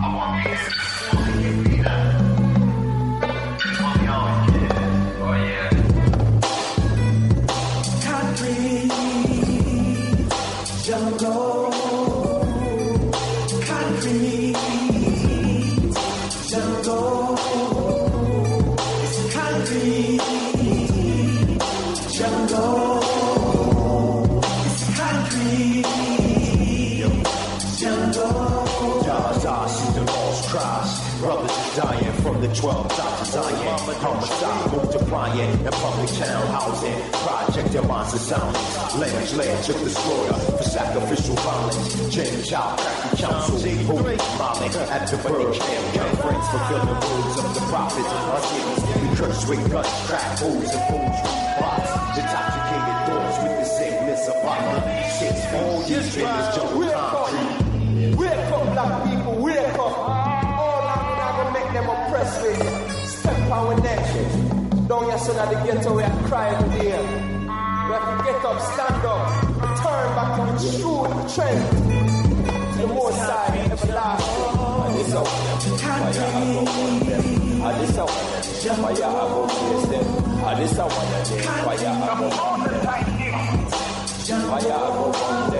Jungle, 12 dots of Zion. Homicide multiplying in public town housing. Project your monster soundings. Ledge, ledge of the slaughter for sacrificial violence. Change out, crack the council. Holy mommy at the bird camp. Young friends fulfill the words of the prophets. Our cities, we curse with guns, crack holes and fools bots. Intoxicated doors with the sickness of poverty. Six all these fingers jungle Step our neck. Don't you so that the ghetto we are crying here. We have to get up, stand up, turn back to the true trend. To the more side, everlasting. This out, fire I go on them. Ah, this out, fire I go chase them. Ah, this out, fire I go on them. Fire I go on them.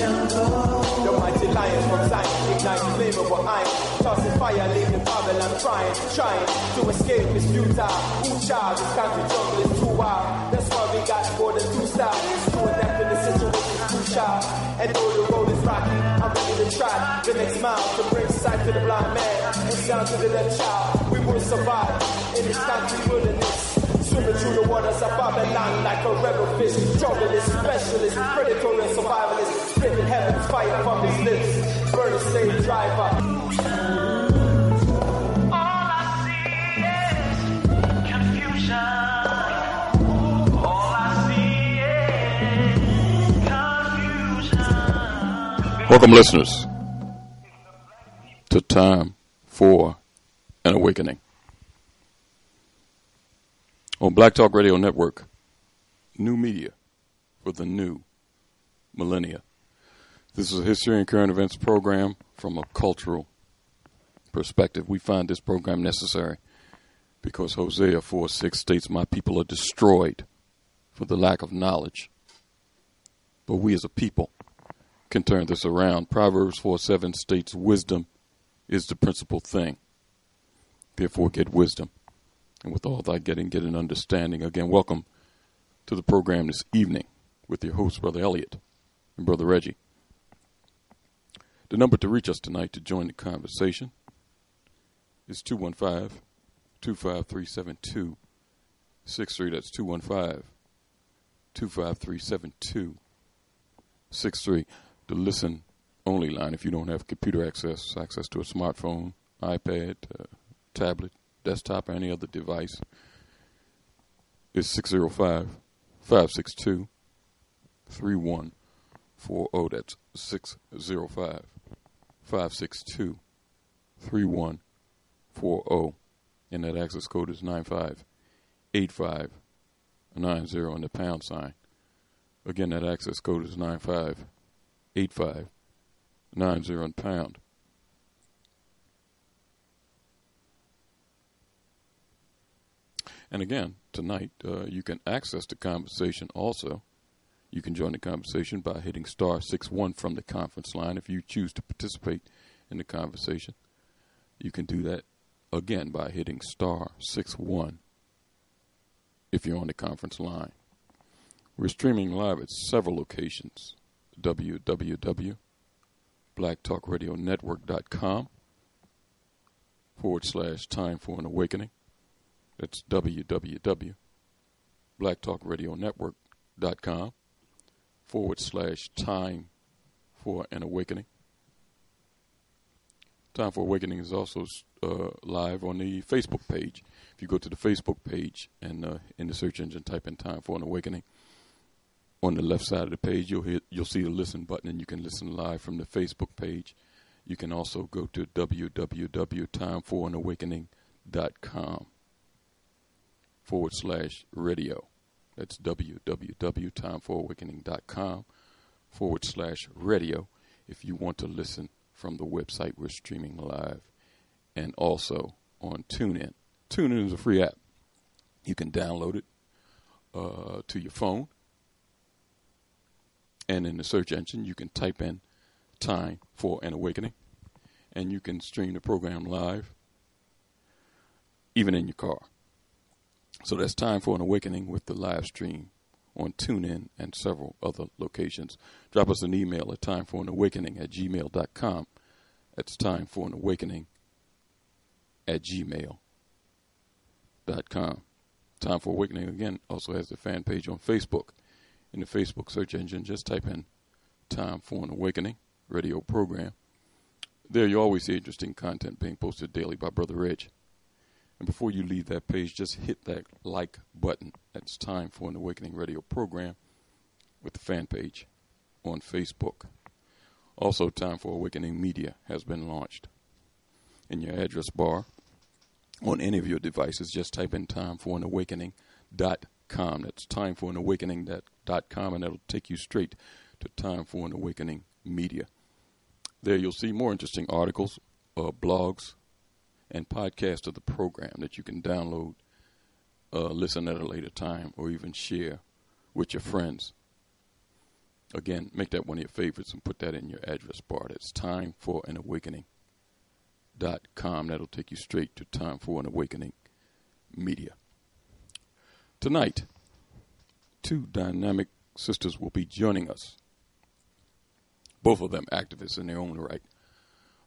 The mighty lions from Zion ignite the flame of iron. Tossing fire, leaving Babylon crying, trying to escape is futile. Ooh, child, this country jungle is too wild. That's why we got more than two styles. To adapt in the situation is too shy. And though the road is rocky, I'm ready to try the next mile to bring sight to the blind man and sound to the deaf child. We will survive in this country wilderness. Swimming through the waters of Babylon like a rebel fish. Junglist, specialist, predatory and survivalist. Spitting heaven's fire from his lips. Burn the slave driver. Welcome, listeners, to Time for an Awakening on Black Talk Radio Network. New media for the new millennia. This is a history and current events program from a cultural perspective. We find this program necessary because Hosea 4 6 states, My people are destroyed for the lack of knowledge. But we as a people can turn this around. Proverbs 4 7 states, Wisdom is the principal thing. Therefore, get wisdom. And with all thy getting, get an understanding. Again, welcome to the program this evening with your host, Brother Elliot and Brother Reggie. The number to reach us tonight to join the conversation is 215 253 7263. That's 215 253 7263. The listen only line if you don't have computer access, access to a smartphone, iPad, uh, tablet, desktop, or any other device is 605 562 3140. That's 605 562 3140. And that access code is 958590 and the pound sign. Again, that access code is 958590 and pound. And again, tonight, uh, you can access the conversation also. You can join the conversation by hitting star six one from the conference line if you choose to participate in the conversation. You can do that again by hitting star six one if you're on the conference line. We're streaming live at several locations www.blacktalkradionetwork.com forward slash time for an awakening. That's www.blacktalkradionetwork.com forward slash time for an awakening. Time for Awakening is also uh, live on the Facebook page. If you go to the Facebook page and uh, in the search engine type in Time for an Awakening, on the left side of the page you'll hit you'll see the listen button and you can listen live from the Facebook page. You can also go to www.timeforanawakening.com forward slash radio. That's www.timeforawakening.com forward slash radio if you want to listen from the website we're streaming live and also on TuneIn. TuneIn is a free app. You can download it uh, to your phone. And in the search engine, you can type in Time for an Awakening. And you can stream the program live, even in your car. So that's Time for an Awakening with the live stream on TuneIn and several other locations. Drop us an email at timeforanawakening at gmail.com. That's time for an awakening at gmail.com. Time for Awakening again also has the fan page on Facebook. In the Facebook search engine, just type in Time for an Awakening radio program. There you always see interesting content being posted daily by Brother Edge. And before you leave that page, just hit that like button. That's time for an Awakening radio program with the fan page on Facebook. Also, Time for Awakening Media has been launched. In your address bar on any of your devices, just type in Time for an Awakening.com. That's Time for an Awakening.com, and that'll take you straight to Time for an Awakening Media. There you'll see more interesting articles, uh, blogs, and podcast of the program that you can download, uh, listen at a later time, or even share with your friends. Again, make that one of your favorites and put that in your address bar. That's time for an. Dot com. That'll take you straight to Time for an Awakening Media. Tonight, two dynamic sisters will be joining us. Both of them activists in their own right.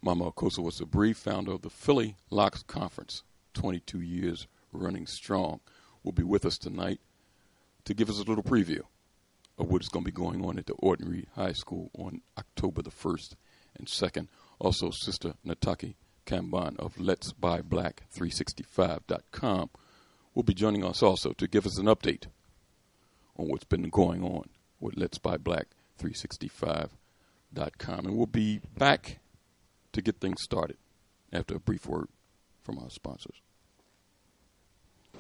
Mama Akosua Sabree founder of the Philly Locks Conference, 22 years running strong, will be with us tonight to give us a little preview of what is going to be going on at the Audenried High School on October the 1st and 2nd. Also, Sister Nataki Kambon of Let's Buy Black 365.com will be joining us also to give us an update on what's been going on with Let's Buy Black 365.com. And we'll be back to get things started after a brief word from our sponsors.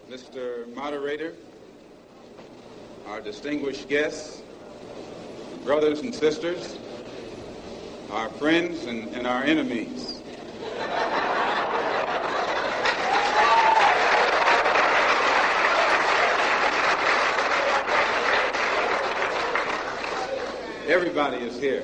Mr. Moderator, our distinguished guests, brothers and sisters, our friends and, and our enemies. Everybody is here.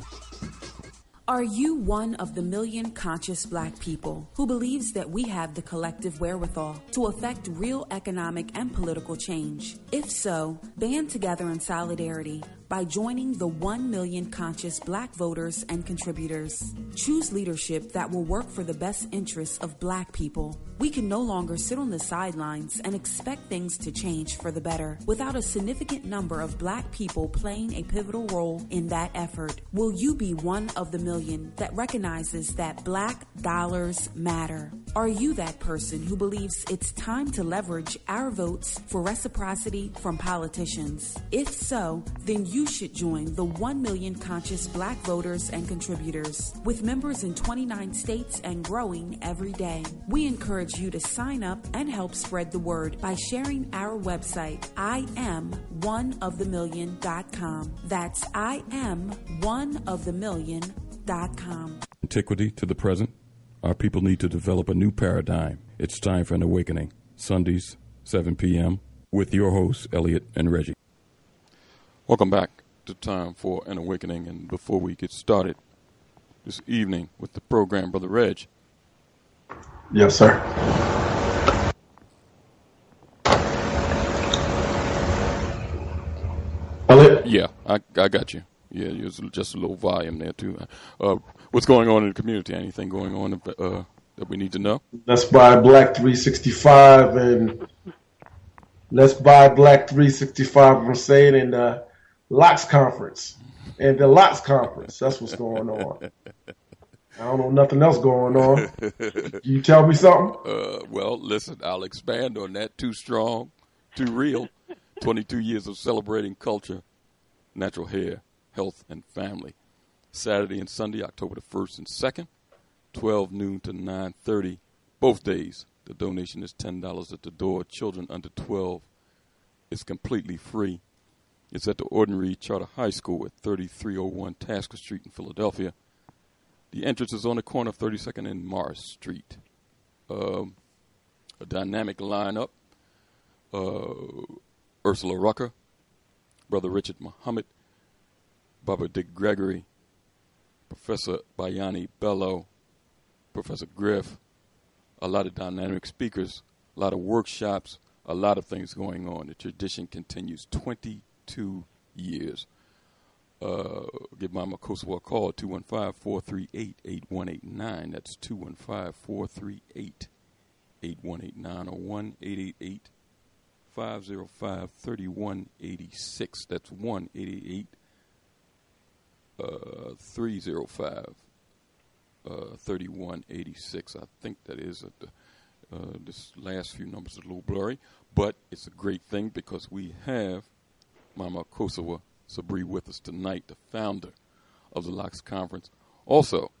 Are you one of the million conscious black people who believes that we have the collective wherewithal to effect real economic and political change? If so, band together in solidarity by joining the 1 million conscious black voters and contributors. Choose leadership that will work for the best interests of black people. We can no longer sit on the sidelines and expect things to change for the better without a significant number of black people playing a pivotal role in that effort. Will you be one of the million that recognizes that black dollars matter? Are you that person who believes it's time to leverage our votes for reciprocity from politicians? If so, then you should join the 1 million conscious black voters and contributors. With members in 29 states and growing every day, we encourage you to sign up and help spread the word by sharing our website, I am one of the million.com. That's I am one of the million.com. Antiquity to the present. Our people need to develop a new paradigm. It's time for an awakening. Sundays, 7 p.m., with your hosts, Elliot and Reggie. Welcome back to Time for an Awakening. And before we get started this evening with the program, Brother Reg. Yes, sir. Yeah, I, I got you. Yeah, there's just a little volume there, too. Uh, what's going on in the community? Anything going on uh, that we need to know? Let's buy Black 365 and let's buy Black 365. I'm saying in Locks conference. And the Locks conference. That's what's going on. I don't know nothing else going on. you tell me something? Uh, well, listen, I'll expand on that. Too strong, too real. 22 years of celebrating culture, natural hair, health, and family. Saturday and Sunday, October the 1st and 2nd, 12 noon to 9.30, both days. The donation is $10 at the door. Children under 12 is completely free. It's at the Audenried Charter High School at 3301 Tasker Street in Philadelphia. The entrance is on the corner of 32nd and Mars Street. Um, a dynamic lineup. Uh, Ursula Rucker, Brother Richard Muhammad, Baba Dick Gregory, Professor Bayyinah Bello, Professor Griff, a lot of dynamic speakers, a lot of workshops, a lot of things going on. The tradition continues 22 years. Uh, give Mama Kosovo a call, 215-438-8189. That's 215-438-8189 or 1-888 505 3186. That's 1 uh, 305 uh, 3186. I think that is the, uh, this last few numbers are a little blurry, but it's a great thing because we have Mama Kosowa Sabree with us tonight, the founder of the Locks Conference. Also,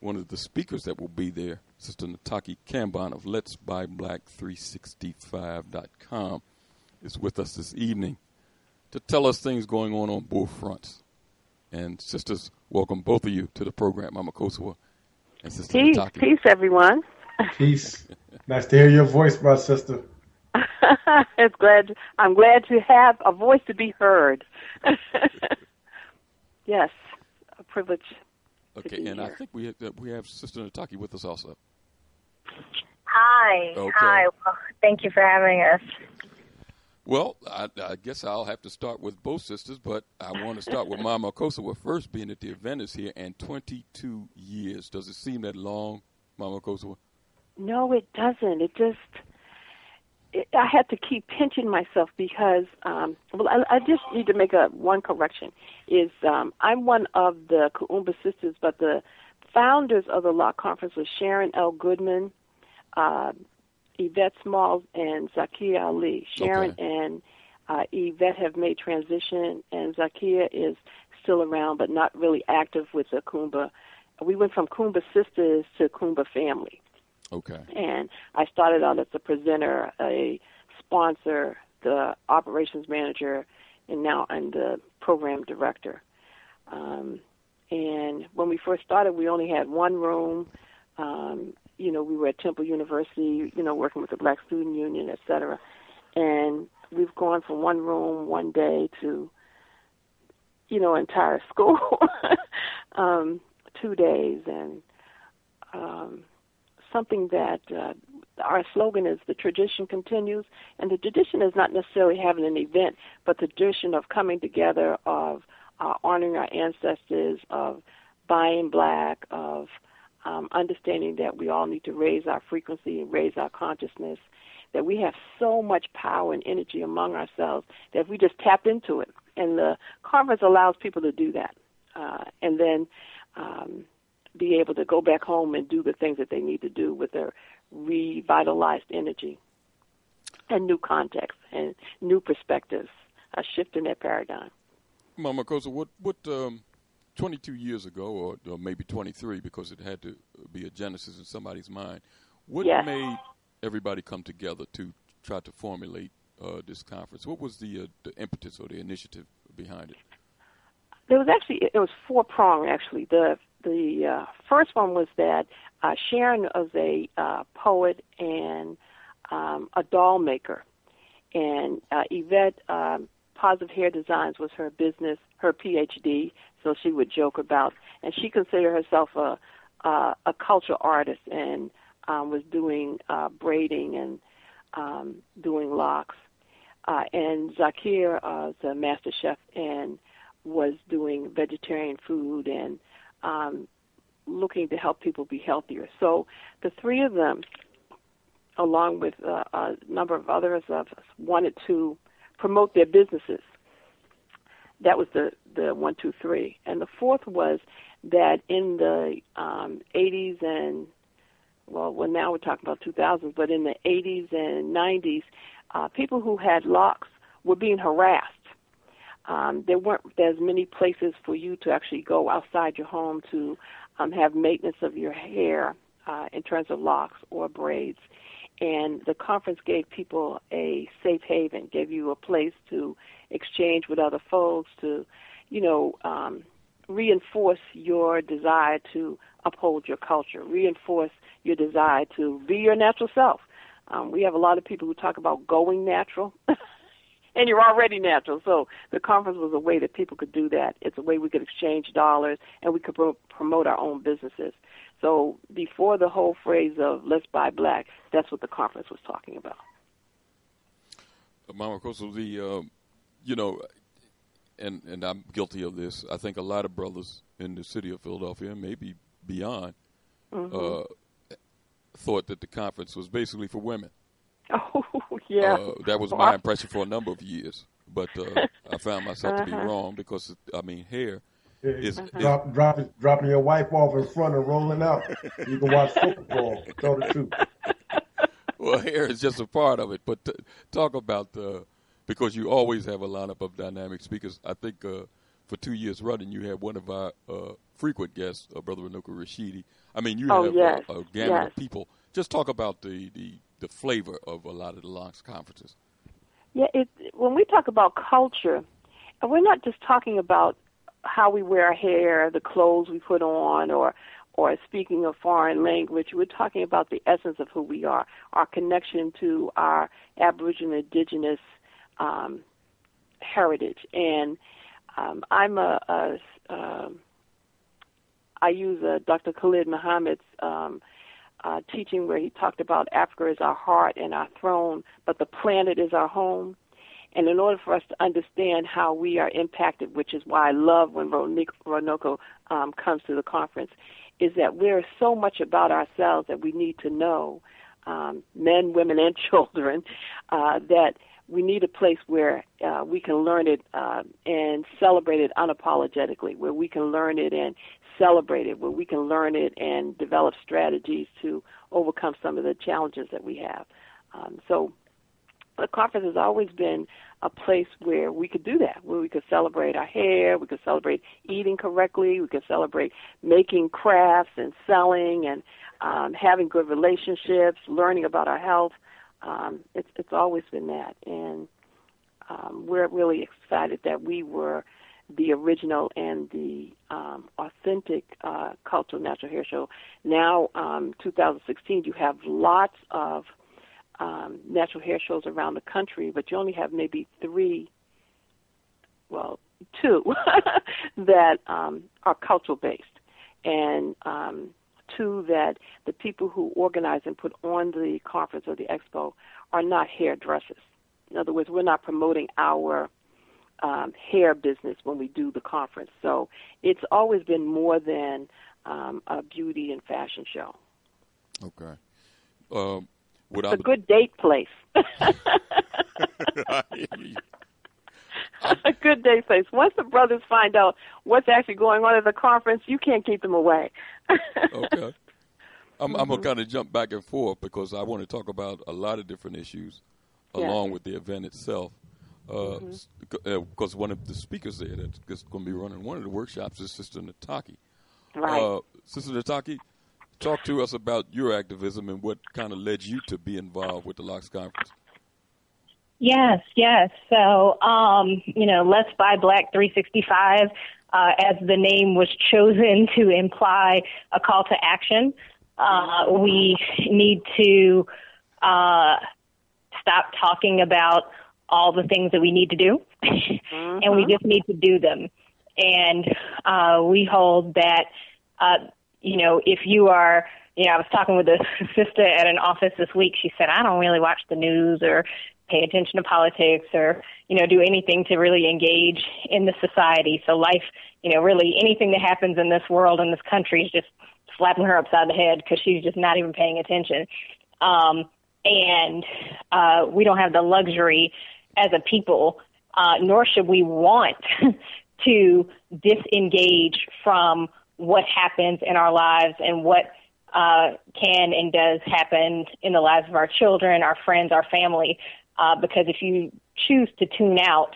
one of the speakers that will be there, Sister Nataki Kambon of Let's Buy Black 365.com is with us this evening to tell us things going on on both fronts. And sisters, welcome both of you to the program, Mama Kosowa and Sister Peace, Nataki. peace, everyone. Peace. nice to hear your voice, my sister. it's glad I'm glad to have a voice to be heard. yes, a privilege. Okay, and I think we have, uh, we have Sister Nataki with us also. Hi. Okay. Hi. Well, thank you for having us. Well, I, I guess I'll have to start with both sisters, but I want to start with Mama Kosowa first, being that the event is here and 22 years. Does it seem that long, Mama Kosowa? No, it doesn't. It just it, I had to keep pinching myself because um well I, I just need to make a one correction is um I'm one of the Kuumba sisters but the founders of the law conference was Sharon L. Goodman, uh, Yvette Smalls and Zakia Ali. Sharon Okay. and uh, Yvette have made transition and Zakia is still around but not really active with the Kuumba. We went from Kuumba sisters to Kuumba family Okay. and I started out as a presenter, a sponsor, the operations manager, and now I'm the program director. Um, and when we first started, we only had one room. Um, you know, we were at Temple University, you know, working with the Black Student Union, et cetera. And we've gone from one room one day to, you know, entire school um, two days, and um, something that uh, our slogan is the tradition continues, and the tradition is not necessarily having an event, but the tradition of coming together, of uh, honoring our ancestors, of buying black, of um, understanding that we all need to raise our frequency and raise our consciousness, that we have so much power and energy among ourselves that if we just tap into it, and the conference allows people to do that, uh, and then um, be able to go back home and do the things that they need to do with their revitalized energy and new context and new perspectives, a shift in their paradigm. Mama Kosa, what what um, 22 years ago, or, or, maybe 23, because it had to be a genesis in somebody's mind, what yes. made everybody come together to try to formulate uh, this conference? What was the uh, the impetus or the initiative behind it? There was actually it was four pronged. Actually, the the uh, first one was that uh, Sharon was a uh, poet and um, a doll maker, and uh, Yvette um, Positive Hair Designs was her business, her PhD. So she would joke about, and she considered herself a uh, a cultural artist and um, was doing uh, braiding and um, doing locks. Uh, and Zakia uh, is a master chef and was doing vegetarian food and um, looking to help people be healthier. So the three of them, along with uh, a number of others of us, wanted to promote their businesses. That was the the one, two, three, and the fourth was that in the um, 80s and well, well now we're talking about 2000s, but in the 80s and 90s, uh, people who had locks were being harassed um, there weren't as many places for you to actually go outside your home to um, have maintenance of your hair uh, in terms of locks or braids. And the conference gave people a safe haven, gave you a place to exchange with other folks, to, you know, um, reinforce your desire to uphold your culture, reinforce your desire to be your natural self. Um, we have a lot of people who talk about going natural. and you're already natural. So the conference was a way that people could do that. It's a way we could exchange dollars and we could pro- promote our own businesses. So before the whole phrase of "Let's buy black," that's what the conference was talking about. Uh, Mama Kosa, the uh, you know, and and I'm guilty of this. I think a lot of brothers in the city of Philadelphia, and maybe beyond, mm-hmm. uh, thought that the conference was basically for women. Oh yeah, uh, that was my impression for a number of years. But uh, I found myself uh-huh. to be wrong because I mean hair Yeah, is, drop, is drop, dropping, dropping your wife off in front and rolling out. You can watch football. Tell the truth. well, hair is just a part of it. But t- talk about the because you always have a lineup of dynamic speakers. I think uh, for two years running, you had one of our uh, frequent guests, uh, Brother Runoko Rashidi. I mean, you Oh, have yes. a, a gamut Yes. of people. Just talk about the, the, the flavor of a lot of the Locks conferences. Yeah, it, when we talk about culture, we're not just talking about how we wear our hair, the clothes we put on, or or speaking a foreign language. We're talking about the essence of who we are, our connection to our Aboriginal Indigenous um, heritage. And um, I'm a, a um, I use uh, Dr. Khalid Muhammad's um, uh, teaching where he talked about Africa is our heart and our throne, but the planet is our home. And in order for us to understand how we are impacted, which is why I love when Runoko um, comes to the conference, is that we're so much about ourselves that we need to know, um, men, women, and children, uh, that we need a place where uh, we can learn it uh, and celebrate it unapologetically, where we can learn it and celebrate it, where we can learn it and develop strategies to overcome some of the challenges that we have. Um, so the conference has always been a place where we could do that, where we could celebrate our hair, we could celebrate eating correctly, we could celebrate making crafts and selling and um, having good relationships, learning about our health. Um, it's it's always been that, and um, we're really excited that we were the original and the um, authentic uh, cultural natural hair show. Now, um, 2016, you have lots of um, natural hair shows around the country, but you only have maybe three, well, two that um, are cultural based. and um, two that the people who organize and put on the conference or the expo are not hairdressers. In other words, we're not promoting our um, hair business when we do the conference. So it's always been more than um, a beauty and fashion show. Okay. Um, it's a good date place. a good date place. Once the brothers find out what's actually going on at the conference, you can't keep them away. okay. I'm, Mm-hmm. I'm going to kind of jump back and forth because I want to talk about a lot of different issues Yeah. along with the event itself. Uh, Mhm. uh, because one of the speakers there that's going to be running one of the workshops is Sister Nataki. Right. Uh, Sister Nataki, talk to us about your activism and what kind of led you to be involved with the Locks Conference. Yes, yes. So, um, you know, Let's Buy Black 365, uh, as the name was chosen to imply a call to action. Uh, we need to uh, stop talking about all the things that we need to do, and we just need to do them. And uh, we hold that, uh, you know, if you are, you know, I was talking with a sister at an office this week. She said, I don't really watch the news or pay attention to politics or, you know, do anything to really engage in the society. So life, you know, really anything that happens in this world, in this country is just slapping her upside the head because she's just not even paying attention. Um, and uh, we don't have the luxury as a people, uh, nor should we want to disengage from what happens in our lives and what uh, can and does happen in the lives of our children, our friends, our family. Uh, because if you choose to tune out,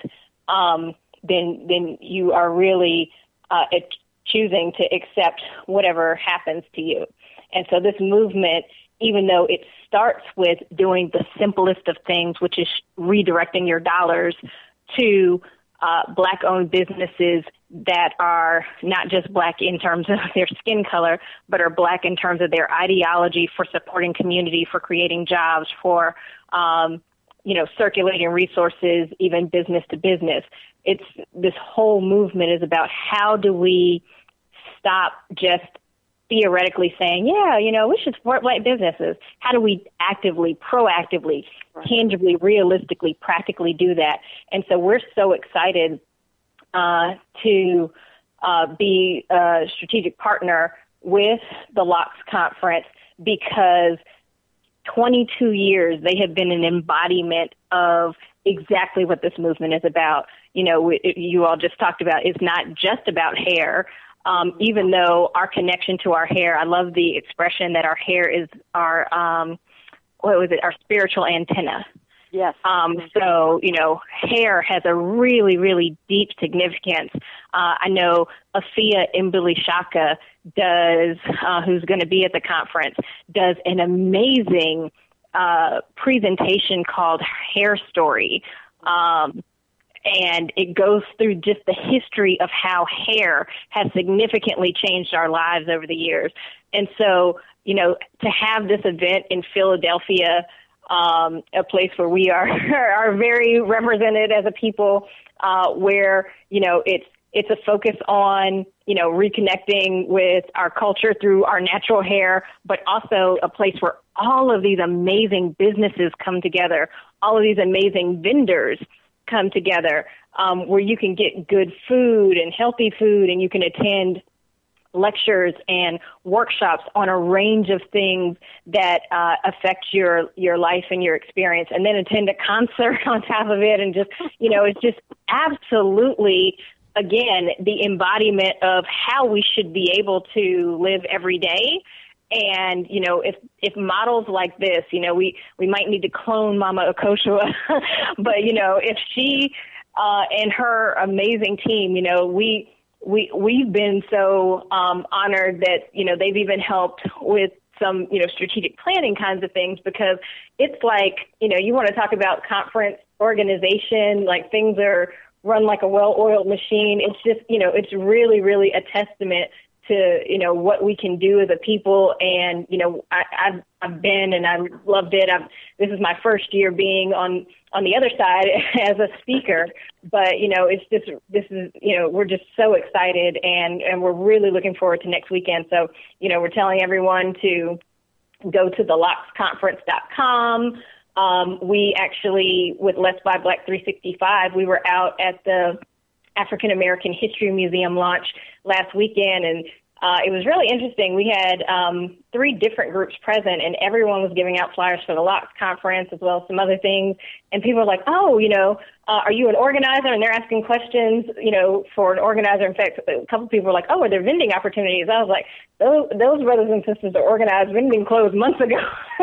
um, then then you are really uh, choosing to accept whatever happens to you. And so this movement, even though it starts with doing the simplest of things, which is redirecting your dollars to uh, black owned businesses that are not just black in terms of their skin color, but are black in terms of their ideology for supporting community, for creating jobs, for um, you know circulating resources, even business to business. It's this whole movement is about how do we stop just theoretically saying, yeah, you know, we should support black businesses. How do we actively, proactively, tangibly, realistically, practically do that? And so we're so excited uh, to uh, be a strategic partner with the LOCKS conference because 22 years they have been an embodiment of exactly what this movement is about. You know, it, you all just talked about it's not just about hair. Um, even though our connection to our hair, I love the expression that our hair is our um, what was it? Our spiritual antenna. Yes. Um, so, you know, hair has a really, really deep significance. Uh, I know Afia Imbili Shaka does, uh, who's going to be at the conference, does an amazing uh, presentation called Hair Story. Um, and it goes through just the history of how hair has significantly changed our lives over the years. And so, you know, to have this event in Philadelphia, um, a place where we are are very represented as a people, uh, where you know it's it's a focus on you know reconnecting with our culture through our natural hair, but also a place where all of these amazing businesses come together, all of these amazing vendors come together, um, where you can get good food and healthy food, and you can attend lectures and workshops on a range of things that uh, affect your your life and your experience, and then attend a concert on top of it, and just you know, it's just absolutely again the embodiment of how we should be able to live every day. And you know, if if models like this, you know, we we might need to clone Mama Akosua, but you know, if she uh, and her amazing team, you know, we we we've been so um, honored that you know they've even helped with some you know strategic planning kinds of things because it's like you know you want to talk about conference organization like things are run like a well-oiled machine. It's just you know it's really really a testament to you know what we can do as a people and you know I, I've I've been and I loved it. I've this is my first year being on on the other side as a speaker, but you know it's just this is you know we're just so excited and and we're really looking forward to next weekend. So you know we're telling everyone to go to the locksconference.com. Um, we actually with Let's Buy Black 365 we were out at the African American History Museum launch last weekend, and uh, it was really interesting. We had um, three different groups present, and everyone was giving out flyers for the Locks conference as well as some other things. And people were like, "Oh, you know, uh, are you an organizer?" And they're asking questions, you know, for an organizer. In fact, a couple people were like, "Oh, are there vending opportunities?" I was like, "Those those brothers and sisters are organized. Vending closed months ago."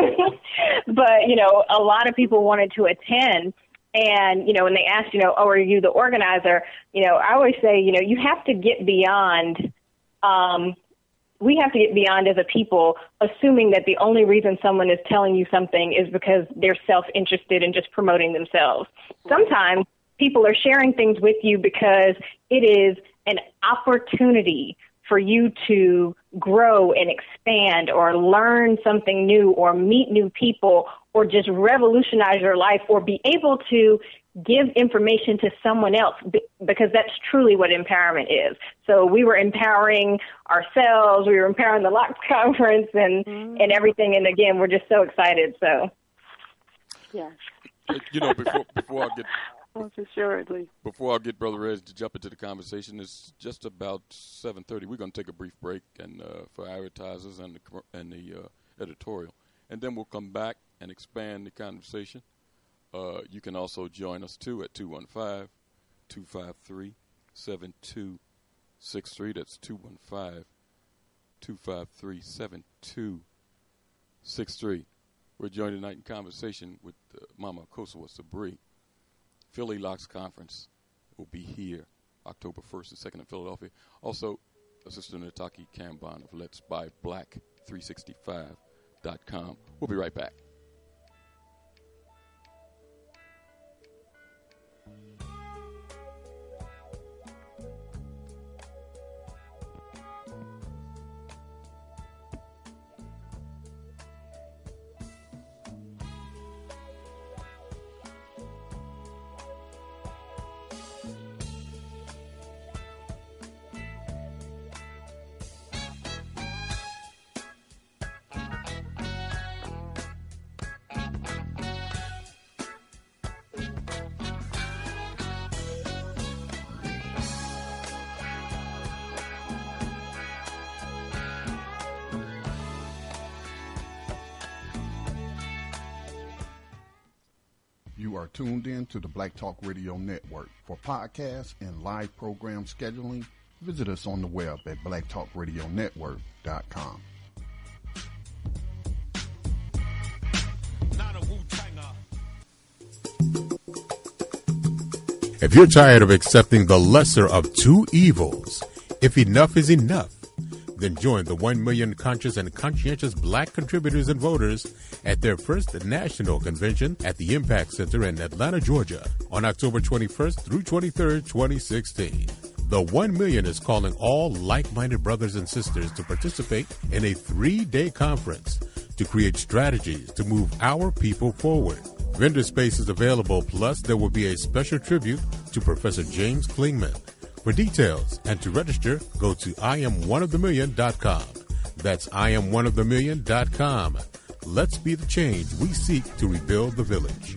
but you know, a lot of people wanted to attend. And, you know, when they ask, you know, oh, are you the organizer? You know, I always say, you know, you have to get beyond um, we have to get beyond as a people assuming that the only reason someone is telling you something is because they're self interested in just promoting themselves. Sometimes people are sharing things with you because it is an opportunity for you to grow and expand or learn something new or meet new people or just revolutionize your life or be able to give information to someone else because that's truly what empowerment is. So we were empowering ourselves, we were empowering the Locks conference and mm-hmm. and everything and again we're just so excited so yeah. You know before before I get Most assuredly. Before I get Brother Reg to jump into the conversation, it's just about 7:30. We're going to take a brief break and uh, for advertisers and the and the uh, editorial, and then we'll come back and expand the conversation. Uh, you can also join us too at 215 253 7263. That's 215 253 7263. We're joined tonight in conversation with uh, Mama Kosowa Sabree. Philly Locks Conference will be here October 1st and 2nd in Philadelphia. Also, Assistant Nataki Kambon of Let's Buy Black 365.com. We'll be right back. To the Black Talk Radio Network. For podcasts and live program scheduling, visit us on the web at blacktalkradionetwork.com. If you're tired of accepting the lesser of two evils, if enough is enough, then join the 1 million conscious and conscientious black contributors and voters at their first national convention at the Impact Center in Atlanta, Georgia on October 21st through 23rd, 2016. The 1 Million is calling all like minded brothers and sisters to participate in a three day conference to create strategies to move our people forward. Vendor space is available, plus, there will be a special tribute to Professor James Clingman. For details and to register, go to IamOneOfTheMillion.com. That's IamOneOfTheMillion.com. Let's be the change we seek to rebuild the village.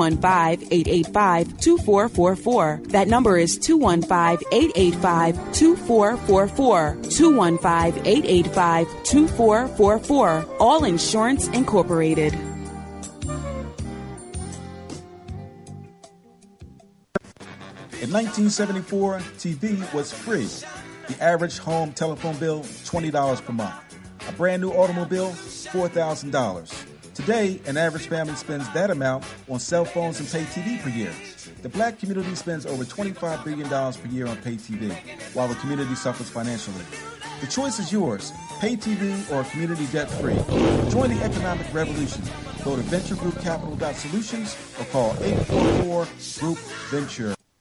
2 215-885-2444. That number is 215-885-2444. 215-885-2444. All Insurance Incorporated. In 1974, TV was free. The average home telephone bill, $20 per month. A brand new automobile, $4,000. Today, an average family spends that amount on cell phones and pay TV per year. The black community spends over $25 billion per year on pay TV, while the community suffers financially. The choice is yours pay TV or community debt free. Join the economic revolution. Go to venturegroupcapital.solutions or call 844 Group Venture.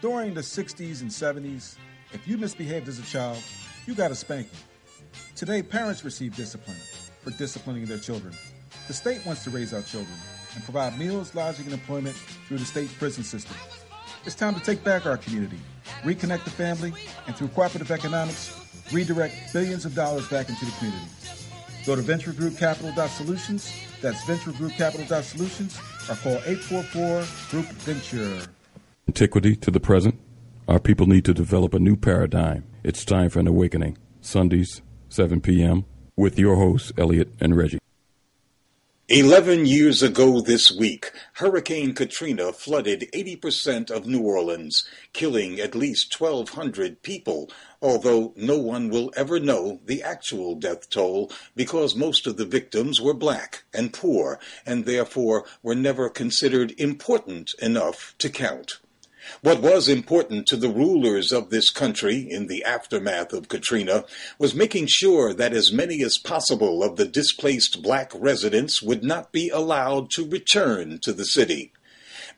During the 60s and 70s, if you misbehaved as a child, you got a spanking. Today, parents receive discipline for disciplining their children. The state wants to raise our children and provide meals, lodging, and employment through the state prison system. It's time to take back our community, reconnect the family, and through cooperative economics, redirect billions of dollars back into the community. Go to venturegroupcapital.solutions. That's venturegroupcapital.solutions or call 844 Group Venture. Antiquity to the present. Our people need to develop a new paradigm. It's time for an awakening. Sundays, 7 p.m. with your hosts, Elliot and Reggie. 11 years ago this week, Hurricane Katrina flooded 80% of New Orleans, killing at least 1,200 people, although no one will ever know the actual death toll because most of the victims were black and poor and therefore were never considered important enough to count. What was important to the rulers of this country in the aftermath of Katrina was making sure that as many as possible of the displaced black residents would not be allowed to return to the city.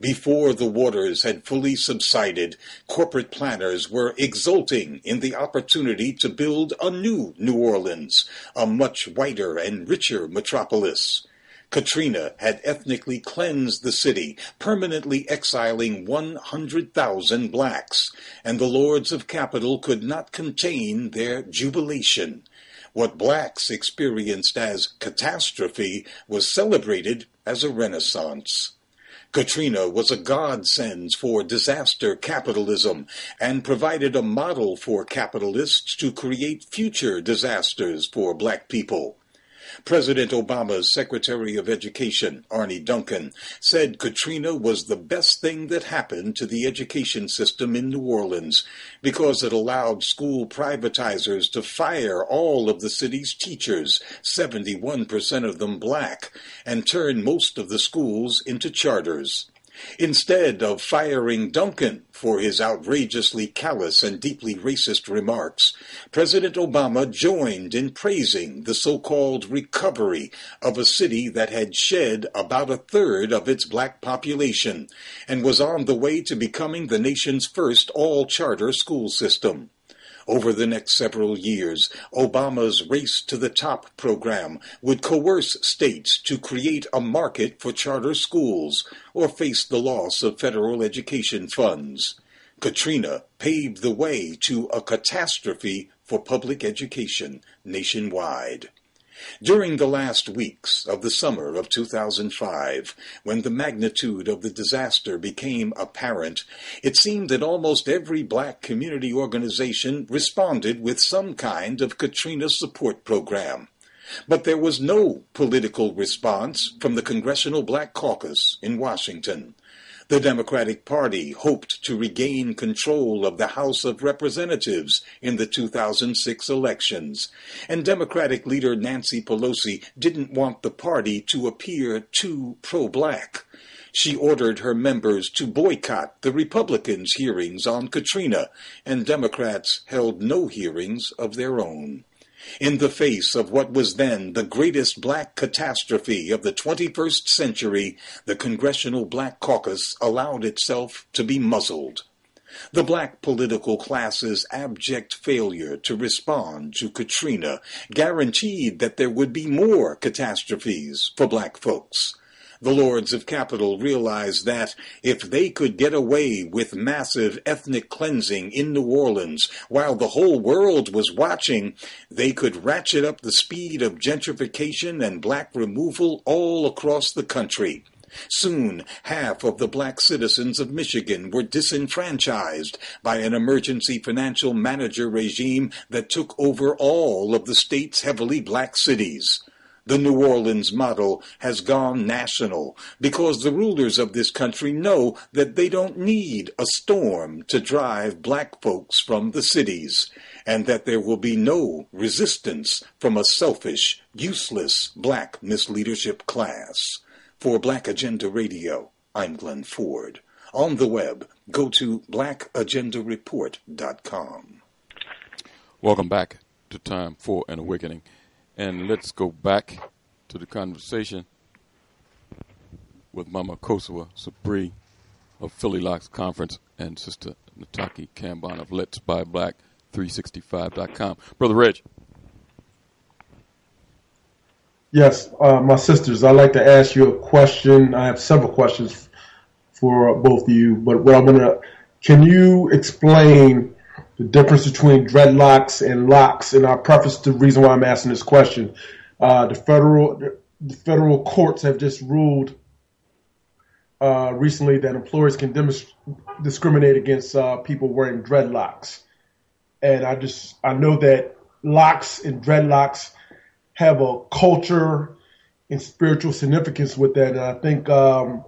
Before the waters had fully subsided, corporate planners were exulting in the opportunity to build a new New Orleans, a much whiter and richer metropolis. Katrina had ethnically cleansed the city, permanently exiling 100,000 blacks, and the lords of capital could not contain their jubilation. What blacks experienced as catastrophe was celebrated as a renaissance. Katrina was a godsend for disaster capitalism and provided a model for capitalists to create future disasters for black people. President Obama's Secretary of Education, Arne Duncan, said Katrina was the best thing that happened to the education system in New Orleans because it allowed school privatizers to fire all of the city's teachers, 71% of them black, and turn most of the schools into charters. Instead of firing Duncan for his outrageously callous and deeply racist remarks, President Obama joined in praising the so-called recovery of a city that had shed about a third of its black population and was on the way to becoming the nation's first all-charter school system. Over the next several years, Obama's Race to the Top program would coerce states to create a market for charter schools or face the loss of federal education funds. Katrina paved the way to a catastrophe for public education nationwide. During the last weeks of the summer of 2005, when the magnitude of the disaster became apparent, it seemed that almost every black community organization responded with some kind of Katrina support program. But there was no political response from the Congressional Black Caucus in Washington. The Democratic Party hoped to regain control of the House of Representatives in the 2006 elections, and Democratic leader Nancy Pelosi didn't want the party to appear too pro-black. She ordered her members to boycott the Republicans' hearings on Katrina, and Democrats held no hearings of their own. In the face of what was then the greatest black catastrophe of the 21st century, the Congressional Black Caucus allowed itself to be muzzled. The black political class's abject failure to respond to Katrina guaranteed that there would be more catastrophes for black folks. The Lords of Capital realized that if they could get away with massive ethnic cleansing in New Orleans while the whole world was watching, they could ratchet up the speed of gentrification and black removal all across the country. Soon, half of the black citizens of Michigan were disenfranchised by an emergency financial manager regime that took over all of the state's heavily black cities. The New Orleans model has gone national because the rulers of this country know that they don't need a storm to drive black folks from the cities, and that there will be no resistance from a selfish, useless black misleadership class. For Black Agenda Radio, I'm Glenn Ford. On the web, go to blackagendareport.com. Welcome back to Time for an Awakening. And let's go back to the conversation with Mama Akosua Sabree of Philly Locks Conference and Sister Nataki Kambon of Let's Buy Black 365.com. Brother Reg. Yes, uh, my sisters, I'd like to ask you a question. I have several questions for both of you, but what I'm gonna, can you explain the difference between dreadlocks and locks? And I'll preface the reason why I'm asking this question. Uh, the federal, the federal courts have just ruled uh, recently that employers can discriminate against uh, people wearing dreadlocks, and I just I know that locks and dreadlocks have a culture and spiritual significance with that. And I think um,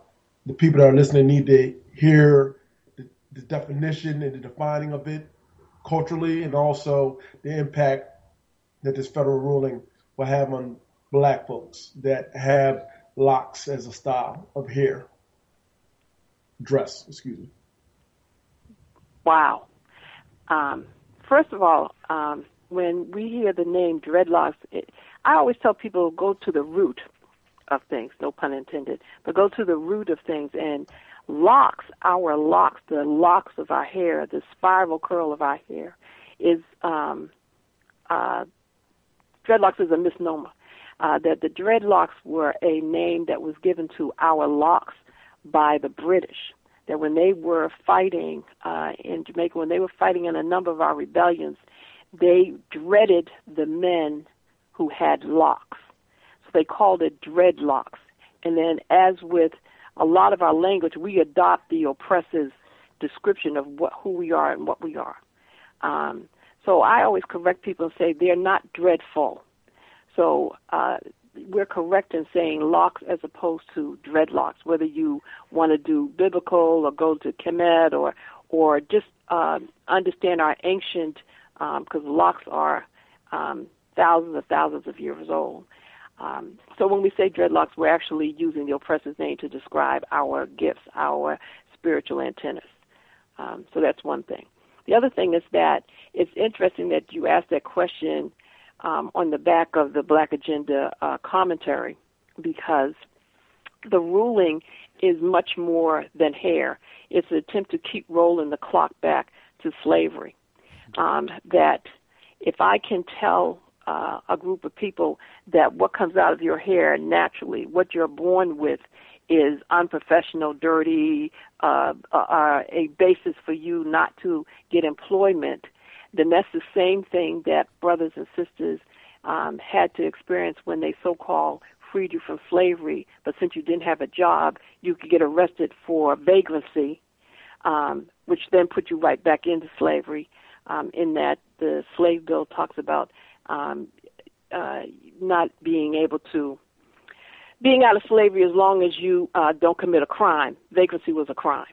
the people that are listening need to hear the, the, definition and the defining of it culturally, and also the impact that this federal ruling will have on black folks that have locks as a style of hair, dress, excuse me. Wow. Um, first of all, um, when we hear the name dreadlocks, it, I always tell people go to the root of things, no pun intended, but go to the root of things and locks, our locks, the locks of our hair, the spiral curl of our hair is um uh dreadlocks is a misnomer. Uh, that the dreadlocks were a name that was given to our locks by the British. That when they were fighting uh, in Jamaica, when they were fighting in a number of our rebellions, they dreaded the men who had locks. So they called it dreadlocks. And then, as with a lot of our language, we adopt the oppressor's description of what, who we are and what we are. Um, so I always correct people and say they're not dreadful. So uh, we're correct in saying locks as opposed to dreadlocks. Whether you want to do biblical or go to Kemet or or just uh, understand our ancient, because um, locks are um, thousands and thousands of years old. Um, so when we say dreadlocks, we're actually using the oppressor's name to describe our gifts, our spiritual antennas. Um, so that's one thing. The other thing is that it's interesting that you asked that question um, on the back of the Black Agenda uh, commentary because the ruling is much more than hair. It's an attempt to keep rolling the clock back to slavery. Um, that if I can tell uh, a group of people that what comes out of your hair naturally, what you're born with, is unprofessional, dirty, uh, uh, a basis for you not to get employment, then that's the same thing that brothers and sisters um, had to experience when they so-called freed you from slavery. But since you didn't have a job, you could get arrested for vagrancy, um, which then put you right back into slavery. Um, in that the slave bill talks about um, uh, not being able to being out of slavery as long as you uh, don't commit a crime. Vagrancy was a crime.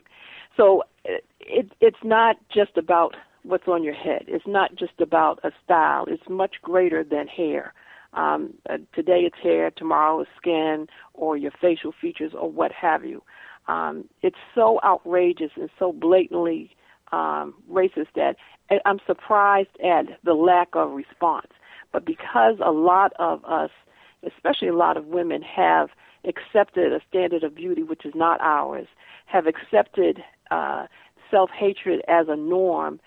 So it, it's not just about what's on your head. It's not just about a style. It's much greater than hair. Um, uh, today it's hair, tomorrow it's skin or your facial features or what have you. Um, it's so outrageous and so blatantly um, racist that I'm surprised at the lack of response. But because a lot of us, especially a lot of women, have accepted a standard of beauty which is not ours, have accepted uh, self hatred as a norm,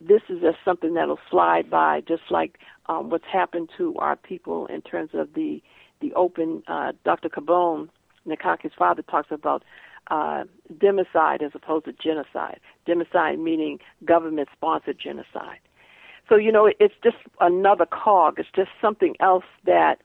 this is just something that'll slide by, just like um, what's happened to our people in terms of the the open. Uh, Dr. Kambon Nataki's father talks about uh, democide as opposed to genocide. Democide meaning government sponsored genocide. So, you know, it's just another cog. It's just something else that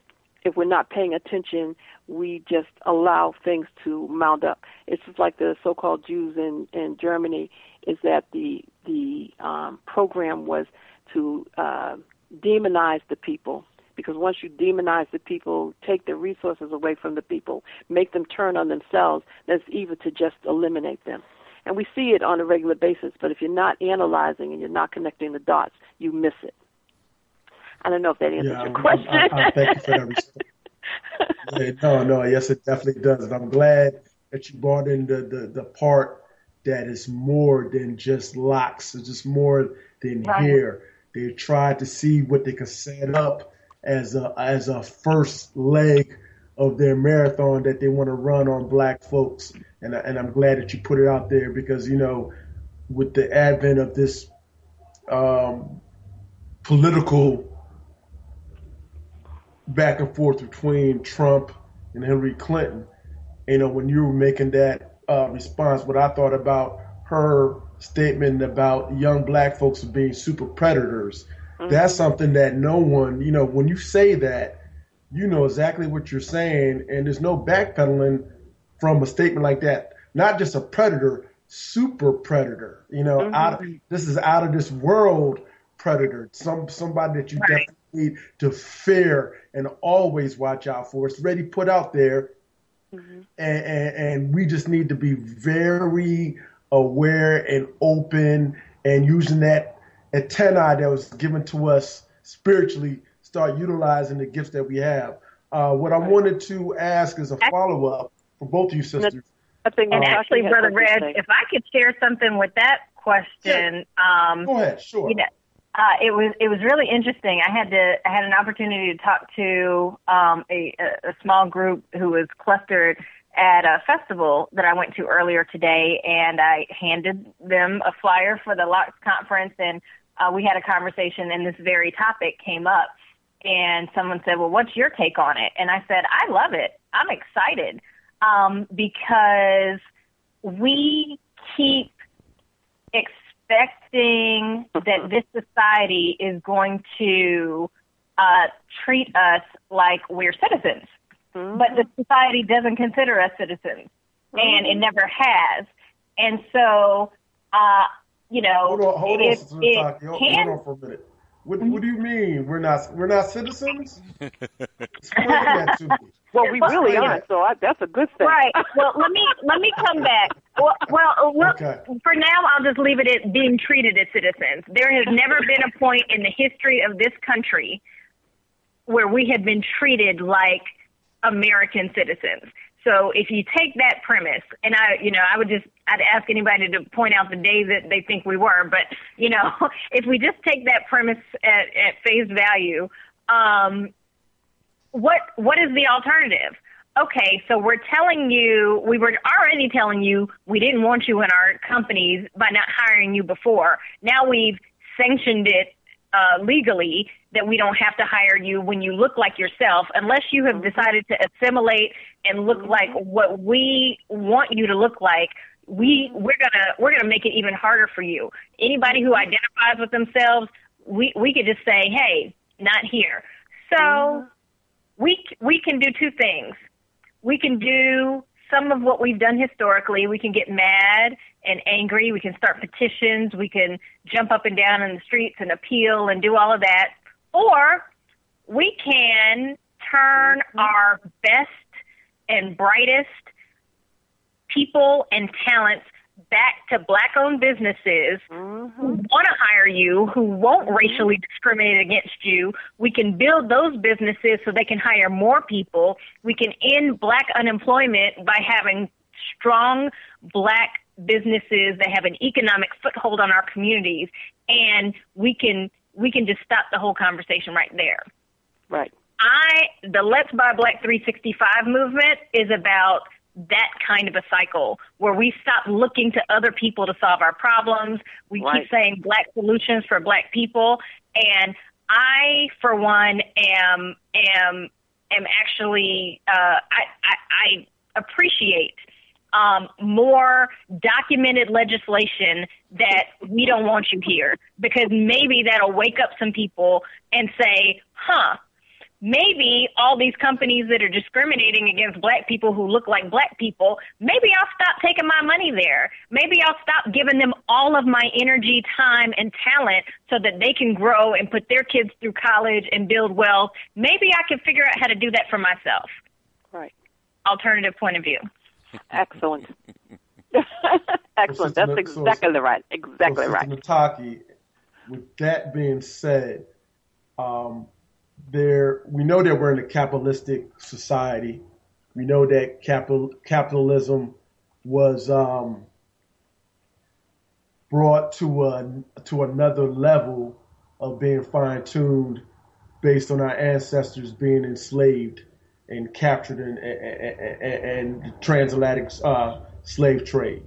if we're not paying attention, we just allow things to mount up. It's just like the so-called Jews in, in Germany is that the the um, program was to uh, demonize the people because once you demonize the people, take the resources away from the people, make them turn on themselves, that's even to just eliminate them. And we see it on a regular basis, but if you're not analyzing and you're not connecting the dots, you miss it. I don't know if that answers Yeah, your I- question. I, I, thank you for that response. No, no, yes, it definitely does. And I'm glad that you brought in the, the, the part that is more than just locks, it's just more than Right. here. They tried to see what they could set up as a as a first leg of their marathon that they want to run on black folks. And I, and I'm glad that you put it out there because you know, with the advent of this um, political back and forth between Trump and Hillary Clinton. You know, when you were making that uh, response, what I thought about her statement about young black folks being super predators, that's something that no one, you know, when you say that, you know exactly what you're saying, and there's no backpedaling from a statement like that. Not just a predator, super predator. You know, mm-hmm. out of, this is out of this world predator. Some somebody that you definitely need to fear and always watch out for. It's already put out there, mm-hmm. and, and and we just need to be very aware and open and using that antenna that was given to us spiritually. Start utilizing the gifts that we have. Uh, what I wanted to ask is a follow up for both of you sisters. I And Natasha actually, Brother something to Reg, say. if I could share something with that question, um, go ahead. Sure. You know, uh, it was it was really interesting. I had to I had an opportunity to talk to um, a, a a small group who was clustered at a festival that I went to earlier today, and I handed them a flyer for the Locks conference, and uh, we had a conversation, and this very topic came up. And someone said, "Well, what's your take on it?" And I said, "I love it. I'm excited um, because we keep expecting that this society is going to uh, treat us like we're citizens. But the society doesn't consider us citizens, and it never has. And so, uh, you know, Hold on, hold on, it, Sister it Hold, can hold on for a minute. What, what do you mean we're not we're not citizens? Explain that to me. Well, we really are, that. so I, that's a good thing. Right. Well, let me let me come back. Well, well, uh, well Okay. for now, I'll just leave it at being treated as citizens. There has never been a point in the history of this country where we have been treated like American citizens. So if you take that premise, and I, you know, I would just, I'd ask anybody to point out the day that they think we were, but you know, if we just take that premise at, at face value, um, what what is the alternative? Okay, so we're telling you, we were already telling you we didn't want you in our companies by not hiring you before. Now we've sanctioned it uh, legally that we don't have to hire you when you look like yourself, unless you have decided to assimilate and look like what we want you to look like. We we're gonna we're gonna make it even harder for you. Anybody who identifies with themselves, we we could just say, hey, not here. So mm-hmm. we we can do two things. We can do some of what we've done historically. We can get mad and angry. We can start petitions. We can jump up and down in the streets and appeal and do all of that. Or we can turn mm-hmm. our best and brightest people and talents back to black owned businesses who mm-hmm. want to hire you, who won't mm-hmm. racially discriminate against you. We can build those businesses so they can hire more people. We can end black unemployment by having strong black businesses that have an economic foothold on our communities and we can we can just stop the whole conversation right there. Right. I the Let's Buy Black 365 movement is about that kind of a cycle where we stop looking to other people to solve our problems. We Right. keep saying black solutions for black people and I for one am am am actually uh I I, I appreciate um, more documented legislation that we don't want you here because maybe that'll wake up some people and say, huh, maybe all these companies that are discriminating against black people who look like black people, maybe I'll stop taking my money there. Maybe I'll stop giving them all of my energy, time, and talent so that they can grow and put their kids through college and build wealth. Maybe I can figure out how to do that for myself. Right. Alternative point of view. Excellent. Excellent. That's So- exactly right. Exactly so, right. Nataki, with that being said, um, there we know that we're in a capitalistic society. We know that capital capitalism was um, brought to a to another level of being fine tuned based on our ancestors being enslaved and captured in and, and, and transatlantic uh, slave trade.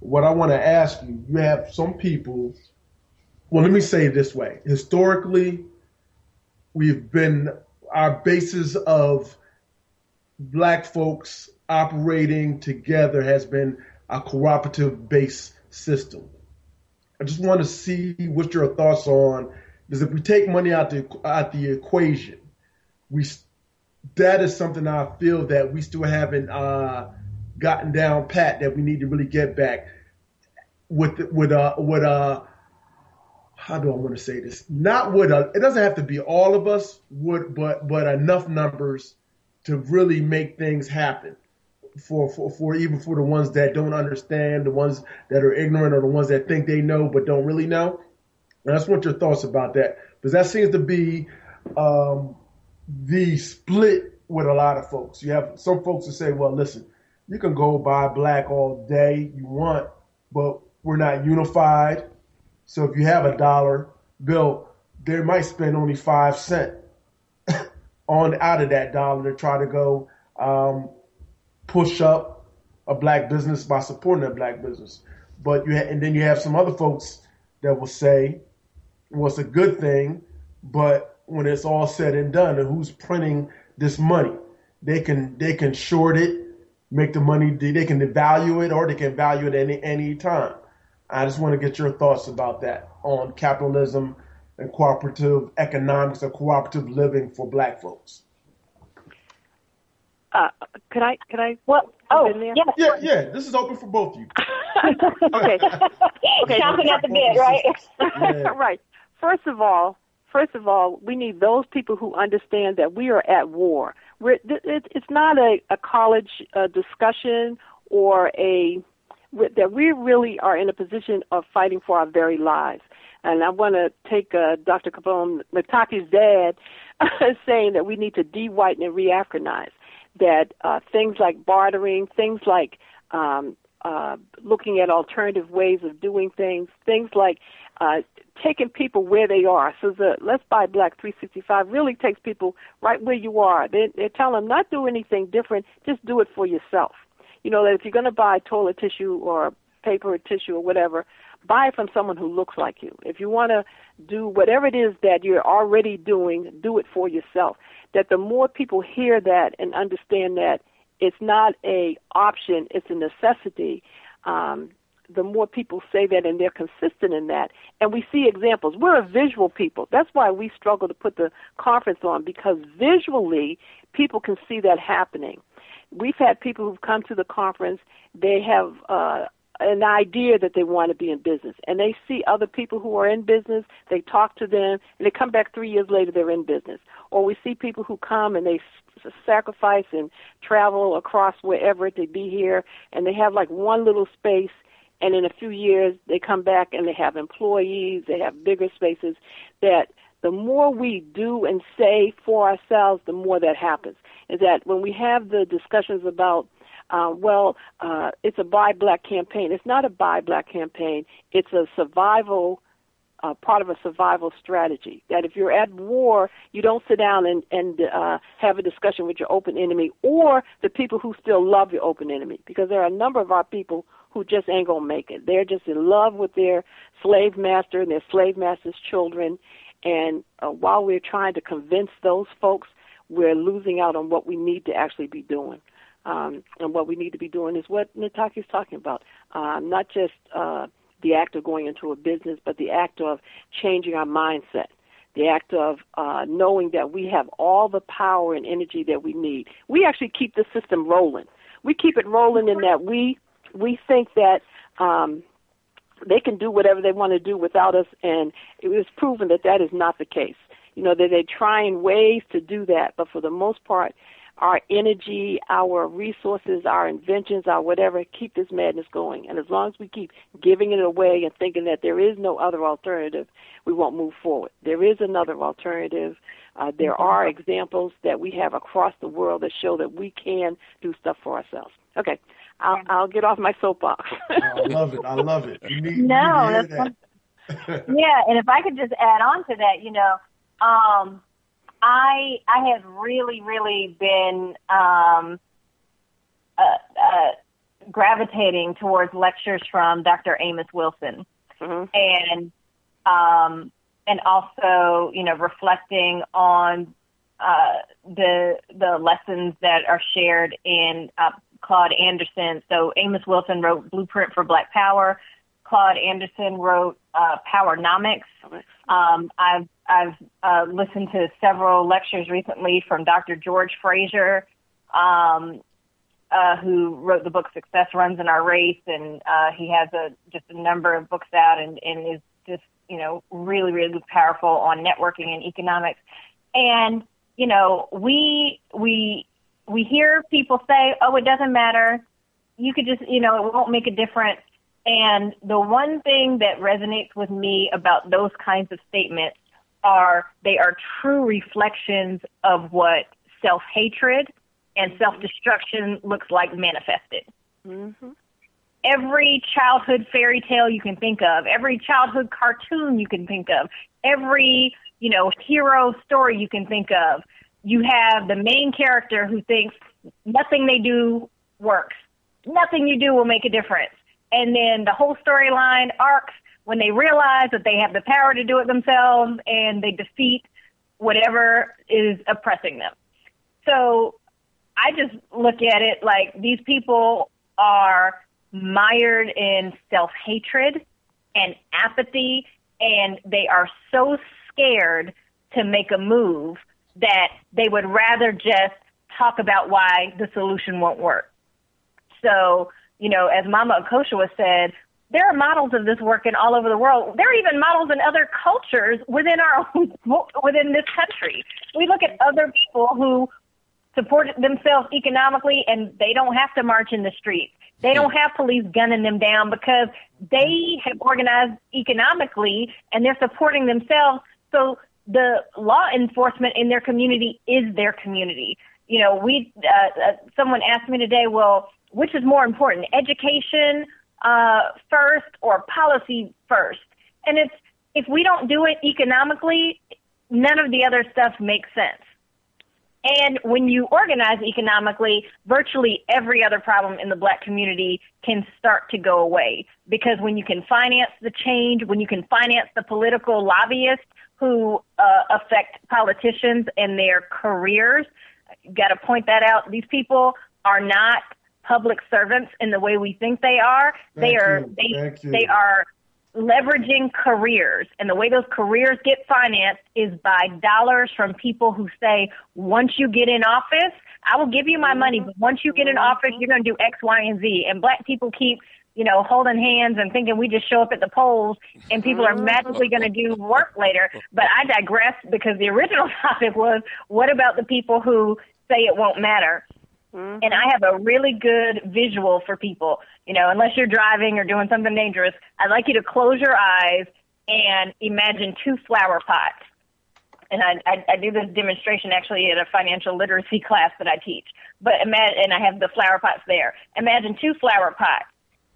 What I want to ask you, you have some people. Well, let me say it this way: historically, we've been our basis of black folks operating together has been a cooperative based system. I just want to see what your thoughts on because if we take money out the out the equation, we that is something I feel that we still haven't uh, gotten down pat that we need to really get back with with uh with uh how do I want to say this? Not with a, it doesn't have to be all of us, would but but enough numbers to really make things happen for, for for even for the ones that don't understand, the ones that are ignorant, or the ones that think they know but don't really know. And I just want your thoughts about that because that seems to be um, the split with a lot of folks. You have some folks who say, "Well, listen, you can go buy black all day you want, but we're not unified." So if you have a dollar bill, they might spend only five cent on out of that dollar to try to go um, push up a black business by supporting a black business. But you ha- and then you have some other folks that will say, "Well, a good thing," but when it's all said and done, and who's printing this money? They can they can short it, make the money. They can devalue it, or they can value it any any time. I just want to get your thoughts about that on capitalism and cooperative economics or cooperative living for black folks. Uh, could I? Could I? Well, oh, yeah. Yeah, yeah. This is open for both of you. okay. okay. Chomping at the bit, right? right. First of all, first of all, we need those people who understand that we are at war. We're, it, it's not a, a college uh, discussion or a that we really are in a position of fighting for our very lives. And I want to take uh, Dr. Kambon, Nataki's dad, saying that we need to de-whiten and re-Africanize. That uh, things like bartering, things like um, uh, looking at alternative ways of doing things, things like uh, taking people where they are. So the Let's Buy Black 365 really takes people right where you are. They, they tell them not do anything different, just do it for yourself. You know that if you're going to buy toilet tissue or paper or tissue or whatever, buy it from someone who looks like you. If you want to do whatever it is that you're already doing, do it for yourself. That the more people hear that and understand that it's not a option, it's a necessity. Um, the more people say that and they're consistent in that, and we see examples. We're a visual people. That's why we struggle to put the conference on because visually people can see that happening. We've had people who've come to the conference. They have uh, an idea that they want to be in business, and they see other people who are in business. They talk to them, and they come back three years later. They're in business. Or we see people who come and they sacrifice and travel across wherever they be here, and they have like one little space and in a few years they come back and they have employees, they have bigger spaces that the more we do and say for ourselves, the more that happens. Is that when we have the discussions about, uh, well, uh, it's a buy black campaign. It's not a buy black campaign. It's a survival, uh, part of a survival strategy. That if you're at war, you don't sit down and, and uh, have a discussion with your open enemy or the people who still love your open enemy. Because there are a number of our people who just ain't gonna make it. They're just in love with their slave master and their slave master's children. And uh, while we're trying to convince those folks, we're losing out on what we need to actually be doing. Um, and what we need to be doing is what Nataki's talking about, uh, not just uh, the act of going into a business, but the act of changing our mindset, the act of uh, knowing that we have all the power and energy that we need. We actually keep the system rolling. We keep it rolling in that we we think that um, they can do whatever they want to do without us, and it was proven that that is not the case. You know that they're trying ways to do that, but for the most part, our energy, our resources, our inventions, our whatever, keep this madness going. And as long as we keep giving it away and thinking that there is no other alternative, we won't move forward. There is another alternative. Uh, there mm-hmm. are examples that we have across the world that show that we can do stuff for ourselves. Okay, I'll, I'll get off my soapbox. oh, I love it. I love it. You need, no, you need that's that. yeah, and if I could just add on to that, you know, um, I I have really really been um, uh, uh, gravitating towards lectures from Dr. Amos Wilson, mm-hmm. and um, and also you know reflecting on uh, the the lessons that are shared in uh, Claude Anderson. So Amos Wilson wrote Blueprint for Black Power. Claude Anderson wrote uh, Powernomics. Um, I've I've uh, listened to several lectures recently from Dr. George Fraser, um, uh, who wrote the book Success Runs in Our Race, and uh, he has a just a number of books out, and, and is just you know really really powerful on networking and economics. And you know we we we hear people say, "Oh, it doesn't matter. You could just you know it won't make a difference." And the one thing that resonates with me about those kinds of statements are they are true reflections of what self hatred and mm-hmm. self destruction looks like manifested. Mm-hmm. Every childhood fairy tale you can think of, every childhood cartoon you can think of, every you know hero story you can think of, you have the main character who thinks nothing they do works, nothing you do will make a difference and then the whole storyline arcs when they realize that they have the power to do it themselves and they defeat whatever is oppressing them. So I just look at it like these people are mired in self hatred and apathy, and they are so scared to make a move that they would rather just talk about why the solution won't work. So you know, as Mama Akosua said, there are models of this working all over the world. There are even models in other cultures within our own, within this country. We look at other people who support themselves economically and they don't have to march in the streets. They don't have police gunning them down because they have organized economically and they're supporting themselves. So the law enforcement in their community is their community. You know, we, uh, uh, someone asked me today, well, which is more important, education uh, first or policy first? And it's if we don't do it economically, none of the other stuff makes sense. And when you organize economically, virtually every other problem in the black community can start to go away. Because when you can finance the change, when you can finance the political lobbyists who uh, affect politicians and their careers, got to point that out. These people are not public servants in the way we think they are. Thank they are you. they they are leveraging careers and the way those careers get financed is by dollars from people who say once you get in office i will give you my money but once you get in office you're going to do x y and z and black people keep you know holding hands and thinking we just show up at the polls and people are magically going to do work later but i digress because the original topic was what about the people who say it won't matter Mm-hmm. And I have a really good visual for people. You know, unless you're driving or doing something dangerous, I'd like you to close your eyes and imagine two flower pots. And I, I, I do this demonstration actually at a financial literacy class that I teach. But imagine, and I have the flower pots there. Imagine two flower pots,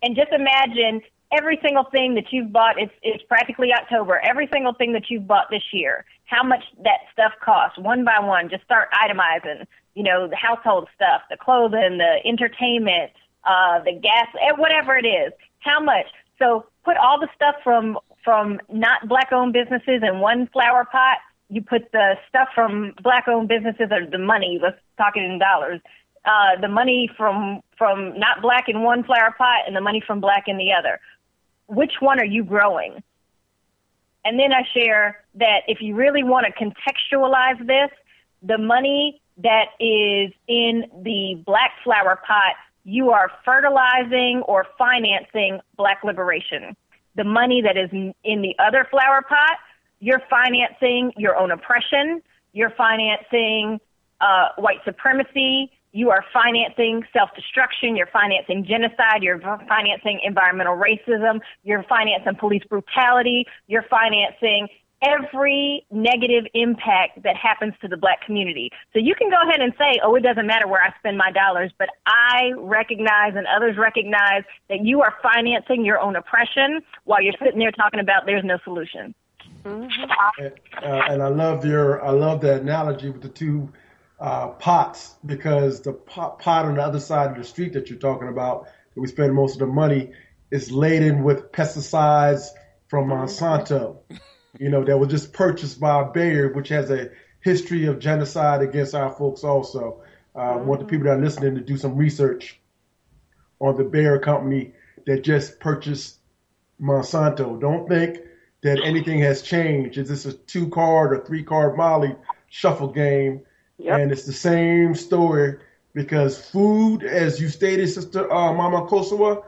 and just imagine every single thing that you've bought. It's it's practically October. Every single thing that you've bought this year, how much that stuff costs, one by one. Just start itemizing you know, the household stuff, the clothing, the entertainment, uh, the gas, eh, whatever it is. How much? So put all the stuff from from not black owned businesses in one flower pot. You put the stuff from black owned businesses or the money, let's talk it in dollars, uh, the money from from not black in one flower pot and the money from black in the other. Which one are you growing? And then I share that if you really want to contextualize this, the money that is in the black flower pot, you are fertilizing or financing black liberation. The money that is in the other flower pot, you're financing your own oppression, you're financing uh, white supremacy, you are financing self destruction, you're financing genocide, you're financing environmental racism, you're financing police brutality, you're financing every negative impact that happens to the black community. So you can go ahead and say, oh, it doesn't matter where I spend my dollars, but I recognize and others recognize that you are financing your own oppression while you're sitting there talking about there's no solution. Mm-hmm. And, uh, and I love your, I love the analogy with the two uh, pots because the pot, pot on the other side of the street that you're talking about, that we spend most of the money, is laden with pesticides from Monsanto. You know, that was just purchased by Bayer, which has a history of genocide against our folks. Also, uh, I want the people that are listening to do some research on the Bayer company that just purchased Monsanto. Don't think that anything has changed. Is this a two card or three card Molly shuffle game? Yep. And it's the same story because food, as you stated, Sister uh, Mama Akosua,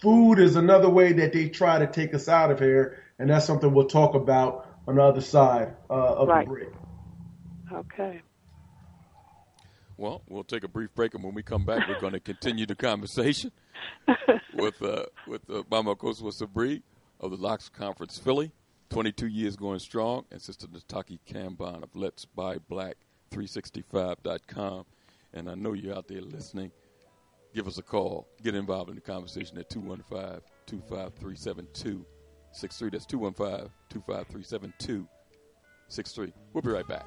food is another way that they try to take us out of here. And that's something we'll talk about on the other side uh, of right. the break. Okay. Well, we'll take a brief break, and when we come back, we're going to continue the conversation with uh, with uh, Mama Akosua Sabree of the Locks Conference Philly, 22 years going strong, and Sister Nataki Kambon of Let's Buy Black 365.com. And I know you're out there listening. Give us a call. Get involved in the conversation at 215 253 7263. That's 215 253 7263. We'll be right back.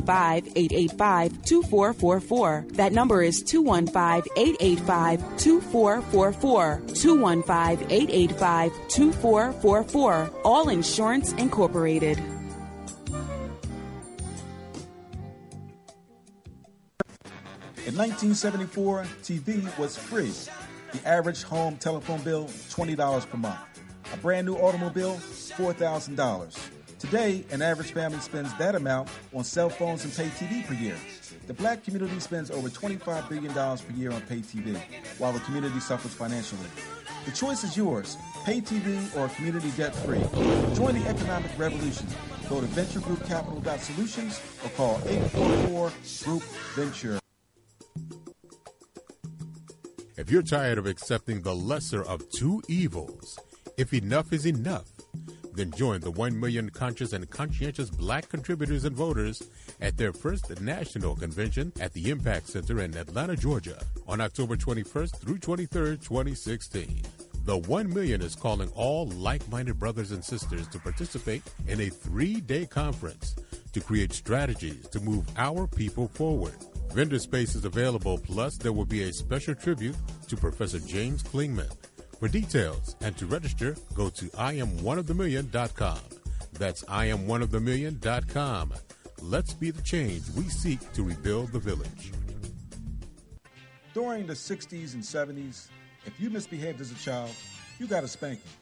215 215-885-2444. That number is 215-885-2444. 215-885-2444. All Insurance Incorporated. In 1974, TV was free. The average home telephone bill, $20 per month. A brand new automobile, $4,000. Today, an average family spends that amount on cell phones and pay TV per year. The black community spends over $25 billion per year on pay TV, while the community suffers financially. The choice is yours pay TV or community debt free. Join the economic revolution. Go to venturegroupcapital.solutions or call 844 Group Venture. If you're tired of accepting the lesser of two evils, if enough is enough, then join the 1 million conscious and conscientious black contributors and voters at their first national convention at the Impact Center in Atlanta, Georgia on October 21st through 23rd, 2016. The 1 Million is calling all like minded brothers and sisters to participate in a three day conference to create strategies to move our people forward. Vendor space is available, plus, there will be a special tribute to Professor James Clingman. For details and to register, go to IamOneOfTheMillion.com. That's IamOneOfTheMillion.com. Let's be the change we seek to rebuild the village. During the 60s and 70s, if you misbehaved as a child, you got a spanking.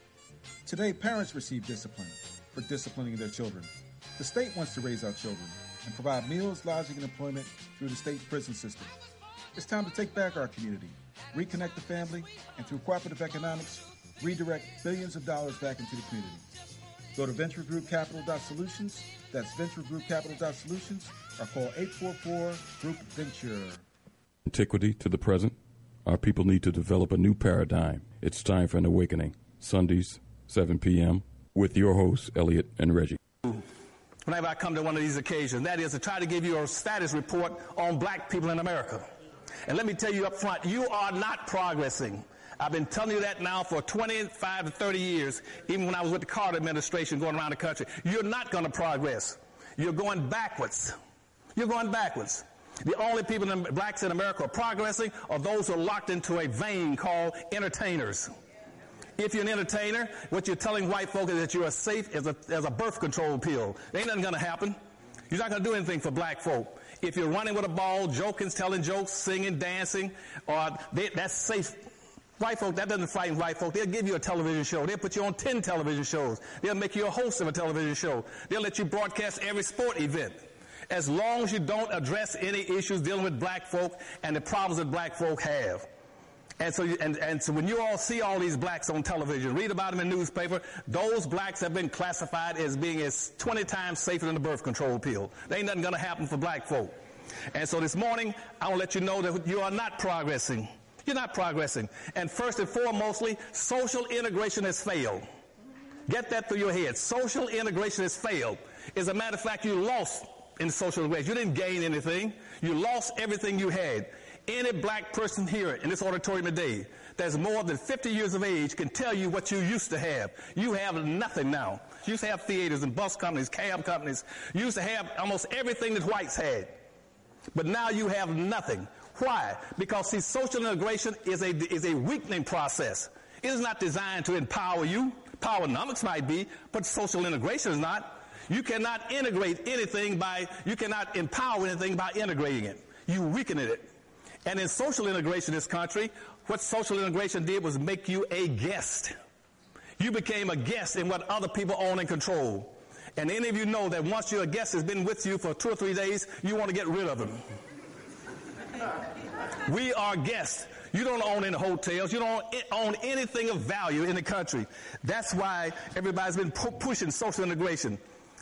Today, parents receive discipline for disciplining their children. The state wants to raise our children and provide meals, lodging, and employment through the state prison system. It's time to take back our community, reconnect the family, and through cooperative economics, redirect billions of dollars back into the community. Go to venturegroupcapital.solutions, that's venturegroupcapital.solutions, or call 844-GROUP-VENTURE. Antiquity to the present. Our people need to develop a new paradigm. It's time for an awakening. Sundays, 7 p.m., with your hosts, Elliot and Reggie. Whenever I come to one of these occasions, that is to try to give you a status report on black people in America. And let me tell you up front, you are not progressing. I've been telling you that now for 25 to 30 years, even when I was with the Carter administration going around the country. You're not going to progress. You're going backwards. You're going backwards. The only people, in, blacks in America, are progressing are those who are locked into a vein called entertainers. If you're an entertainer, what you're telling white folk is that you are safe as a, as a birth control pill. Ain't nothing going to happen. You're not going to do anything for black folk. If you're running with a ball, joking, telling jokes, singing, dancing, or they, that's safe. White folk, that doesn't frighten white folk. They'll give you a television show. They'll put you on 10 television shows. They'll make you a host of a television show. They'll let you broadcast every sport event. As long as you don't address any issues dealing with black folk and the problems that black folk have. And so, and, and so when you all see all these blacks on television, read about them in newspaper, those blacks have been classified as being as 20 times safer than the birth control pill. There ain't nothing gonna happen for black folk. And so this morning, I want to let you know that you are not progressing. You're not progressing. And first and foremostly, social integration has failed. Get that through your head. Social integration has failed. As a matter of fact, you lost in social integration. You didn't gain anything. You lost everything you had. Any black person here in this auditorium today that's more than 50 years of age can tell you what you used to have. You have nothing now. You used to have theaters and bus companies, cab companies. You used to have almost everything that whites had. But now you have nothing. Why? Because see, social integration is a, is a weakening process. It is not designed to empower you. Powernomics might be, but social integration is not. You cannot integrate anything by, you cannot empower anything by integrating it. You weaken it. And in social integration in this country, what social integration did was make you a guest. You became a guest in what other people own and control. And any of you know that once your guest has been with you for two or three days, you want to get rid of him. We are guests. You don't own any hotels. You don't own anything of value in the country. That's why everybody's been pu- pushing social integration.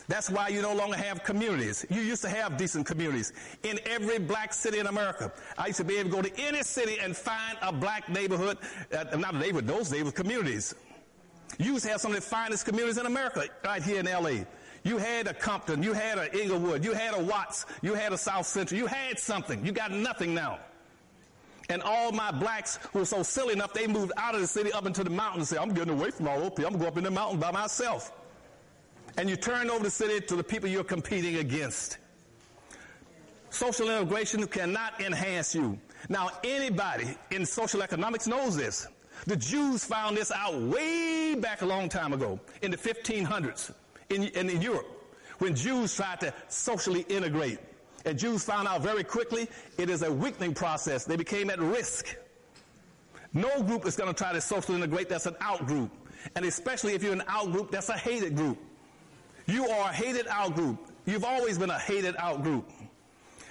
That's why you no longer have communities. You used to have decent communities in every black city in America. I used to be able to go to any city and find a black neighborhood, uh, not a neighborhood, those were communities. You used to have some of the finest communities in America right here in LA. You had a Compton, you had a Inglewood, you had a Watts, you had a South Central, you had something. You got nothing now. And all my blacks who were so silly enough, they moved out of the city up into the mountains and said, I'm getting away from all those. I'm going up in the mountains by myself. And you turn over the city to the people you're competing against. Social integration cannot enhance you. Now, anybody in social economics knows this. The Jews found this out way back a long time ago in the 1500s in, in Europe when Jews tried to socially integrate. And Jews found out very quickly it is a weakening process. They became at risk. No group is going to try to socially integrate that's an out group. And especially if you're an out group, that's a hated group. You are a hated out group. You've always been a hated out group.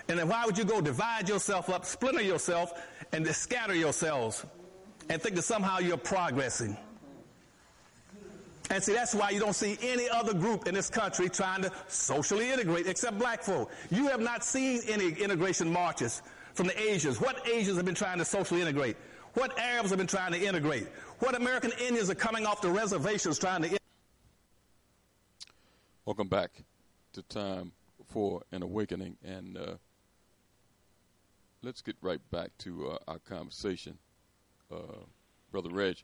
And then why would you go divide yourself up, splinter yourself, and scatter yourselves and think that somehow you're progressing? And see, that's why you don't see any other group in this country trying to socially integrate except black folk. You have not seen any integration marches from the Asians. What Asians have been trying to socially integrate? What Arabs have been trying to integrate? What American Indians are coming off the reservations trying to integrate? Welcome back to Time for an Awakening. And uh, let's get right back to uh, our conversation. Uh, Brother Reg,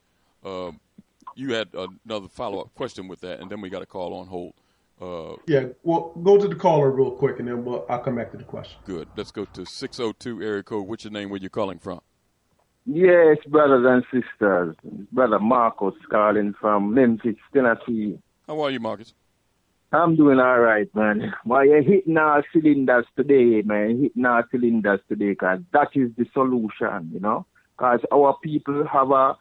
um, you had another follow up question with that, and then we got a call on hold. Uh, yeah, well, go to the caller real quick, and then we'll, I'll come back to the question. Good. Let's go to 602 area code. What's your name? Where you calling from? Yes, brothers and sisters. Brother Marcus calling from Memphis, Tennessee. How are you, Marcus? I'm doing all right, man. Why you hitting our cylinders today, man? Hitting our cylinders today, because that is the solution, you know? Because our people have a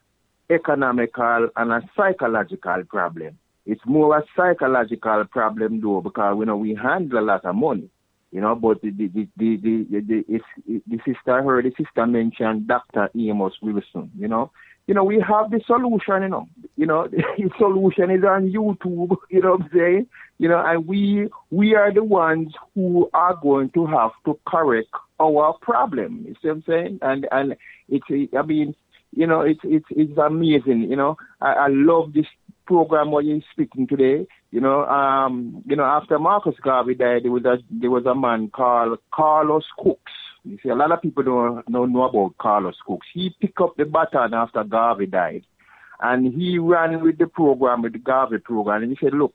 economical and a psychological problem. It's more a psychological problem, though, because, you know, we handle a lot of money, you know, but the, the, the, the, the, the, the, the sister, I heard the sister mention Dr. Amos Wilson, you know? You know, we have the solution, you know. You know, the solution is on YouTube, you know what I'm saying? You know, and we we are the ones who are going to have to correct our problem. You see what I'm saying? And and it's I mean, you know, it's it's it's amazing, you know. I, I love this program what you're speaking today. You know, um, you know, after Marcus Garvey died there was a there was a man called Carlos Cooks you see, a lot of people don't, don't know about Carlos Cooks. He picked up the baton after Garvey died. And he ran with the program, with the Garvey program. And he said, look,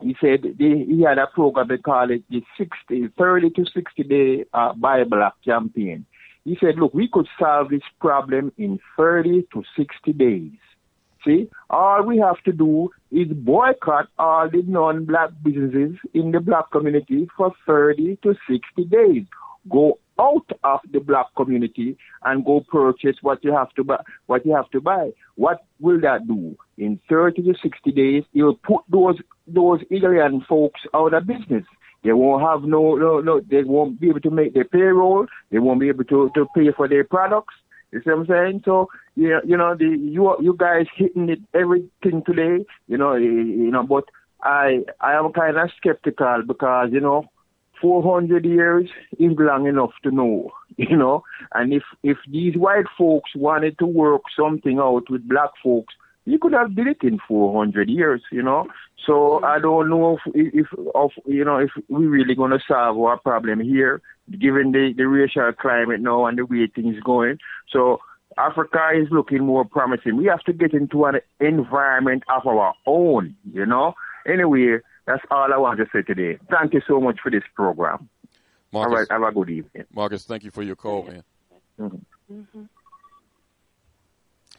he said they, he had a program, they call it the 60, 30 to 60 day uh, Buy Black campaign. He said, look, we could solve this problem in 30 to 60 days. See, all we have to do is boycott all the non-black businesses in the black community for 30 to 60 days. Go out of the black community and go purchase what you have to buy. What you have to buy. What will that do? In 30 to 60 days, you'll put those those alien folks out of business. They won't have no, no, no, they won't be able to make their payroll. They won't be able to, to pay for their products. You see what I'm saying? So, yeah, you know, the, you, you guys hitting it everything today, you know, you know, but I, I am kind of skeptical because, you know, 400 years is long enough to know, you know. And if if these white folks wanted to work something out with black folks, you could have did it in 400 years, you know. So mm-hmm. I don't know if, if of you know if we're really gonna solve our problem here, given the the racial climate now and the way things going. So Africa is looking more promising. We have to get into an environment of our own, you know. Anyway, that's all I want to say today. Thank you so much for this program. Marcus, all right, have a good evening. Marcus, thank you for your call, man. Mm-hmm.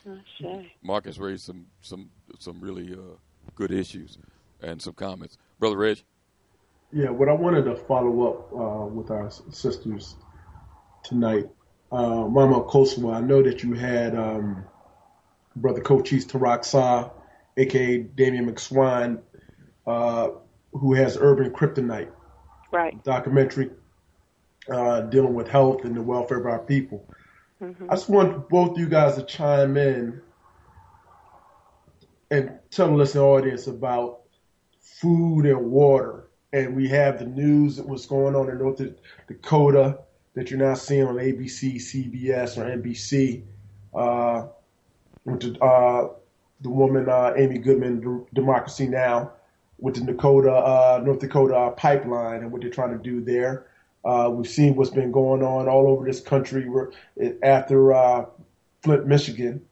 Mm-hmm. Marcus raised some some some really uh, good issues and some comments, brother Reg. Yeah, what I wanted to follow up uh, with our sisters tonight, uh, Mama Koswa. I know that you had um, brother Cochise Tarak Sa, aka Damian McSwine, uh, who has Urban Kryptonite. Right. Documentary uh, dealing with health and the welfare of our people. Mm-hmm. I just want both you guys to chime in and tell the listening audience about food and water. And we have the news that what's going on in North Dakota that you're not seeing on ABC, CBS, or NBC. Uh, with the, uh, the woman uh, Amy Goodman, Democracy Now! With the Dakota, uh, North Dakota pipeline and what they're trying to do there. Uh, we've seen what's been going on all over this country after uh, Flint, Michigan,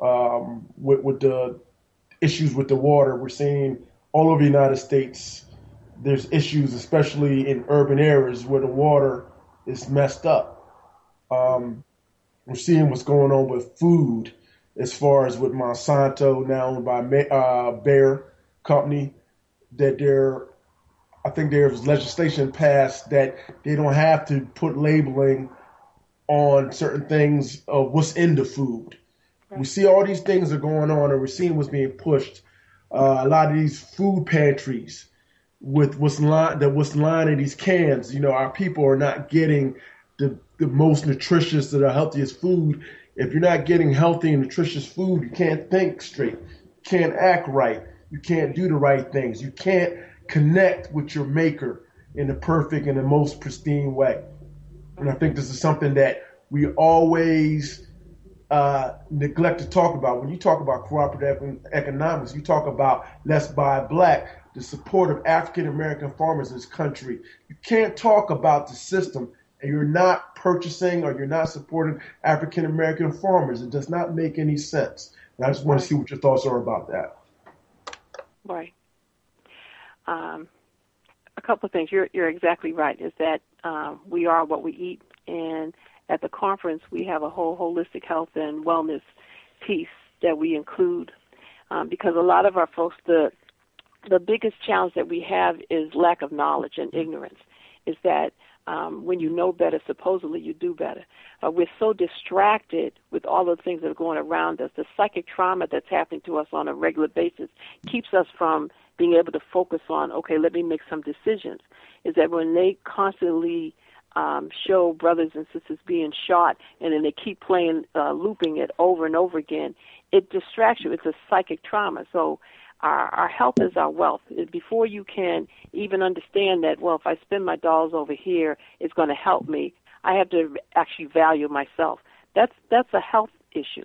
um, with, with the issues with the water. We're seeing all over the United States there's issues, especially in urban areas where the water is messed up. Um, we're seeing what's going on with food, as far as with Monsanto now owned by uh, Company that there, I think there's legislation passed that they don't have to put labeling on certain things of what's in the food. Right. We see all these things are going on, and we're seeing what's being pushed. Uh, a lot of these food pantries with what's line that what's lining these cans. You know, our people are not getting the the most nutritious or the healthiest food. If you're not getting healthy and nutritious food, you can't think straight, you can't act right. You can't do the right things. You can't connect with your maker in the perfect and the most pristine way. And I think this is something that we always uh, neglect to talk about. When you talk about cooperative economics, you talk about let's buy black, the support of African American farmers in this country. You can't talk about the system and you're not purchasing or you're not supporting African American farmers. It does not make any sense. And I just want to see what your thoughts are about that. Right. um, a couple of things. You're you're exactly right. Is that um, we are what we eat, and at the conference we have a whole holistic health and wellness piece that we include um, because a lot of our folks the the biggest challenge that we have is lack of knowledge and ignorance. Is that um, when you know better, supposedly you do better. Uh, we're so distracted with all the things that are going around us. The psychic trauma that's happening to us on a regular basis keeps us from being able to focus on, okay, let me make some decisions. Is that when they constantly um, show brothers and sisters being shot and then they keep playing, uh, looping it over and over again, it distracts you. It's a psychic trauma. So our, our health is our wealth. Before you can even understand that, well, if I spend my dollars over here, it's going to help me. I have to actually value myself. That's that's a health issue.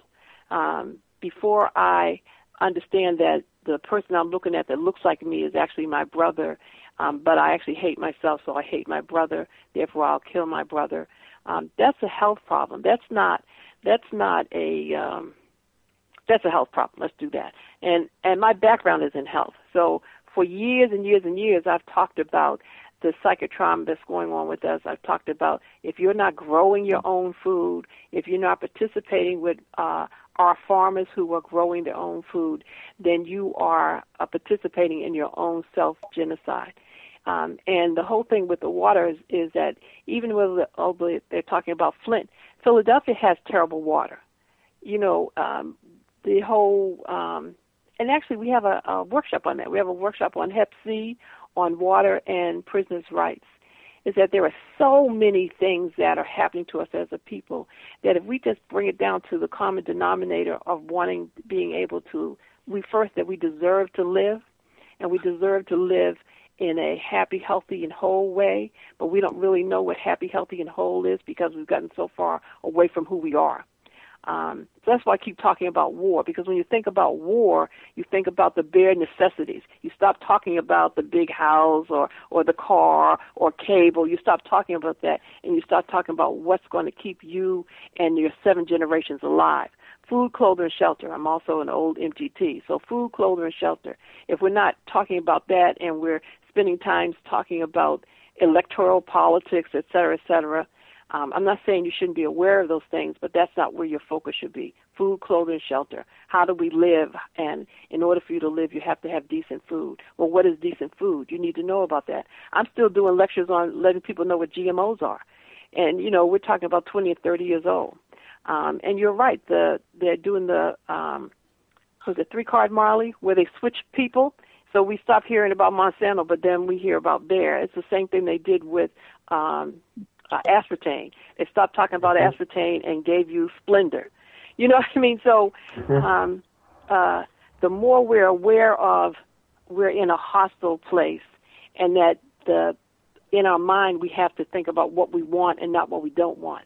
Um, before I understand that the person I'm looking at that looks like me is actually my brother, um, but I actually hate myself, so I hate my brother. Therefore, I'll kill my brother. Um, that's a health problem. That's not that's not a um, that's a health problem. Let's do that. And and my background is in health. So for years and years and years, I've talked about the psychic trauma that's going on with us. I've talked about if you're not growing your own food, if you're not participating with uh, our farmers who are growing their own food, then you are uh, participating in your own self genocide. Um, and the whole thing with the water is, is that even though they're talking about Flint, Philadelphia has terrible water. You know, um, the whole, um, and actually we have a, a workshop on that. We have a workshop on Hep C, on water and prisoners' rights. Is that there are so many things that are happening to us as a people that if we just bring it down to the common denominator of wanting, being able to, we first that we deserve to live, and we deserve to live in a happy, healthy, and whole way, but we don't really know what happy, healthy, and whole is because we've gotten so far away from who we are. Um, so that's why I keep talking about war, because when you think about war, you think about the bare necessities. You stop talking about the big house or, or the car or cable. You stop talking about that, and you start talking about what's going to keep you and your seven generations alive. Food, clothing, and shelter. I'm also an old MGT. So food, clothing, and shelter. If we're not talking about that and we're spending time talking about electoral politics, et cetera, et cetera, um, I'm not saying you shouldn't be aware of those things, but that's not where your focus should be. Food, clothing, shelter. How do we live? And in order for you to live, you have to have decent food. Well, what is decent food? You need to know about that. I'm still doing lectures on letting people know what GMOs are. And, you know, we're talking about 20 and 30 years old. Um, and you're right. The They're doing the, um, was it three card Marley, where they switch people. So we stop hearing about Monsanto, but then we hear about Bayer. It's the same thing they did with um, uh, aspartame. They stopped talking about aspartame and gave you Splenda. You know what I mean? So um, uh, the more we're aware of, we're in a hostile place, and that the in our mind we have to think about what we want and not what we don't want.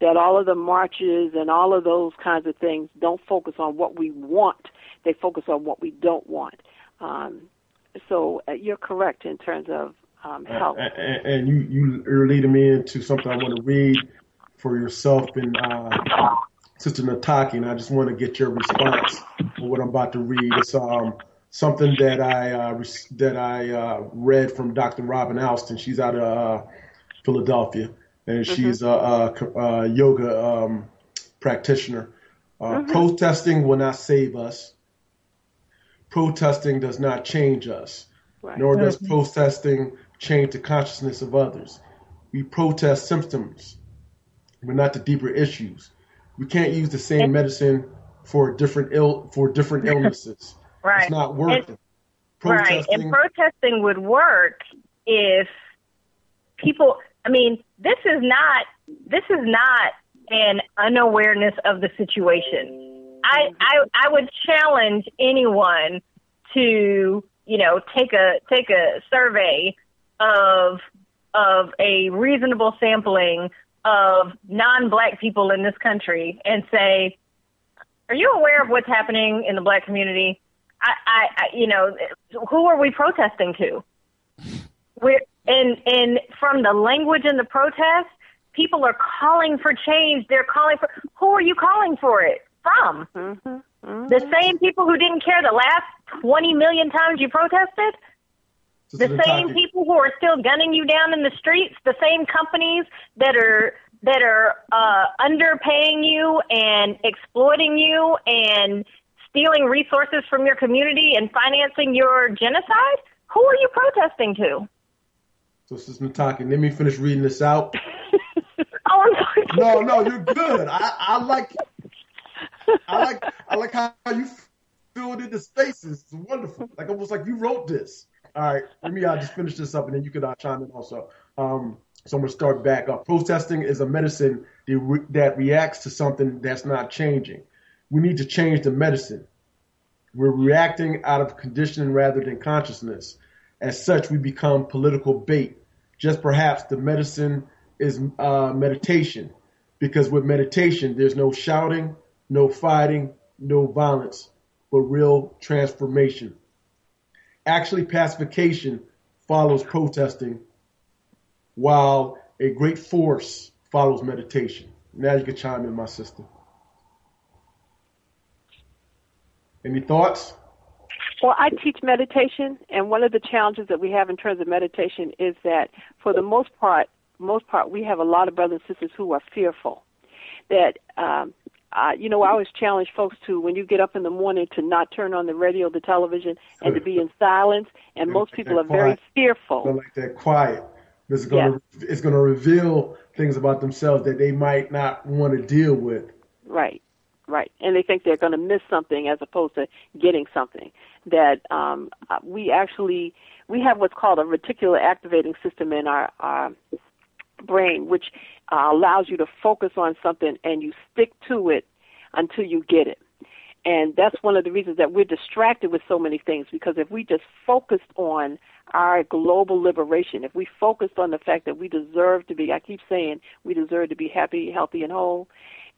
That all of the marches and all of those kinds of things don't focus on what we want; they focus on what we don't want. Um, so uh, you're correct in terms of um, help. And, and, you, you are leading me into something I want to read for yourself and uh, Sister Nataki, and I just want to get your response on what I'm about to read. It's um, something that I uh, that I uh, read from Dr. Robin Alston. She's out of uh, Philadelphia, and mm-hmm. she's a, a, a yoga um, practitioner. Uh, mm-hmm. Protesting will not save us. Protesting does not change us, right. nor does mm-hmm. protesting change the consciousness of others. We protest symptoms, but not the deeper issues. We can't use the same medicine for different ill for different illnesses. right. It's not working. right. And protesting would work if people I mean, this is not this is not an unawareness of the situation. I I I would challenge anyone to, you know, take a take a survey of of a reasonable sampling of non-black people in this country and say, "Are you aware of what's happening in the black community?" I, I, I you know, who are we protesting to? We're and and from the language in the protest, people are calling for change. They're calling for. Who are you calling for it from? Mm-hmm. Mm-hmm. The same people who didn't care the last twenty million times you protested. The same people who are still gunning you down in the streets, the same companies that are that are uh, underpaying you and exploiting you and stealing resources from your community and financing your genocide. Who are you protesting to? So, Sister Nataki, let me finish reading this out. oh, I'm sorry. No, no, you're good. I, I like, I like, I like how you filled in the spaces. It's wonderful. Like almost like you wrote this. All right, let me uh, just finish this up, and then you could uh, chime in also. Um, so I'm gonna start back up. Protesting is a medicine that, re- that reacts to something that's not changing. We need to change the medicine. We're reacting out of conditioning rather than consciousness. As such, we become political bait. Just perhaps the medicine is uh, meditation, because with meditation, there's no shouting, no fighting, no violence, but real transformation. Actually, pacification follows protesting, while a great force follows meditation. Now you can chime in, my sister. Any thoughts? Well, I teach meditation, and one of the challenges that we have in terms of meditation is that, for the most part, most part, we have a lot of brothers and sisters who are fearful. That um, uh, you know, I always challenge folks to when you get up in the morning to not turn on the radio, the television, and to be in silence. And most people are very fearful. They're like that quiet. It's going to it's going to reveal things about themselves that they might not want to deal with. Right, right, and they think they're going to miss something as opposed to getting something. That um, uh, we actually we have what's called a reticular activating system in our, our brain, which uh, allows you to focus on something and you stick to it until you get it. And that's one of the reasons that we're distracted with so many things because if we just focused on our global liberation, if we focused on the fact that we deserve to be, I keep saying we deserve to be happy, healthy, and whole,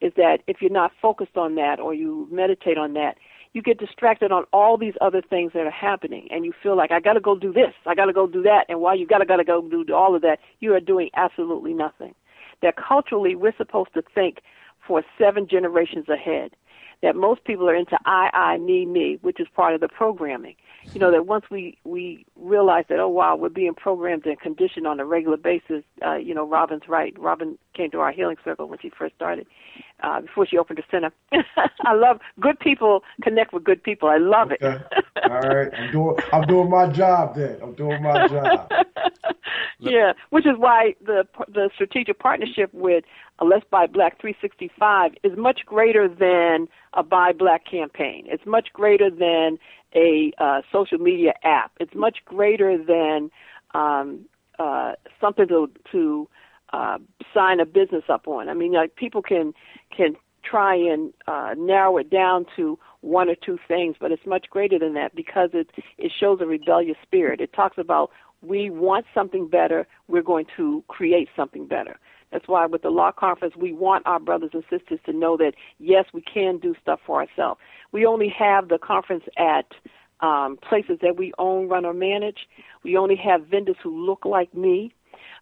is that if you're not focused on that or you meditate on that, you get distracted on all these other things that are happening and you feel like I got to go do this, I got to go do that, and while you got to got to go do all of that, you are doing absolutely nothing. That culturally we're supposed to think for seven generations ahead. That most people are into I, I, me, me, which is part of the programming. You know that once we we realize that oh wow we're being programmed and conditioned on a regular basis. Uh, you know Robin's right. Robin came to our healing circle when she first started, uh, before she opened her center. I love good people connect with good people. I love okay. it. All right, I'm doing I'm doing my job then. I'm doing my job. yeah, which is why the the strategic partnership with a Let's Buy Black 365 is much greater than a Buy Black campaign. It's much greater than a uh, social media app. It's much greater than um, uh, something to to uh, sign a business up on. I mean, like people can can try and uh, narrow it down to one or two things, but it's much greater than that because it it shows a rebellious spirit. It talks about we want something better, we're going to create something better. That's why with the Lock conference, we want our brothers and sisters to know that yes, we can do stuff for ourselves. We only have the conference at um, places that we own, run, or manage. We only have vendors who look like me.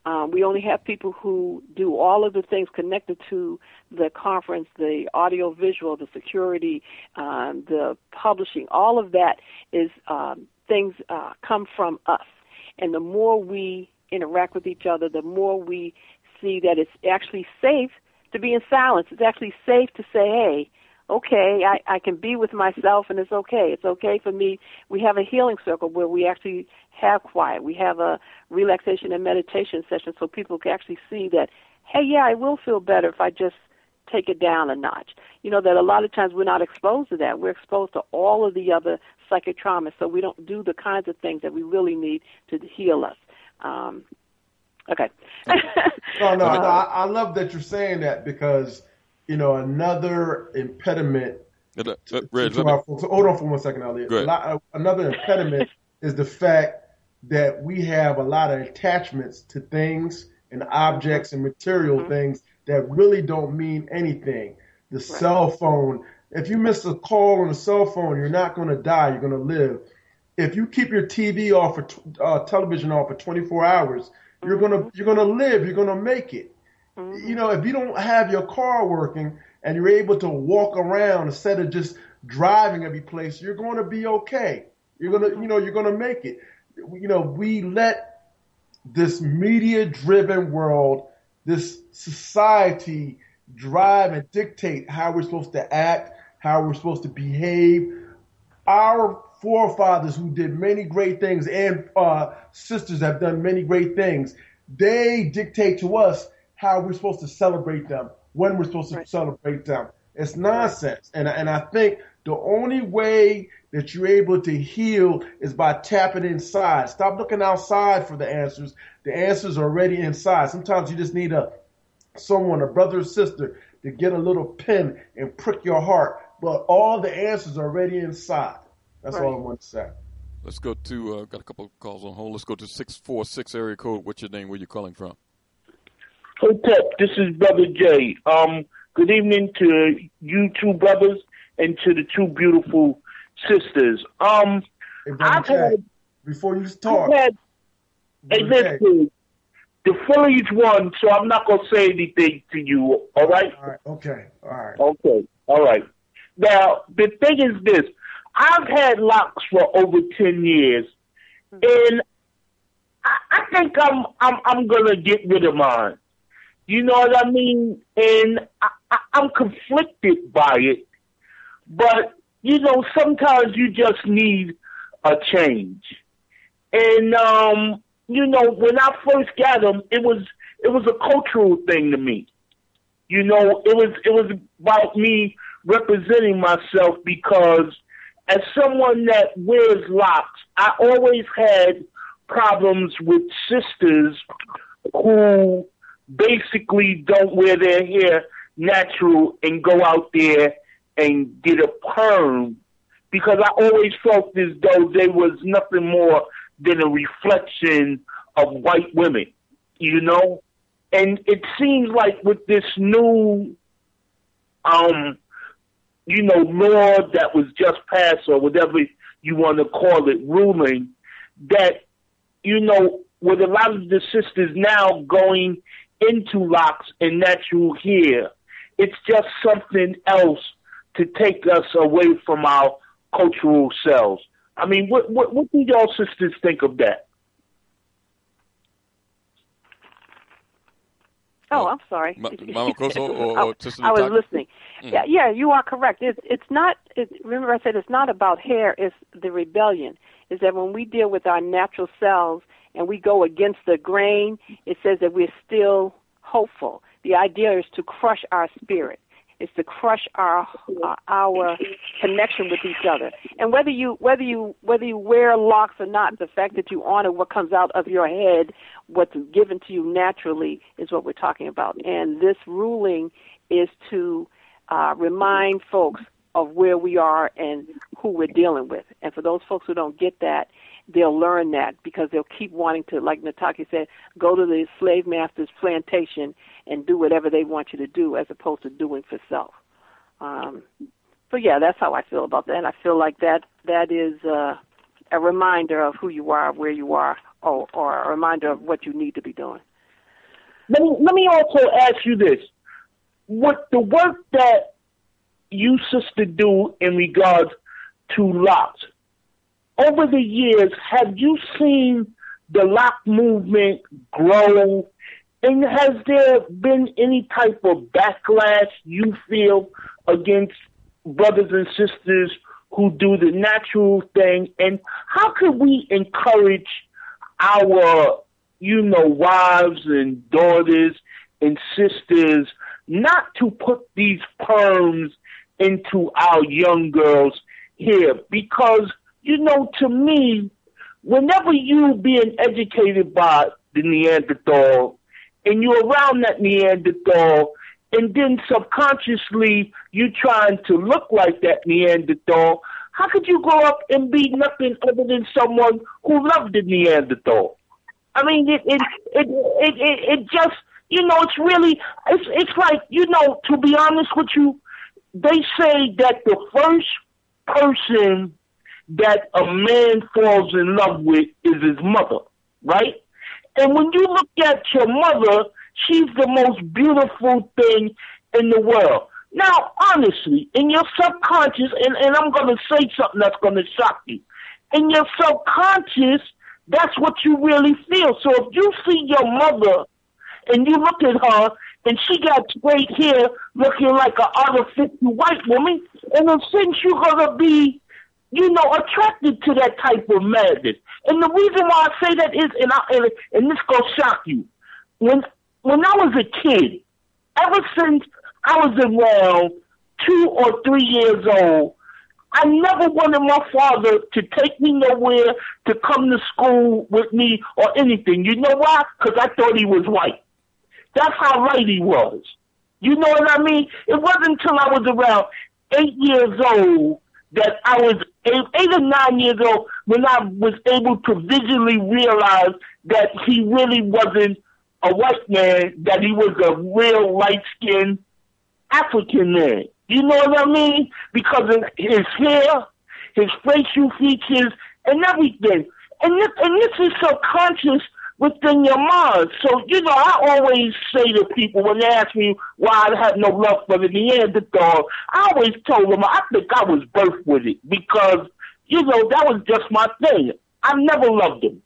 Um, we only have people who do all of the things connected to the conference, the audio visual, the security, um, the publishing. All of that is um, things uh, come from us. And the more we interact with each other, the more we see that it's actually safe to be in silence. It's actually safe to say, hey, okay, I, I can be with myself and it's okay. It's okay for me. We have a healing circle where we actually have quiet. We have a relaxation and meditation session so people can actually see that, hey, yeah, I will feel better if I just take it down a notch. You know, that a lot of times we're not exposed to that. We're exposed to all of the other psychic traumas, so we don't do the kinds of things that we really need to heal us. Um, okay. no, no, no. I, I love that you're saying that because – you know, another impediment. Uh, uh, Reg, to, our, so hold on for one second, Ali. Lot, another impediment is the fact that we have a lot of attachments to things and objects and material mm-hmm. things that really don't mean anything. The right. cell phone. If you miss a call on a cell phone, you're not going to die. You're going to live. If you keep your TV off or uh, television off for 24 hours, you're mm-hmm. gonna you're gonna live. You're gonna make it. Mm-hmm. You know, if you don't have your car working and you're able to walk around instead of just driving every place, you're going to be okay. You're going to, you know, you're going to make it. you know, we let this media driven world, this society drive and dictate how we're supposed to act, how we're supposed to behave. Our forefathers who did many great things and uh, sisters have done many great things, they dictate to us how we're supposed to celebrate them, when we're supposed to right. celebrate them. It's nonsense. And, and I think the only way that you're able to heal is by tapping inside. Stop looking outside for the answers. The answers are already inside. Sometimes you just need a someone, a brother or sister, to get a little pin and prick your heart. But all the answers are already inside. That's right. all I want to say. Let's go to uh, got a couple of calls on hold. Let's go to six four six area code. What's your name? Where you calling from? Hotep, this is Brother Jay. Um, good evening to you two brothers and to the two beautiful sisters. Um, hey, I've had, before you start, I've had, hey, listen, the Phillies won, so I'm not gonna say anything to you. All right? All right. Okay. All right. Okay. All right. Now the thing is this: I've had locks for over ten years, and I, I think I'm I'm I'm gonna get rid of mine. You know what I mean? And I, I, I'm conflicted by it, but you know sometimes you just need a change. And um, you know when I first got them, it was it was a cultural thing to me. You know, it was it was about me representing myself because as someone that wears locks, I always had problems with sisters who basically don't wear their hair natural and go out there and get a perm because I always felt as though they was nothing more than a reflection of white women, you know? And it seems like with this new um you know, law that was just passed or whatever you want to call it, ruling, that, you know, with a lot of the sisters now going into locks and natural hair, it's just something else to take us away from our cultural selves. I mean, what what, what do y'all sisters think of that? Oh, I'm sorry. Mama Koso or, or I, I was listening. Mm. Yeah, yeah, you are correct. It's it's not. It, remember, I said it's not about hair. It's the rebellion. Is that when we deal with our natural selves and we go against the grain, it says that we're still hopeful. The idea is to crush our spirit. It's to crush our uh, our connection with each other. And whether you whether you whether you wear locks or not, the fact that you honor what comes out of your head, what's given to you naturally, is what we're talking about. And this ruling is to uh, remind folks of where we are and who we're dealing with. And for those folks who don't get that, they'll learn that because they'll keep wanting to, like Nataki said, go to the slave master's plantation and do whatever they want you to do as opposed to doing for self. Um, so yeah, that's how I feel about that. And I feel like that that is uh, a reminder of who you are, where you are, or, or a reminder of what you need to be doing. Let me let me also ask you this: with the work that you sister do in regards to locks, over the years, have you seen the lock movement grow? And has there been any type of backlash you feel against brothers and sisters who do the natural thing? And how can we encourage our, you know, wives and daughters and sisters not to put these perms into our young girls here because you know to me whenever you being educated by the Neanderthal and you're around that Neanderthal and then subconsciously you're trying to look like that Neanderthal, how could you grow up and be nothing other than someone who loved the Neanderthal? I mean, it it it it, it, it just you know, it's really, it's, it's like, you know, to be honest with you, they say that the first person that a man falls in love with is his mother, right? And when you look at your mother, she's the most beautiful thing in the world. Now, honestly, in your subconscious, and, and I'm going to say something that's going to shock you. In your subconscious, that's what you really feel. So if you see your mother and you look at her and she got straight hair looking like a an artificial white woman, in a you're gonna be, you know, attracted to that type of madness. And the reason why I say that is, and I, and, and this gonna shock you, when when I was a kid, ever since I was around two or three years old, I never wanted my father to take me nowhere, to come to school with me or anything. You know why? Because I thought he was white. That's how right he was. You know what I mean? It wasn't until I was around eight years old that I was eight, eight or nine years old when I was able to visually realize that he really wasn't a white man, that he was a real light skinned African man. You know what I mean? Because of his hair, his facial features, and everything. And this, and this is subconscious within your mind. So, you know, I always say to people when they ask me why I have no love for the Neanderthal, I always told them I think I was birthed with it because, you know, that was just my thing. I never loved them.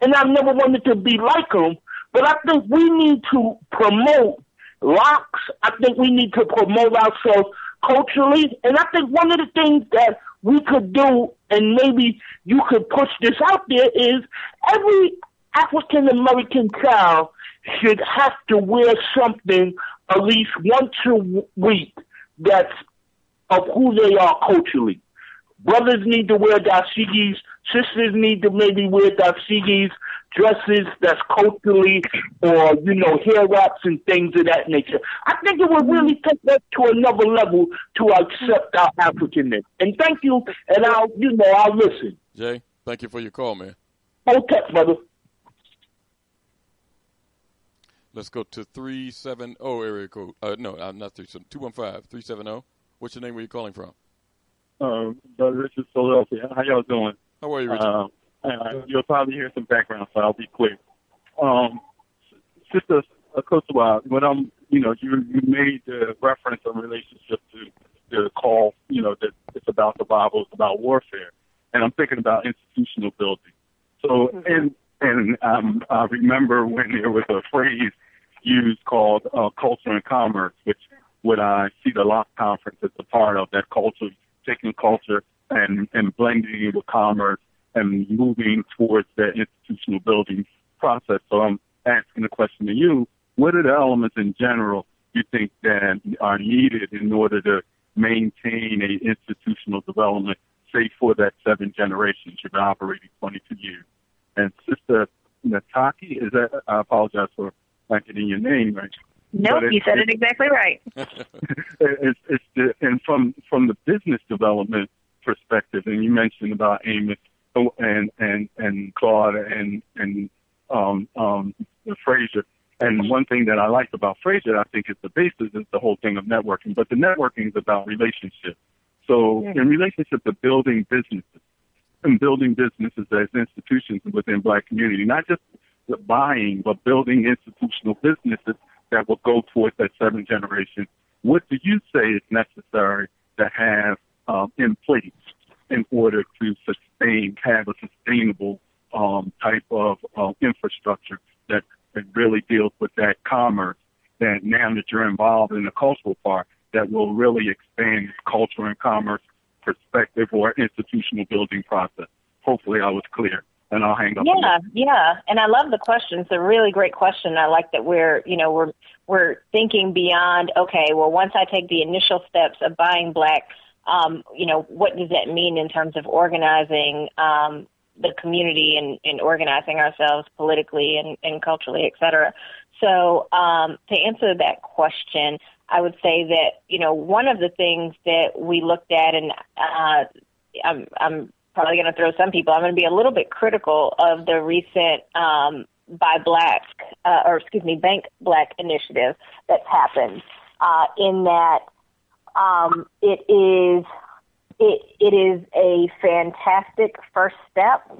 And I never wanted to be like them. But I think we need to promote locks. I think we need to promote ourselves culturally. And I think one of the things that we could do, and maybe you could push this out there, is every African American child should have to wear something at least once a week that's of who they are culturally. Brothers need to wear dashikis. Sisters need to maybe wear dashikis, dresses that's culturally, or you know, hair wraps and things of that nature. I think it would really take that to another level to accept our Africanness. And thank you, and I'll, you know, I'll listen. Jay, thank you for your call, man. Okay, brother. Let's go to 370 area code. Uh, no, uh, not 370, 215 370. What's your name? Where you calling from? Um, Brother Richard Philadelphia. How y'all doing? How are you, Richard? Um, uh, you'll probably hear some background, so I'll be quick. Um, Sister Akosua, when I'm, you know, you you made the reference in relationship to the call, you know, that it's about the Bible, it's about warfare, and I'm thinking about institutional building. So, and and um, I remember when there was a phrase used called uh, culture and commerce, which what I see the Lock Conference as a part of that culture, taking culture and, and blending it with commerce and moving towards that institutional building process. So I'm asking the question to you, what are the elements in general you think that are needed in order to maintain a institutional development, say for that seven generations you've been operating 22 years? And Sister Nataki, is that, I apologize for not getting your name right. Nope, But you said it exactly right. it's, it's the, and from from the business development perspective, and you mentioned about Amos and and and Claud and and um, um, Fraser. And one thing that I like about Fraser, I think, is the basis is the whole thing of networking. But the networking is about relationships. So in relationship to building businesses and building businesses as institutions within black community, not just the buying, but building institutional businesses that will go towards that seventh generation. What do you say is necessary to have um, in place in order to sustain, have a sustainable um, type of uh, infrastructure that, that really deals with that commerce? That now that you're involved in the cultural part, that will really expand culture and commerce perspective or institutional building process. Hopefully, I was clear, and I'll hang up. Yeah, yeah, and I love the question. It's a really great question. I like that we're, you know, we're we're thinking beyond. Okay, well, once I take the initial steps of buying black, um, you know, what does that mean in terms of organizing um, the community and, and organizing ourselves politically and, and culturally, et cetera. So, um, to answer that question, I would say that you know one of the things that we looked at, and uh, I'm, I'm probably going to throw some people. I'm going to be a little bit critical of the recent um, Buy Black, uh, or excuse me, Bank Black initiative that's happened. Uh, in that um, it is it it is a fantastic first step,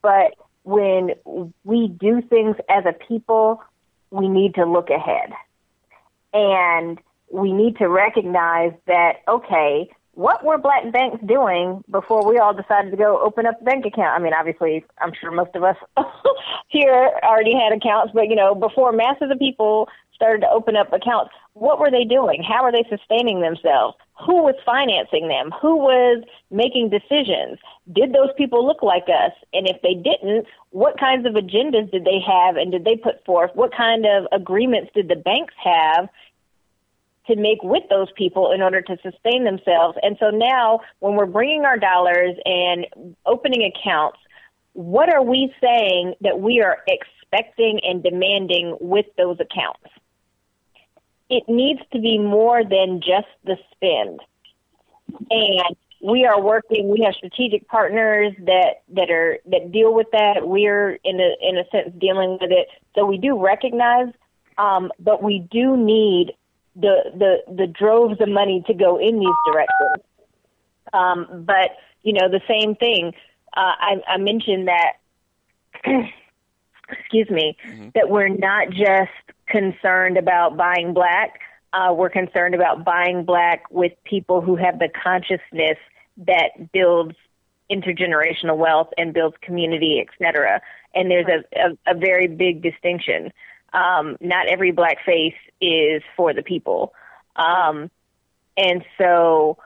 but when we do things as a people, we need to look ahead, and we need to recognize that okay, what were black banks doing before we all decided to go open up a bank account? I mean, obviously, I'm sure most of us here already had accounts, but you know, before masses of people started to open up accounts, what were they doing? How were they sustaining themselves? Who was financing them? Who was making decisions? Did those people look like us? And if they didn't, what kinds of agendas did they have and did they put forth? What kind of agreements did the banks have to make with those people in order to sustain themselves. And so now, when we're bringing our dollars and opening accounts, what are we saying that we are expecting and demanding with those accounts? It needs to be more than just the spend. And we are working we have strategic partners that that are that deal with that we're in a in a sense dealing with it so we do recognize um, but we do need the the the droves of money to go in these directions. Um, but you know, the same thing. Uh, I, I mentioned that. excuse me, mm-hmm. that we're not just concerned about buying black. Uh, we're concerned about buying black with people who have the consciousness that builds intergenerational wealth and builds community, et cetera. And there's a, a, a very big distinction um, not every black face is for the people. Um, and so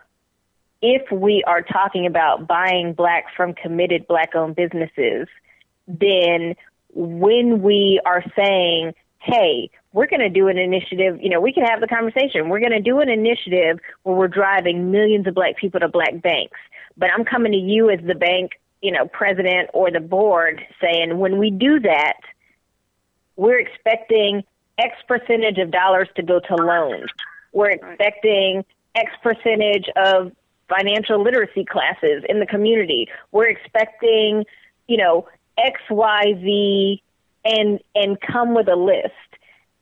if we are talking about buying black from committed black owned businesses, then when we are saying, hey, we're going to do an initiative, you know, we can have the conversation. We're going to do an initiative where we're driving millions of black people to black banks. But I'm coming to you as the bank, you know, president or the board saying, when we do that, we're expecting X percentage of dollars to go to loans. We're expecting X percentage of financial literacy classes in the community. We're expecting, you know, X, Y, Z, and and come with a list.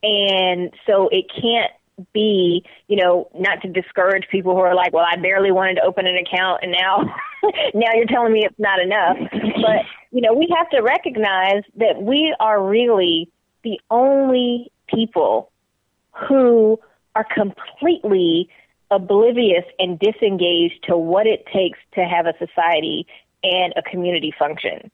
And so it can't be, you know, not to discourage people who are like, well, I barely wanted to open an account, and now now you're telling me it's not enough. But you know, we have to recognize that we are really the only people who are completely oblivious and disengaged to what it takes to have a society and a community function.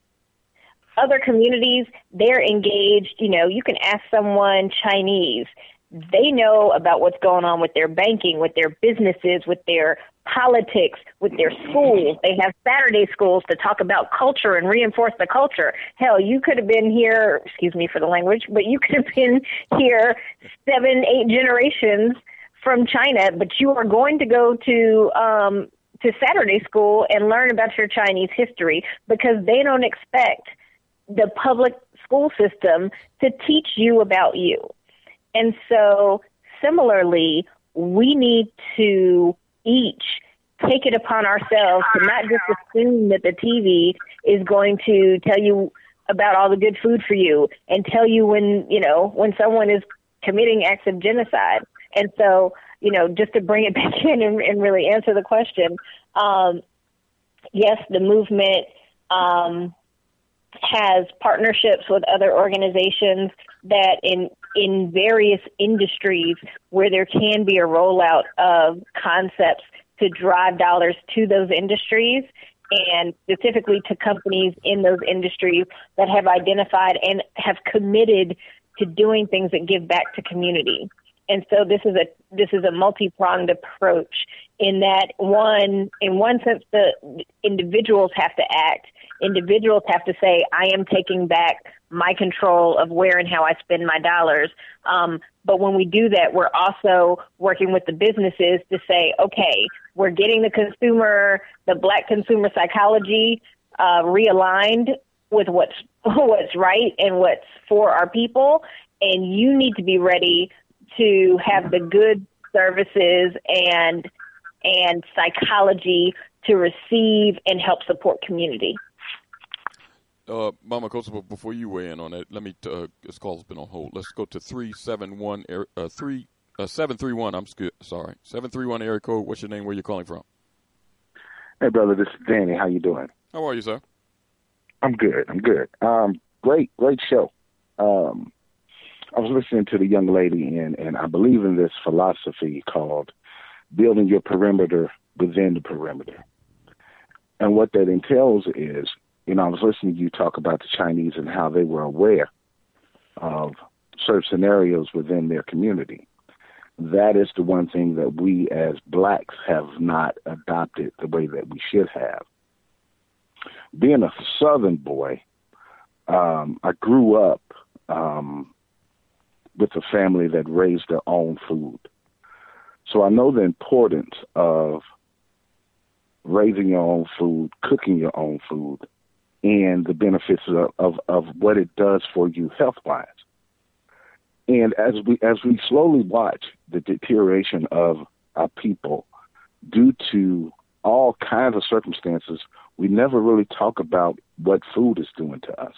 Other communities, they're engaged, you know, you can ask someone Chinese they know about what's going on with their banking, with their businesses, with their politics, with their schools. They have Saturday schools to talk about culture and reinforce the culture. Hell, you could have been here, excuse me for the language, but you could have been here seven, eight generations from China, but you are going to go to um to Saturday school and learn about your Chinese history because they don't expect the public school system to teach you about you. And so, similarly, we need to each take it upon ourselves to not just assume that the TV is going to tell you about all the good food for you and tell you when, you know, when someone is committing acts of genocide. And so, you know, just to bring it back in and, and really answer the question, um, yes, the movement um, has partnerships with other organizations that in in various industries where there can be a rollout of concepts to drive dollars to those industries and specifically to companies in those industries that have identified and have committed to doing things that give back to community. And so this is a this is a multi-pronged approach in that one in one sense the individuals have to act individuals have to say, I am taking back my control of where and how I spend my dollars. Um, but when we do that, we're also working with the businesses to say, okay, we're getting the consumer, the black consumer psychology uh, realigned with what's what's right and what's for our people, and you need to be ready to have the good services and and psychology to receive and help support community. Uh, Mama Akosua, before you weigh in on it, let me. T- uh, this call's been on hold. Let's go to three seven one uh, three uh, seven three one. I'm sc- sorry, seven three one area code. What's your name? Where you calling from? Hey, brother. This is Danny. How you doing? How are you, sir? I'm good. I'm good. Um, great, great show. Um, I was listening to the young lady, and and I believe in this philosophy called building your perimeter within the perimeter. And what that entails is, you know, I was listening to you talk about the Chinese and how they were aware of certain scenarios within their community. That is the one thing that we as blacks have not adopted the way that we should have. Being a southern boy, um, I grew up um, with a family that raised their own food. So I know the importance of raising your own food, cooking your own food, and the benefits of, of, of what it does for you health wise. And as we as we slowly watch the deterioration of our people due to all kinds of circumstances, we never really talk about what food is doing to us.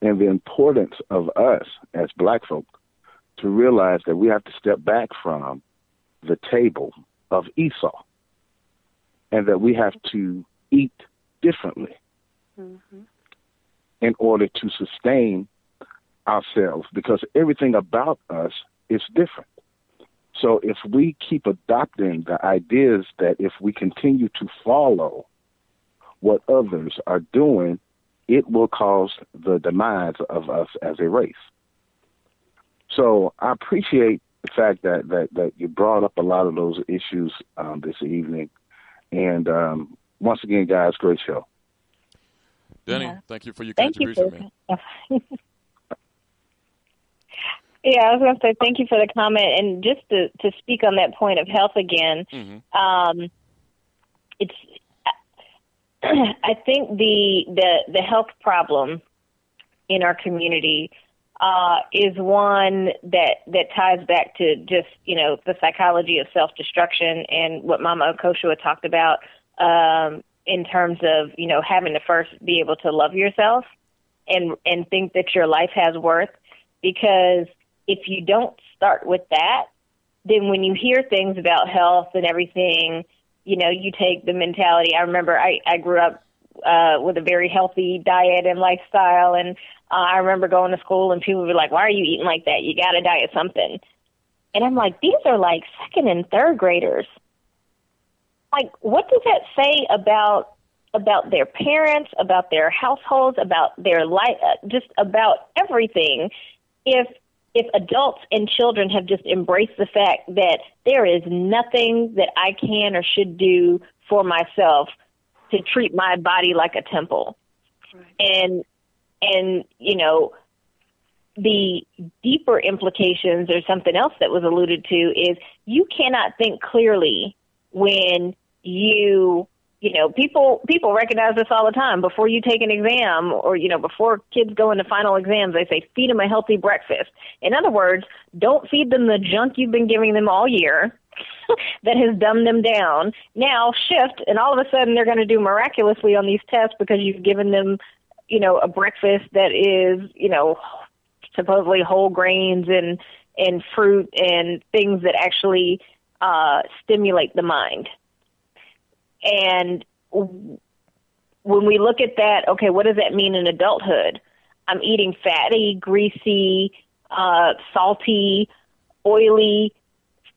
And the importance of us as black folk to realize that we have to step back from the table of Esau and that we have to eat differently Mm-hmm. in order to sustain ourselves because everything about us is different. So if we keep adopting the ideas that if we continue to follow what others are doing, it will cause the demise of us as a race. So I appreciate the fact that that, that you brought up a lot of those issues um, this evening. And um, once again, guys, great show. Denny, Yeah. thank you for your Thank you contribution, for man. Yeah, I was going to say thank you for the comment, and just to to speak on that point of health again. Um, it's I think the the the health problem in our community uh, is one that that ties back to just you know the psychology of self destruction and what Mama Akosua talked about um, in terms of you know having to first be able to love yourself and and think that your life has worth. Because if you don't start with that then when you hear things about health and everything you know you take the mentality. I remember i i grew up uh with a very healthy diet and lifestyle. And uh, i remember going to school and people be like why are you eating like that? You got to diet something. And i'm like these are like second and third graders like what does that say about about their parents about their households about their life uh, just about everything if if adults and children have just embraced the fact that there is nothing that I can or should do for myself to treat my body like a temple. And and you know the deeper implications or something else that was alluded to is you cannot think clearly when you you know people people recognize this all the time. Before you take an exam or you know before kids go into final exams they say feed them a healthy breakfast. In other words don't feed them the junk you've been giving them all year that has dumbed them down. Now shift and all of a sudden they're going to do miraculously on these tests because you've given them you know a breakfast that is you know supposedly whole grains and and fruit and things that actually uh stimulate the mind and when we look at that, okay, what does that mean in adulthood? I'm eating fatty, greasy, uh, salty, oily,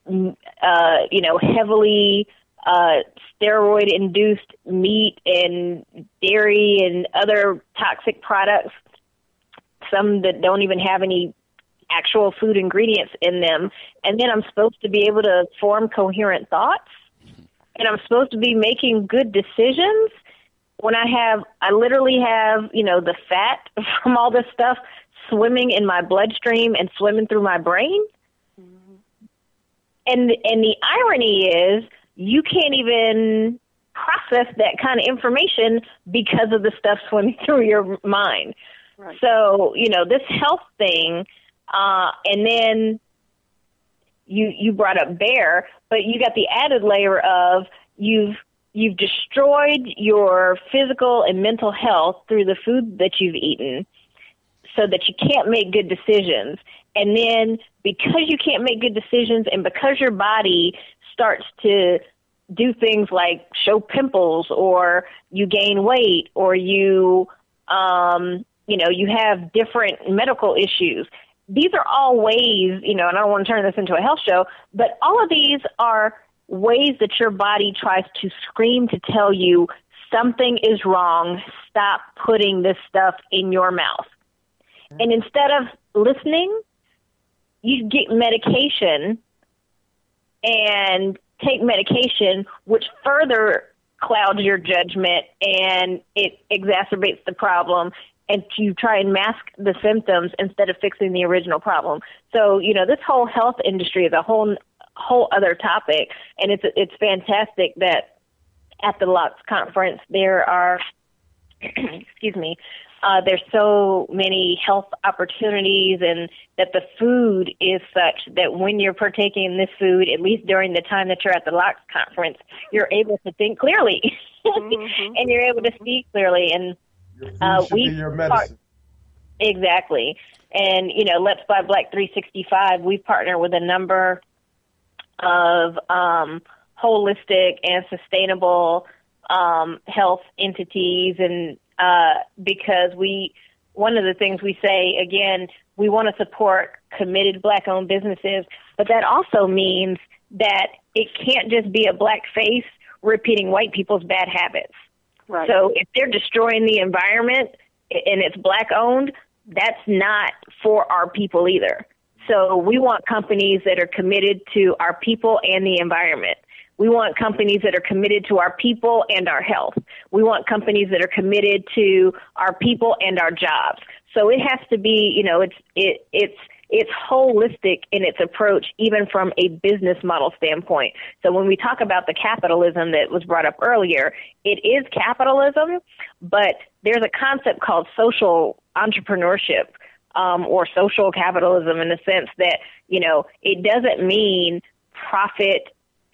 uh, you know, heavily uh, steroid induced meat and dairy and other toxic products, some that don't even have any actual food ingredients in them. And then I'm supposed to be able to form coherent thoughts and I'm supposed to be making good decisions when I have I literally have, you know, the fat from all this stuff swimming in my bloodstream and swimming through my brain. And and the irony is you can't even process that kind of information because of the stuff swimming through your mind. Right. So, you know, this health thing uh and then you you brought up bear, but you got the added layer of you've you've destroyed your physical and mental health through the food that you've eaten so that you can't make good decisions. And then because you can't make good decisions and because your body starts to do things like show pimples or you gain weight or you um you know you have different medical issues these are all ways you know and i don't want to turn this into a health show but all of these are ways that your body tries to scream to tell you something is wrong. Stop putting this stuff in your mouth. And instead of listening, you get medication and take medication, which further clouds your judgment and it exacerbates the problem and you try and mask the symptoms instead of fixing the original problem. So, you know, this whole health industry is a whole whole other topic and it's it's fantastic that at the Locks conference there are excuse me, uh, there's so many health opportunities and that the food is such that when you're partaking in this food, at least during the time that you're at the Locks conference, you're able to think clearly mm-hmm. and you're able to speak clearly. And uh, we your medicine. exactly. And, you know, Let's Buy Black 365, we partner with a number of um, holistic and sustainable um, health entities and uh, because we one of the things we say again we want to support committed black owned businesses but that also means that it can't just be a black face repeating white people's bad habits right so if they're destroying the environment and it's black owned that's not for our people either so we want companies that are committed to our people and the environment we want companies that are committed to our people and our health. We want companies that are committed to our people and our jobs. So it has to be, you know, it's it it's it's holistic in its approach, even from a business model standpoint. So when we talk about the capitalism that was brought up earlier, it is capitalism, but there's a concept called social entrepreneurship um, or social capitalism in the sense that you know it doesn't mean profit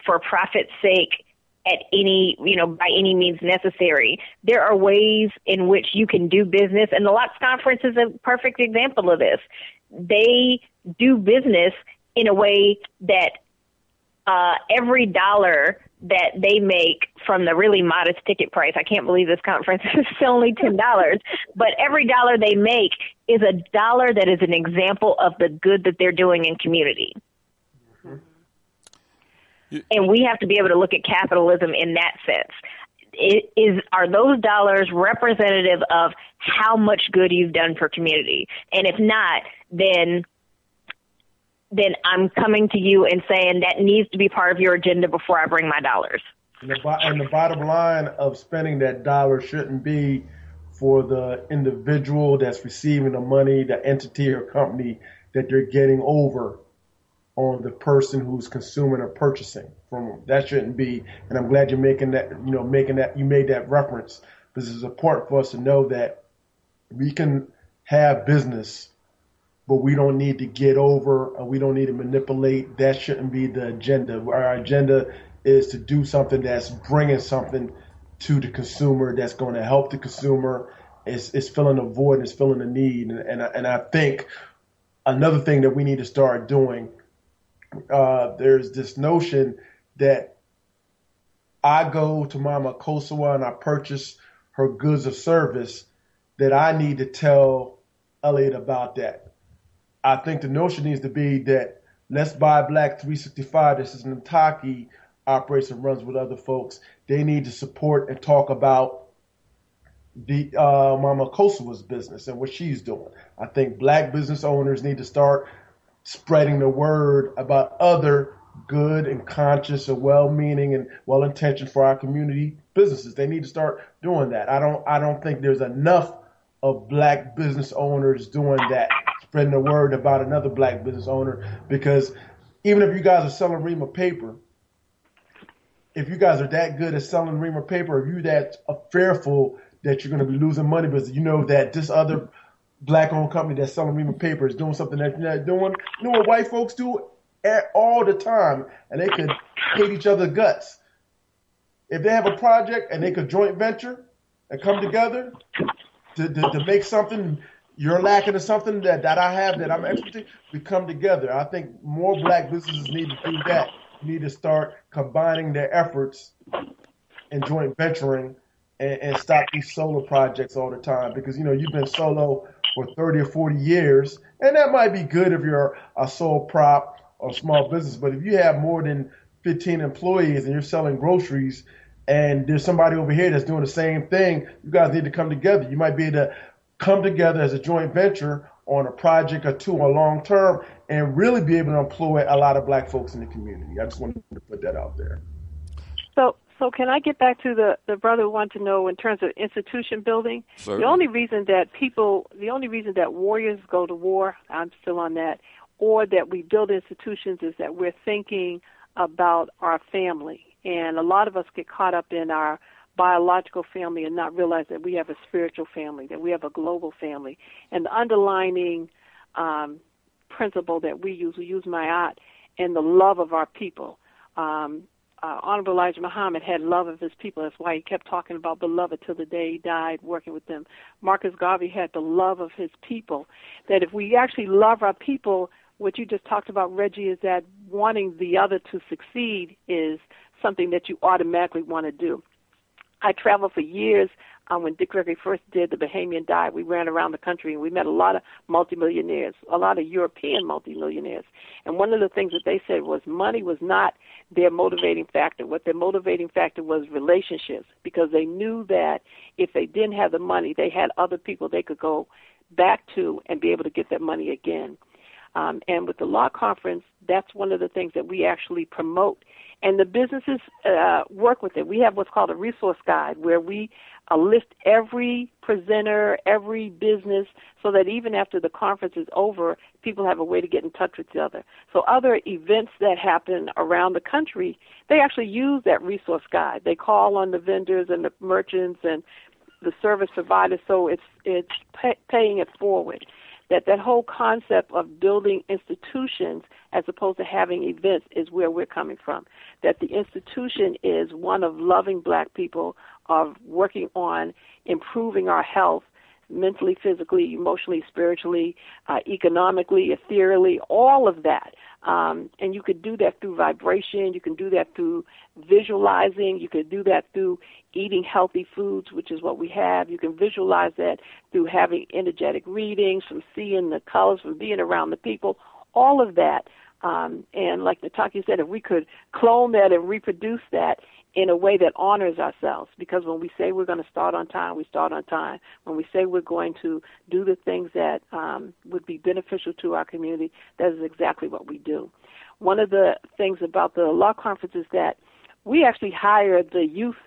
for profit's sake at any, you know, by any means necessary. There are ways in which you can do business, and the Locks Conference is a perfect example of this. They do business in a way that uh, every dollar that they make from the really modest ticket price. I can't believe this conference is only ten dollars, but every dollar they make is a dollar that is an example of the good that they're doing in community. And we have to be able to look at capitalism in that sense. Is are those dollars representative of how much good you've done for community? And if not, then then I'm coming to you and saying that needs to be part of your agenda before I bring my dollars. And the, and the bottom line of spending that dollar shouldn't be for the individual that's receiving the money, the entity or company that they're getting over on the person who's consuming or purchasing from them. That shouldn't be, and I'm glad you're making that, you know, making that, you made that reference because it's important for us to know that we can have business, but we don't need to get over we don't need to manipulate. That shouldn't be the agenda. Our agenda is to do something that's bringing something to the consumer that's going to help the consumer. It's, it's filling a void, it's filling a need. And, and, and I think another thing that we need to start doing uh, there's this notion that I go to Mama Akosua and I purchase her goods or service that I need to tell Elliot about that. I think the notion needs to be that let's buy Black 365. This is Nataki operates and runs with other folks. They need to support and talk about the uh, Mama Akosua's business and what she's doing. I think black business owners need to start spreading the word about other good and conscious and well-meaning and well-intentioned for our community businesses. They need to start doing that. I don't I don't think there's enough of black business owners doing that, spreading the word about another black business owner because even if you guys are selling Rima paper, if you guys are that good at selling Rima paper, if you that fearful that you're going to be losing money because you know that this other black owned company that's selling Rima papers doing something that you're not doing. You know what white folks do at all the time, and they could hate each other's guts. If they have a project and they could joint venture and come together to, to, to make something you're lacking in something that, that I have that I'm expert we come together. I think more black businesses need to do that. Need to start combining their efforts and joint venturing and, and stop these solo projects all the time because you know you've been solo for 30 or 40 years, and that might be good if you're a sole prop or small business. But if you have more than 15 employees and you're selling groceries and there's somebody over here that's doing the same thing, you guys need to come together. You might be able to come together as a joint venture on a project or two or long term and really be able to employ a lot of black folks in the community. I just wanted to put that out there. So, so can I get back to the the brother who wanted to know in terms of institution building? Certainly. The only reason that people, the only reason that warriors go to war, I'm still on that, or that we build institutions is that we're thinking about our family, and a lot of us get caught up in our biological family and not realize that we have a spiritual family, that we have a global family, and the underlining um, principle that we use, we use ma'at, and the love of our people. Um, uh, Honorable Elijah Muhammad had love of his people. That's why he kept talking about beloved till the day he died, working with them. Marcus Garvey had the love of his people. That if we actually love our people, what you just talked about, Reggie, is that wanting the other to succeed is something that you automatically want to do. I traveled for years um, when Dick Gregory first did the Bahamian Diet. We ran around the country and we met a lot of multimillionaires, a lot of European multimillionaires. And one of the things that they said was money was not their motivating factor. What their motivating factor was relationships because they knew that if they didn't have the money, they had other people they could go back to and be able to get that money again. Um, and with the law conference, that's one of the things that we actually promote. And the businesses uh, work with it. We have what's called a resource guide where we uh, list every presenter, every business, so that even after the conference is over, people have a way to get in touch with each other. So other events that happen around the country, they actually use that resource guide. They call on the vendors and the merchants and the service providers, so it's it's pay, paying it forward that that whole concept of building institutions as opposed to having events is where we're coming from. That the institution is one of loving black people, of working on improving our health mentally, physically, emotionally, spiritually, uh, economically, ethereally, all of that. Um, and you could do that through vibration. You can do that through visualizing. You could do that through eating healthy foods, which is what we have. You can visualize that through having energetic readings, from seeing the colors, from being around the people. All of that. Um, and like Nataki said, if we could clone that and reproduce that, in a way that honors ourselves. Because when we say we're going to start on time, we start on time. When we say we're going to do the things that um, would be beneficial to our community, that is exactly what we do. One of the things about the law conference is that we actually hire the youth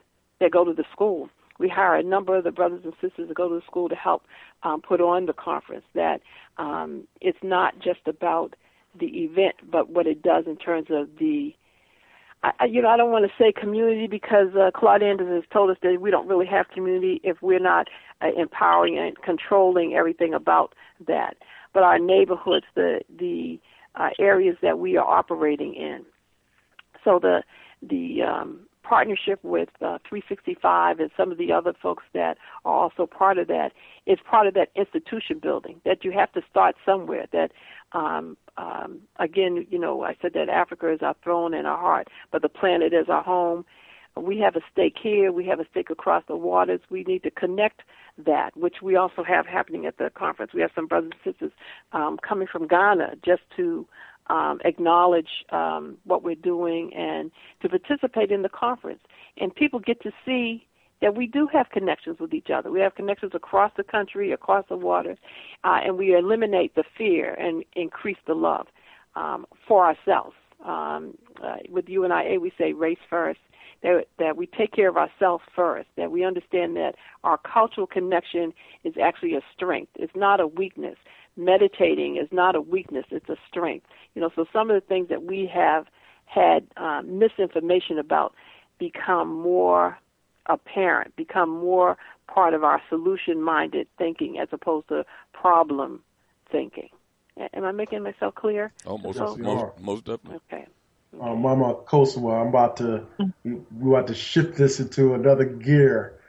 that go to the school. We hire a number of the brothers and sisters that go to the school to help um, put on the conference. That um, it's not just about the event, but what it does in terms of the I, you know, I don't want to say community because uh, Claude Anderson has told us that we don't really have community if we're not uh, empowering and controlling everything about that. But our neighborhoods, the the uh, areas that we are operating in. So the the um, partnership with uh, 365 and some of the other folks that are also part of that is part of that institution building. That you have to start somewhere. That um, um, again, you know, I said that Africa is our throne and our heart, but the planet is our home. We have a stake here. We have a stake across the waters. We need to connect that, which we also have happening at the conference. We have some brothers and sisters um, coming from Ghana just to um, acknowledge um, what we're doing and to participate in the conference. And people get to see that we do have connections with each other. We have connections across the country, across the waters, uh, and we eliminate the fear and increase the love um, for ourselves. Um, uh, with UNIA, we say race first. That, that we take care of ourselves first. That we understand that our cultural connection is actually a strength. It's not a weakness. Meditating is not a weakness. It's a strength. You know, so some of the things that we have had um, misinformation about become more apparent, become more part of our solution minded thinking as opposed to problem thinking. Am I making myself clear? Oh, most, Yes, you most, are. most definitely. Okay. Uh, Mama Akosua, I'm about to we about to shift this into another gear.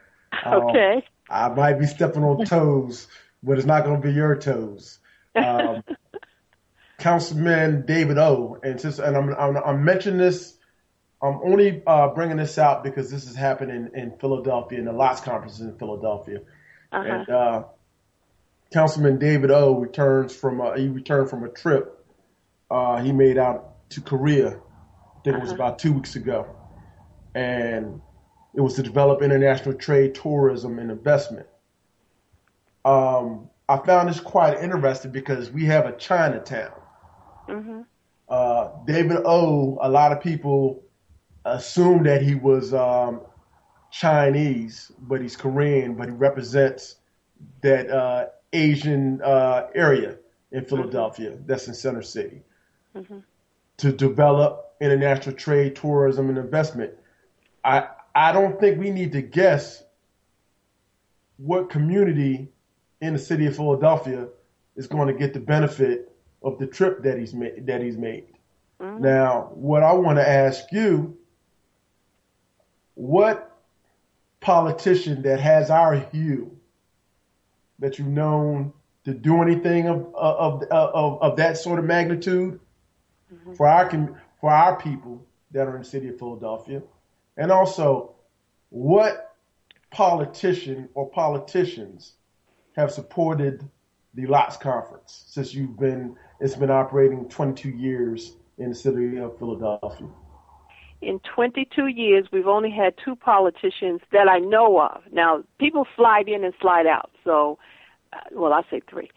Uh, Okay. I might be stepping on toes, but it's not going to be your toes. Um, Councilman David O. And since and I'm I'm, I'm mentioning this, I'm only uh, bringing this out because this is happening in Philadelphia in the Locks conference in Philadelphia, Uh-huh. and uh, Councilman David O. returns from a, he returned from a trip uh, he made out to Korea, I think it was about two weeks ago, and it was to develop international trade, tourism, and investment. Um, I found this quite interesting because we have a Chinatown. Mm-hmm. Uh, David O. A lot of people assume that he was um, Chinese, but he's Korean, but he represents that uh, Asian uh, area in Philadelphia. That's in Center City Mm-hmm. to develop international trade, tourism, and investment. I I don't think we need to guess what community in the city of Philadelphia is going to get the benefit of the trip that he's made. That he's made. Now, what I want to ask you, what politician that has our hue that you've known to do anything of of of, of that sort of magnitude mm-hmm. for our for our people that are in the city of Philadelphia, and also what politician or politicians have supported the Locks Conference since you've been it's been operating 22 years in the city of Philadelphia. In 22 years, we've only had two politicians that I know of. Now, people slide in and slide out. So, uh, well, I say three.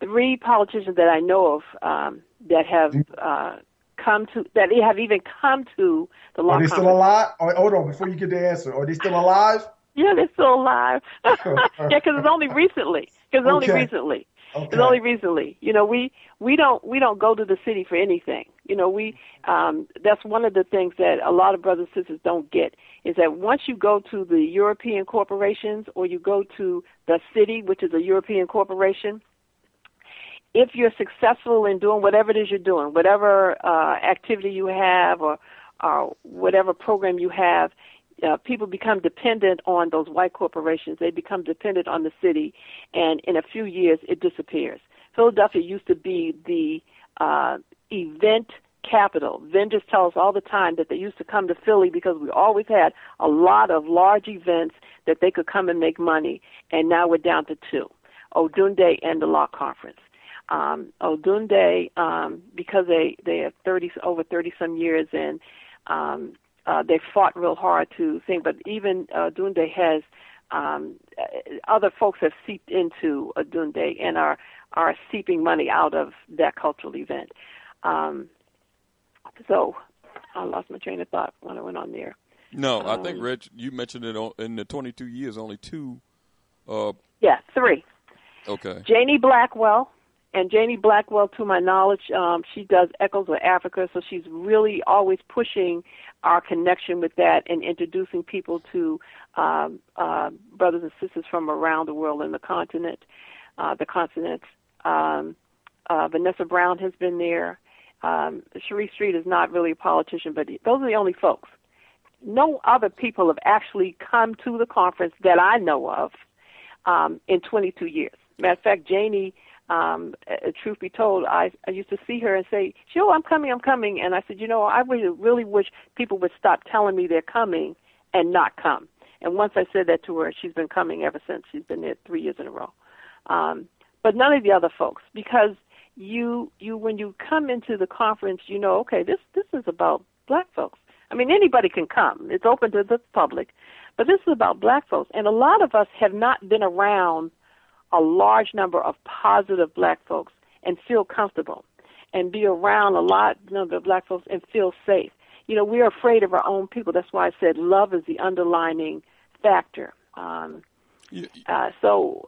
Three politicians that I know of um, that have uh, come to, that have even come to the law Are they still alive? Oh, hold on, before you get the answer, are they still alive? Yeah, they're still alive. yeah, because it's only recently. Because it's only recently. Okay. It's only recently. You know, we we don't we don't go to the city for anything. You know, we um that's one of the things that a lot of brothers and sisters don't get is that once you go to the European corporations or you go to the city, which is a European corporation, if you're successful in doing whatever it is you're doing, whatever uh, activity you have or, or whatever program you have, uh, people become dependent on those white corporations. They become dependent on the city, and in a few years, it disappears. Philadelphia used to be the uh, event capital. Vendors tell us all the time that they used to come to Philly because we always had a lot of large events that they could come and make money, and now we're down to two Odunde and the Law Conference. Um, Odunde, um, because they, they have 30, over 30 some years and um, uh, they fought real hard to think, but even uh, Dunde has um, other folks have seeped into Dunde and are are seeping money out of that cultural event. Um, so I lost my train of thought when I went on there. No, I think Rich, you mentioned it on, in the 22 years, only two. Uh, Yeah, three. okay. Jannie Blackwell, and Jannie Blackwell, to my knowledge, um, she does Echoes of Africa, so she's really always pushing our connection with that and introducing people to um, uh, brothers and sisters from around the world and the continent, uh, the continents. Um, uh, Vanessa Brown has been there. Um, Sharif Street is not really a politician, but those are the only folks. No other people have actually come to the conference that I know of um, in 22 years. Matter of fact, Jannie, um, uh, truth be told, I, I used to see her and say, "Sure, I'm coming, I'm coming," and I said, "You know, I really, really wish people would stop telling me they're coming and not come." And once I said that to her, she's been coming ever since. She's been there three years in a row. Um, but none of the other folks, because you, you, when you come into the conference, you know, okay, this, this is about black folks. I mean, anybody can come. It's open to the public, but this is about black folks. And a lot of us have not been around a large number of positive black folks and feel comfortable and be around a lot number of black folks and feel safe. You know, we're afraid of our own people. That's why I said love is the underlining factor. Um, uh, so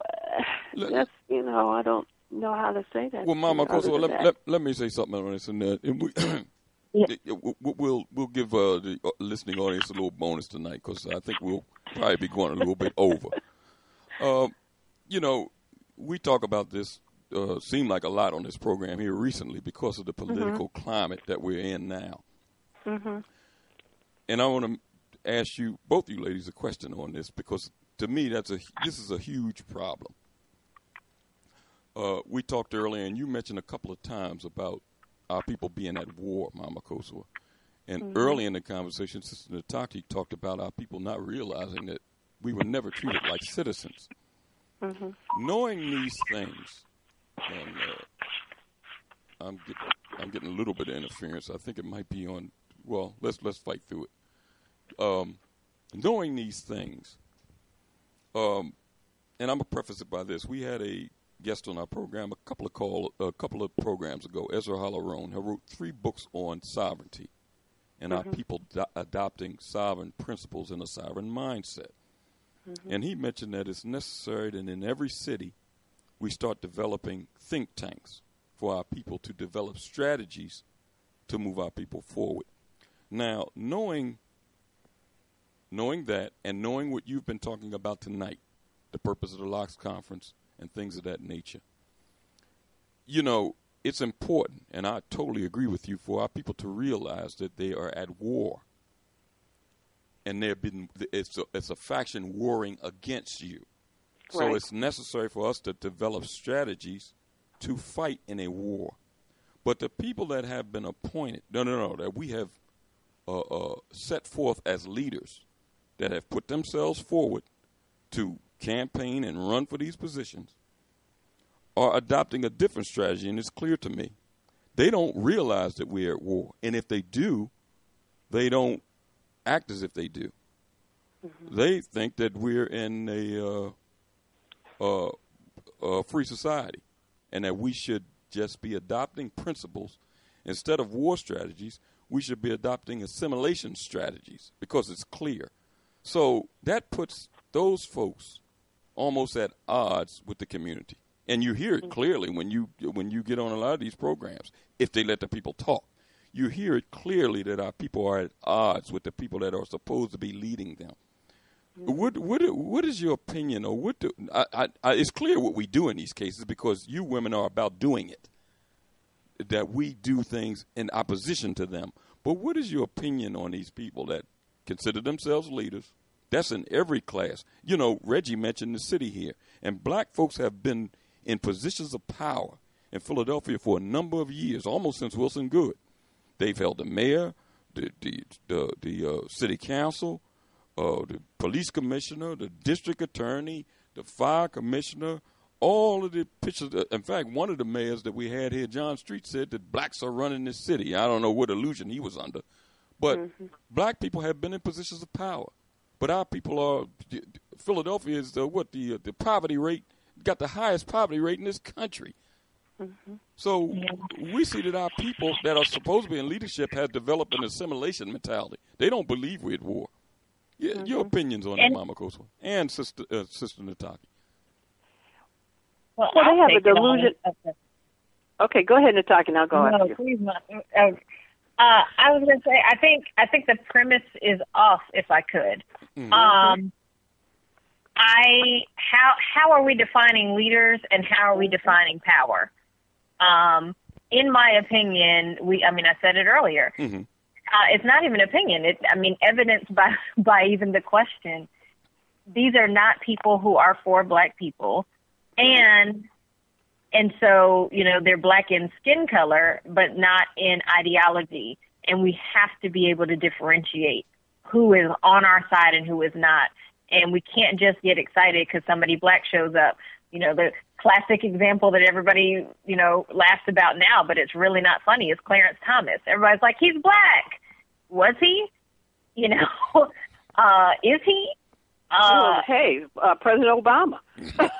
uh, that's you know I don't know how to say that. Well, Mama of course, than let, let, let me say something on this, and uh, and we, we- we'll we'll give uh, the uh, listening audience a little bonus tonight because I think we'll probably be going a little bit over. Uh, you know, we talk about this. Uh, seem like a lot on this program here recently because of the political climate that we're in now. hmm And I want to ask you, both you ladies, a question on this because to me, that's a this is a huge problem. Uh, we talked earlier, and you mentioned a couple of times about our people being at war, Mama Akosua. And Mhm. early in the conversation, Sister Nataki talked about our people not realizing that we were never treated like citizens. hmm Knowing these things, and uh, I'm getting I'm getting a little bit of interference. I think it might be on well, let's let's fight through it. Um, knowing these things, um, and I'm gonna preface it by this: we had a guest on our program a couple of call a couple of programs ago, Ezra Halaron, who wrote three books on sovereignty and Mhm. our people do- adopting sovereign principles and a sovereign mindset. And he mentioned that it's necessary that in every city we start developing think tanks for our people to develop strategies to move our people forward. Now, knowing knowing that and knowing what you've been talking about tonight, the purpose of the Locks conference and things of that nature. You know, it's important and I totally agree with you for our people to realize that they are at war and they've been it's a, it's a faction warring against you. So it's necessary for us to develop strategies to fight in a war. But the people that have been appointed, no, no, no, that we have uh, uh, set forth as leaders that have put themselves forward to campaign and run for these positions are adopting a different strategy, and it's clear to me. They don't realize that we're at war. And if they do, they don't act as if they do. They think that we're in a uh, uh, uh, free society and that we should just be adopting principles instead of war strategies. We should be adopting assimilation strategies because it's clear. So that puts those folks almost at odds with the community, and you hear it mm-hmm. clearly when you when you get on a lot of these programs. If they let the people talk, you hear it clearly that our people are at odds with the people that are supposed to be leading them. Mm-hmm. What what what is your opinion, or what do I, I, I, it's clear what we do in these cases because you women are about doing it. That we do things in opposition to them. But what is your opinion on these people that consider themselves leaders? That's in every class. You know, Reggie mentioned the city here, and black folks have been in positions of power in Philadelphia for a number of years, almost since Wilson Goode. They've held the mayor, the the the, the uh, city council, uh, the police commissioner, the district attorney, the fire commissioner, all of the pictures. In fact, one of the mayors that we had here, John Street, said that blacks are running this city. I don't know what illusion he was under, but black people have been in positions of power. But our people are. Philadelphia is the, what the uh, the poverty rate got the highest poverty rate in this country. So we see that our people that are supposed to be in leadership have developed an assimilation mentality. They don't believe we're at war. Yeah, Your opinions on that, Mama Akosua, and Sister uh, Sister Nataki. Well, Well, they I'll have a take it on. delusion. Okay, go ahead, Nataki, and I'll go no, after you. please not. Uh, I was going to say, I think, I think the premise is off. If I could, Mm-hmm. um, I how how are we defining leaders and how are we defining power? Um, in my opinion, we. I mean, I said it earlier. Mm-hmm. Uh, it's not even opinion. It, I mean, evidence by by even the question. These are not people who are for black people, and and so you know they're black in skin color, but not in ideology. And we have to be able to differentiate who is on our side and who is not. And we can't just get excited because somebody black shows up. You know, the classic example that everybody, you know, laughs about now, but it's really not funny is Clarence Thomas. Everybody's like, he's black. Was he? You know, uh, is he? Oh, Uh, hey, uh, President Obama.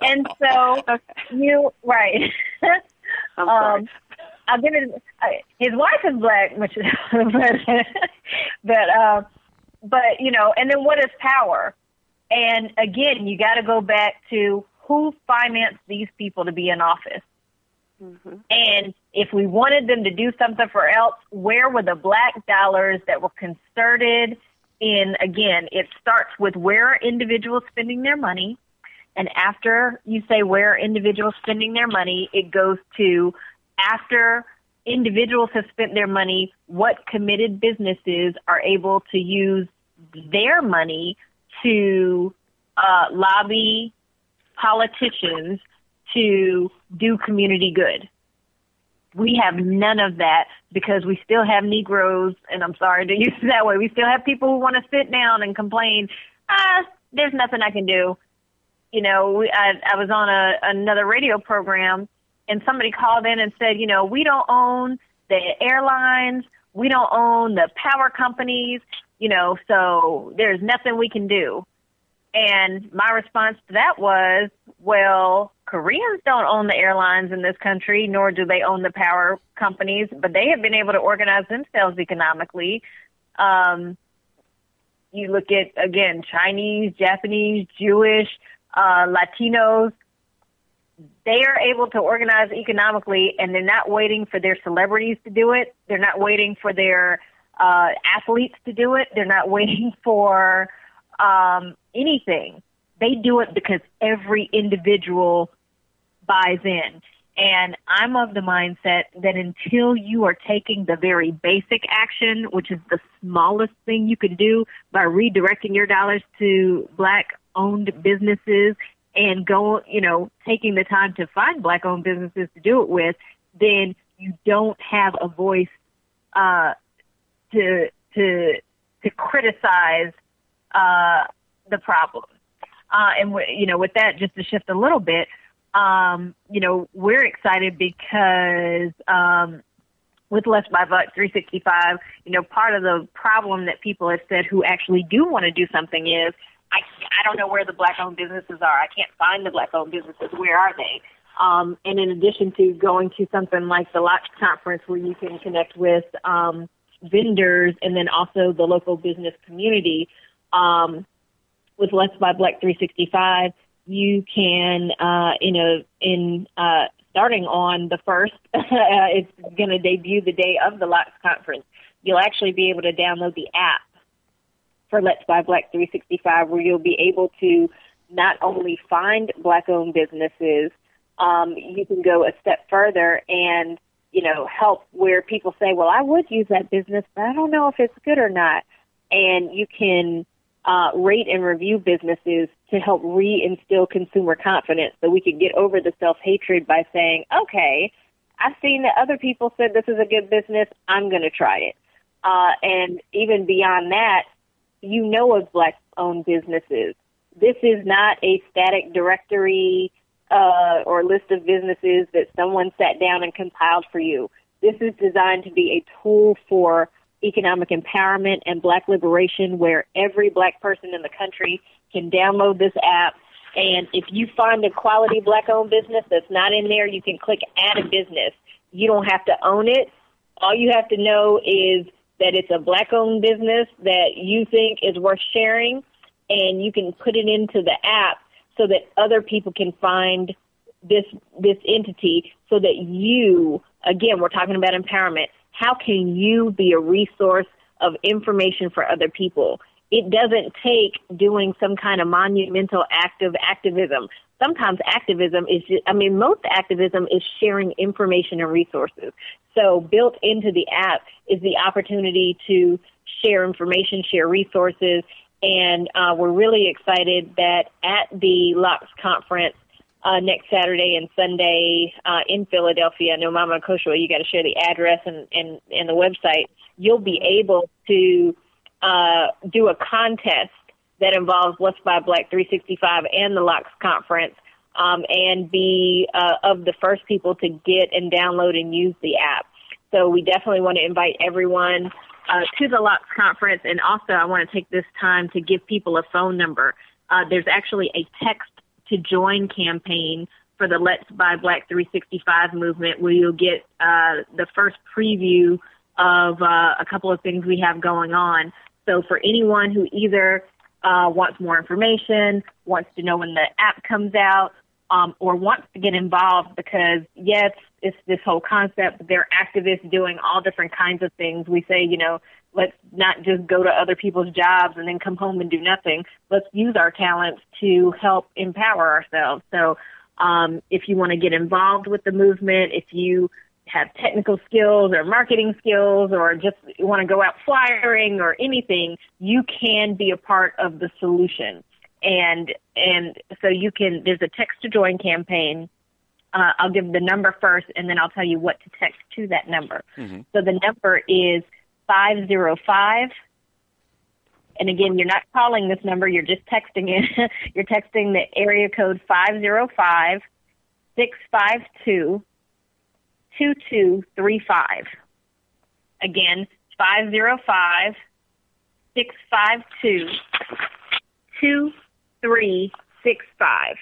and so you right. I'm sorry. um, I'll give it. Uh, his wife is black, which is, but, but, uh, but you know, and then what is power? And again, you got to go back to who financed these people to be in office. And if we wanted them to do something for else, where were the black dollars that were concerted in, again, it starts with where are individuals spending their money. And after you say where are individuals spending their money, it goes to after individuals have spent their money, what committed businesses are able to use their money to uh, lobby politicians to do community good. We have none of that because we still have Negroes, and I'm sorry to use it that way. We still have people who want to sit down and complain. Ah, there's nothing I can do. You know, we, I, I was on a another radio program, and somebody called in and said, you know, we don't own the airlines. We don't own the power companies. You know, so there's nothing we can do. And my response to that was, well, Koreans don't own the airlines in this country, nor do they own the power companies, but they have been able to organize themselves economically. Um, you look at, again, Chinese, Japanese, Jewish, uh, Latinos, they are able to organize economically and they're not waiting for their celebrities to do it. They're not waiting for their uh, athletes to do it. They're not waiting for um, anything. They do it because every individual buys in. And I'm of the mindset that until you are taking the very basic action, which is the smallest thing you can do by redirecting your dollars to black owned businesses and go, you know, taking the time to find black owned businesses to do it with, then you don't have a voice, uh, to, to, to criticize, uh, the problem. Uh, and you know, with that, just to shift a little bit, um, you know, we're excited because, um, with Let's Buy Black 365, you know, part of the problem that people have said who actually do want to do something is, I, I don't know where the black owned businesses are. I can't find the black owned businesses. Where are they? Um, and in addition to going to something like the Locks Conference where you can connect with, um, vendors and then also the local business community, um, with Let's Buy Black 365, you can, uh, in a, in, uh, starting on the first, it's going to debut the day of the Locks conference. You'll actually be able to download the app for Let's Buy Black 365 where you'll be able to not only find black owned businesses, um, you can go a step further and, you know, help where people say, well, I would use that business, but I don't know if it's good or not. And you can, uh, rate and review businesses to help reinstill consumer confidence so we can get over the self hatred by saying, okay, I've seen that other people said this is a good business. I'm going to try it. Uh, and even beyond that, you know of black owned businesses. This is not a static directory uh, or list of businesses that someone sat down and compiled for you. This is designed to be a tool for economic empowerment and black liberation where every black person in the country can download this app. And if you find a quality black owned business that's not in there, you can click add a business. You don't have to own it. All you have to know is that it's a black owned business that you think is worth sharing and you can put it into the app so that other people can find this this entity so that you again we're talking about empowerment how can you be a resource of information for other people? It doesn't take doing some kind of monumental act of activism. Sometimes activism is, just, I mean, most activism is sharing information and resources. So built into the app is the opportunity to share information, share resources, and uh, we're really excited that at the Locks conference, uh, next Saturday and Sunday uh, in Philadelphia. No Mama Koshua, you got to share the address and, and, and the website. You'll be able to uh, do a contest that involves Let's Buy Black 365 and the Locks Conference um, and be uh, of the first people to get and download and use the app. So we definitely want to invite everyone uh, to the Locks Conference. And also, I want to take this time to give people a phone number. Uh, there's actually a text to join campaign for the Let's Buy Black 365 movement, where you'll get uh, the first preview of uh, a couple of things we have going on. So for anyone who either uh, wants more information, wants to know when the app comes out, um, or wants to get involved because yes, it's this whole concept. They're activists doing all different kinds of things. We say, you know, let's not just go to other people's jobs and then come home and do nothing. Let's use our talents to help empower ourselves. So, um, if you want to get involved with the movement, if you have technical skills or marketing skills or just want to go out flyering or anything, you can be a part of the solution. And, and so you can, there's a text to join campaign. Uh, I'll give the number first and then I'll tell you what to text to that number. Mm-hmm. So the number is 505. And again, you're not calling this number, you're just texting it. you're texting the area code 505 652 2235. Again, 505 652 2365.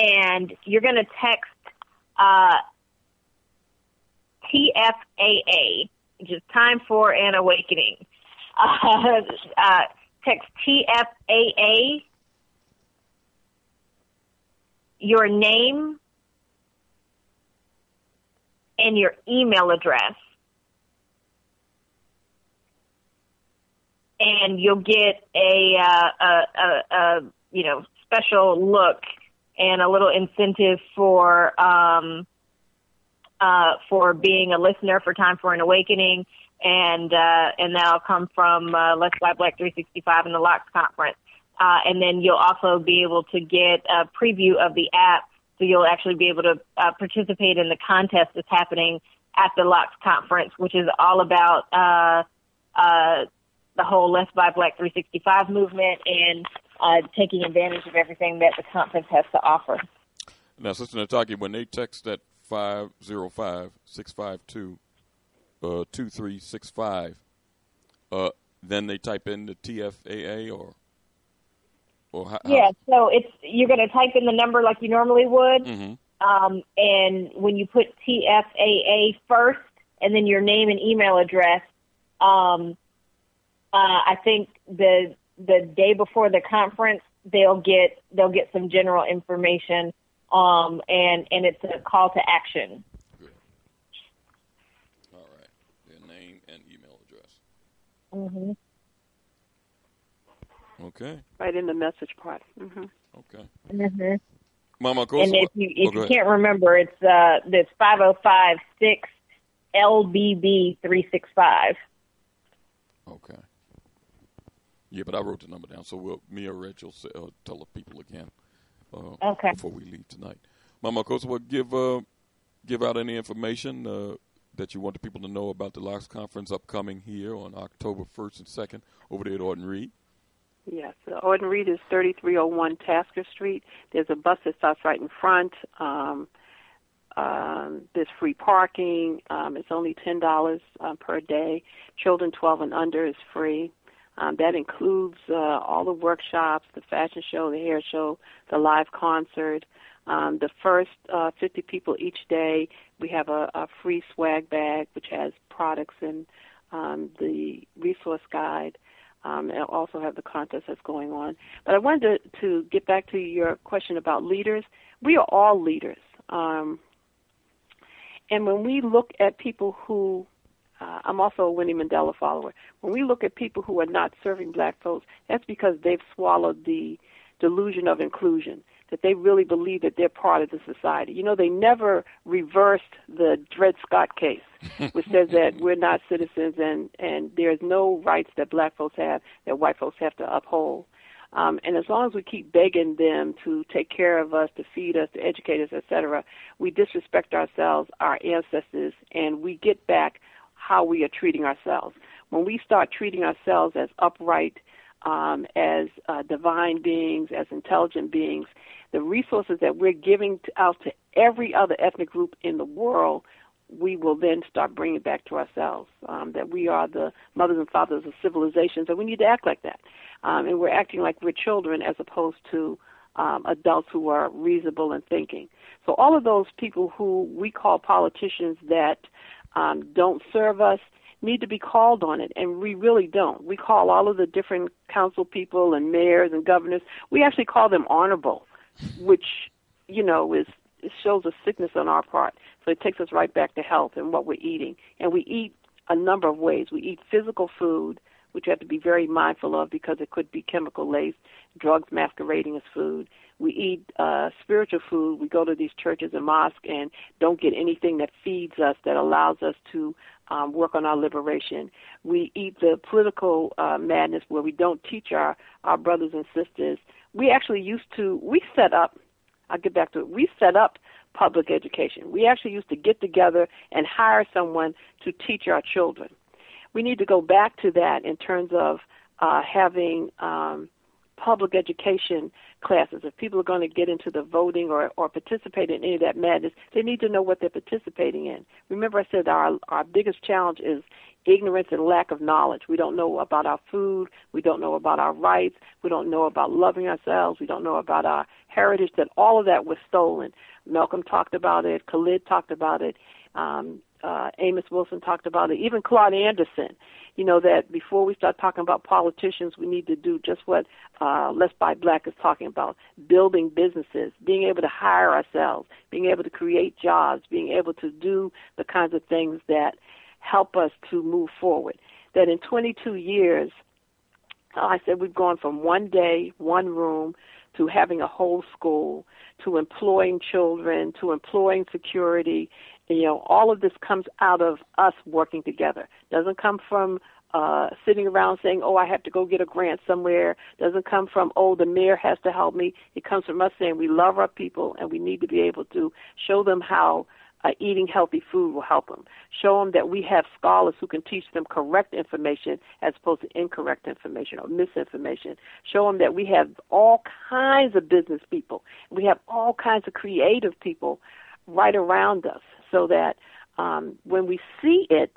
And you're going to text uh, TFAA, which is Time for an Awakening. Uh, uh, text TFAA, your name, and your email address. And you'll get a, uh, a, a, a you know special look and a little incentive for um, uh, for being a listener for Time for an Awakening, and uh, and that'll come from uh, Let's Buy Black 365 and the Locks Conference. Uh, and then you'll also be able to get a preview of the app, so you'll actually be able to uh, participate in the contest that's happening at the Locks Conference, which is all about uh, uh, the whole Let's Buy Black 365 movement and uh, taking advantage of everything that the conference has to offer. Now, Sister Nataki, when they text that 505 652 uh, 2365, uh, then they type in the TFAA or or how, Yeah, so it's you're going to type in the number like you normally would, Mhm. um, and when you put TFAA first, and then your name and email address, um, uh, I think the the day before the conference they'll get they'll get some general information, um, and and it's a call to action. All right. Their name and email address. Mm-hmm. Okay. Right in the message part. hmm Okay. Mm-hmm. Mama, go And if you oh, if go you can't remember, it's uh it's five zero five six LBB three six five. Okay. Yeah, but I wrote the number down, so we'll, me or Reg will say, uh, tell the people again uh, Okay. before we leave tonight. Mama Kosa, will give uh, give out any information uh, that you want the people to know about the Locks Conference upcoming here on October 1st and 2nd over there at Audenried. Yes, uh, Audenried is 3301 Tasker Street. There's a bus that stops right in front. Um, um, there's free parking. Um, it's only ten dollars uh, per day. Children 12 and under is free. Um, that includes uh, all the workshops, the fashion show, the hair show, the live concert. Um, the first uh, 50 people each day, we have a, a free swag bag which has products and um, the resource guide. Um, and also have the contest that's going on. But I wanted to, to get back to your question about leaders. We are all leaders. Um, and when we look at people who, uh, I'm also a Winnie Mandela follower, when we look at people who are not serving black folks, that's because they've swallowed the delusion of inclusion, that they really believe that they're part of the society. You know, they never reversed the Dred Scott case, which says that we're not citizens and, and there's no rights that black folks have that white folks have to uphold. Um, and as long as we keep begging them to take care of us, to feed us, to educate us, etc., we disrespect ourselves, our ancestors, and we get back how we are treating ourselves. When we start treating ourselves as upright, um, as uh, divine beings, as intelligent beings, the resources that we're giving to, out to every other ethnic group in the world, we will then start bringing back to ourselves. Um, that we are the mothers and fathers of civilizations, and we need to act like that. Um, and we're acting like we're children as opposed to um, adults who are reasonable and thinking. So all of those people who we call politicians that um, don't serve us need to be called on it, and we really don't. We call all of the different council people and mayors and governors. We actually call them honorable, which you know is it shows a sickness on our part. So it takes us right back to health and what we're eating, and we eat a number of ways. We eat physical food, which you have to be very mindful of because it could be chemical laced, drugs masquerading as food. We eat uh, spiritual food. We go to these churches and mosques and don't get anything that feeds us, that allows us to um, work on our liberation. We eat the political uh, madness where we don't teach our, our brothers and sisters. We actually used to, we set up, I'll get back to it, we set up public education. We actually used to get together and hire someone to teach our children we need to go back to that in terms of uh, having um, public education classes. If people are going to get into the voting or, or participate in any of that madness, they need to know what they're participating in. Remember, I said our our biggest challenge is ignorance and lack of knowledge. We don't know about our food. We don't know about our rights. We don't know about loving ourselves. We don't know about our heritage. That all of that was stolen. Malcolm talked about it. Khalid talked about it. Um, uh, Amos Wilson talked about it. Even Claud Anderson you know that before we start talking about politicians, we need to do just what uh, Let's Buy Black is talking about: building businesses, being able to hire ourselves, being able to create jobs, being able to do the kinds of things that help us to move forward. That in 22 years, I said we've gone from one day, one room, to having a whole school, to employing children, to employing security, you know, all of this comes out of us working together. Doesn't come from uh, sitting around saying, "Oh, I have to go get a grant somewhere." Doesn't come from, "Oh, the mayor has to help me." It comes from us saying we love our people and we need to be able to show them how uh, eating healthy food will help them. Show them that we have scholars who can teach them correct information as opposed to incorrect information or misinformation. Show them that we have all kinds of business people. We have all kinds of creative people right around us so that um, when we see it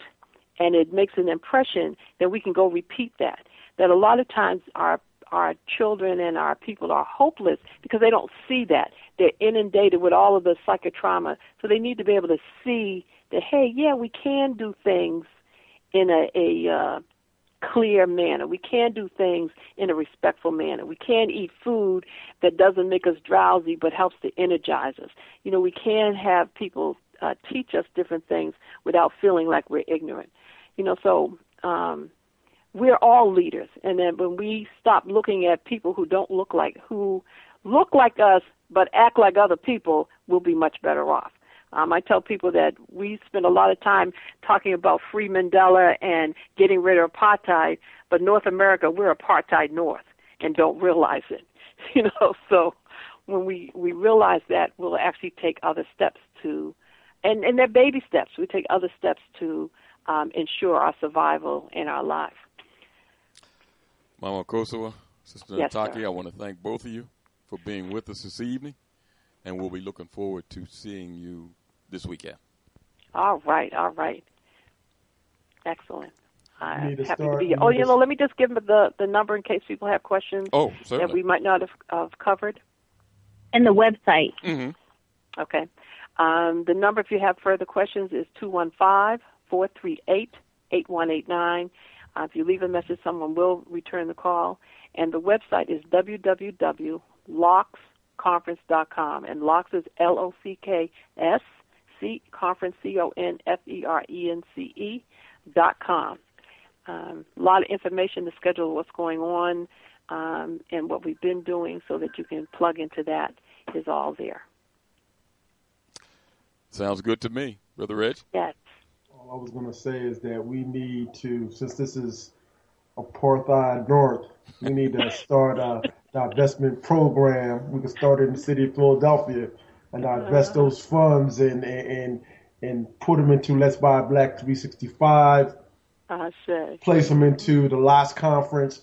and it makes an impression, then we can go repeat that. That a lot of times our our children and our people are hopeless because they don't see that. They're inundated with all of the psychotrauma, so they need to be able to see that hey, yeah, we can do things in a, a uh, clear manner. We can do things in a respectful manner. We can eat food that doesn't make us drowsy but helps to energize us. You know, we can have people uh, teach us different things without feeling like we're ignorant. You know, so um, we're all leaders, and then when we stop looking at people who don't look like who look like us but act like other people, we'll be much better off. Um, I tell people that we spend a lot of time talking about free Mandela and getting rid of apartheid, but North America, we're apartheid North and don't realize it. You know, so when we we realize that, we'll actually take other steps to and and they're baby steps. We take other steps to um, ensure our survival in our life. Mama Kosowa, Sister yes, Nataki, sir. I want to thank both of you for being with us this evening, and we'll be looking forward to seeing you this weekend. All right, all right, excellent. I'm need happy start- to be here. Oh, you know, let me just give them the the number in case people have questions Oh, that we might not have, have covered. And the website. Mm-hmm. Okay. Um, the number, if you have further questions, is 215 438 8189. Uh, If you leave a message, someone will return the call. And the website is www.locksconference.com. And Locks is L O C K S, C Conference, C O N F E R E N C E, dot com. Um, a lot of information to schedule what's going on um, and what we've been doing so that you can plug into that is all there. Sounds good to me, Brother Rich. Yes. All I was going to say is that we need to, since this is apartheid north, we need to start a divestment program. We can start it in the city of Philadelphia and divest uh-huh. those funds and and and, and put them into Let's Buy Black 365. I say. place them into the Locks conference,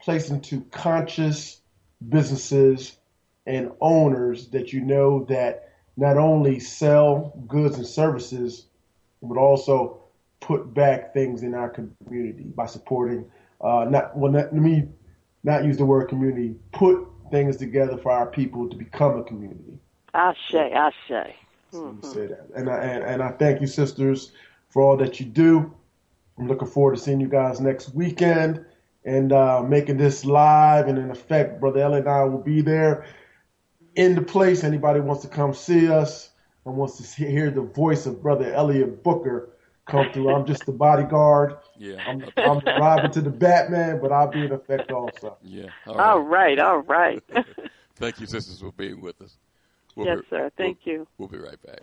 place them to conscious businesses and owners that you know that not only sell goods and services, but also put back things in our community by supporting, uh, not, well, not, let me not use the word community, put things together for our people to become a community. Ashe, ashe. Let me say that. And I, and, and I thank you, sisters, for all that you do. I'm looking forward to seeing you guys next weekend and uh, making this live. And in effect, Brother Ellie and I will be there in the place. Anybody wants to come see us and wants to see, hear the voice of Brother Elliot Booker come through. I'm just the bodyguard. Yeah. I'm, I'm Robin to the Batman, but I'll be in effect also. Yeah. All right, all right. Thank you, sisters, for being with us. We'll yes, be- sir. Thank we'll, you. We'll be right back.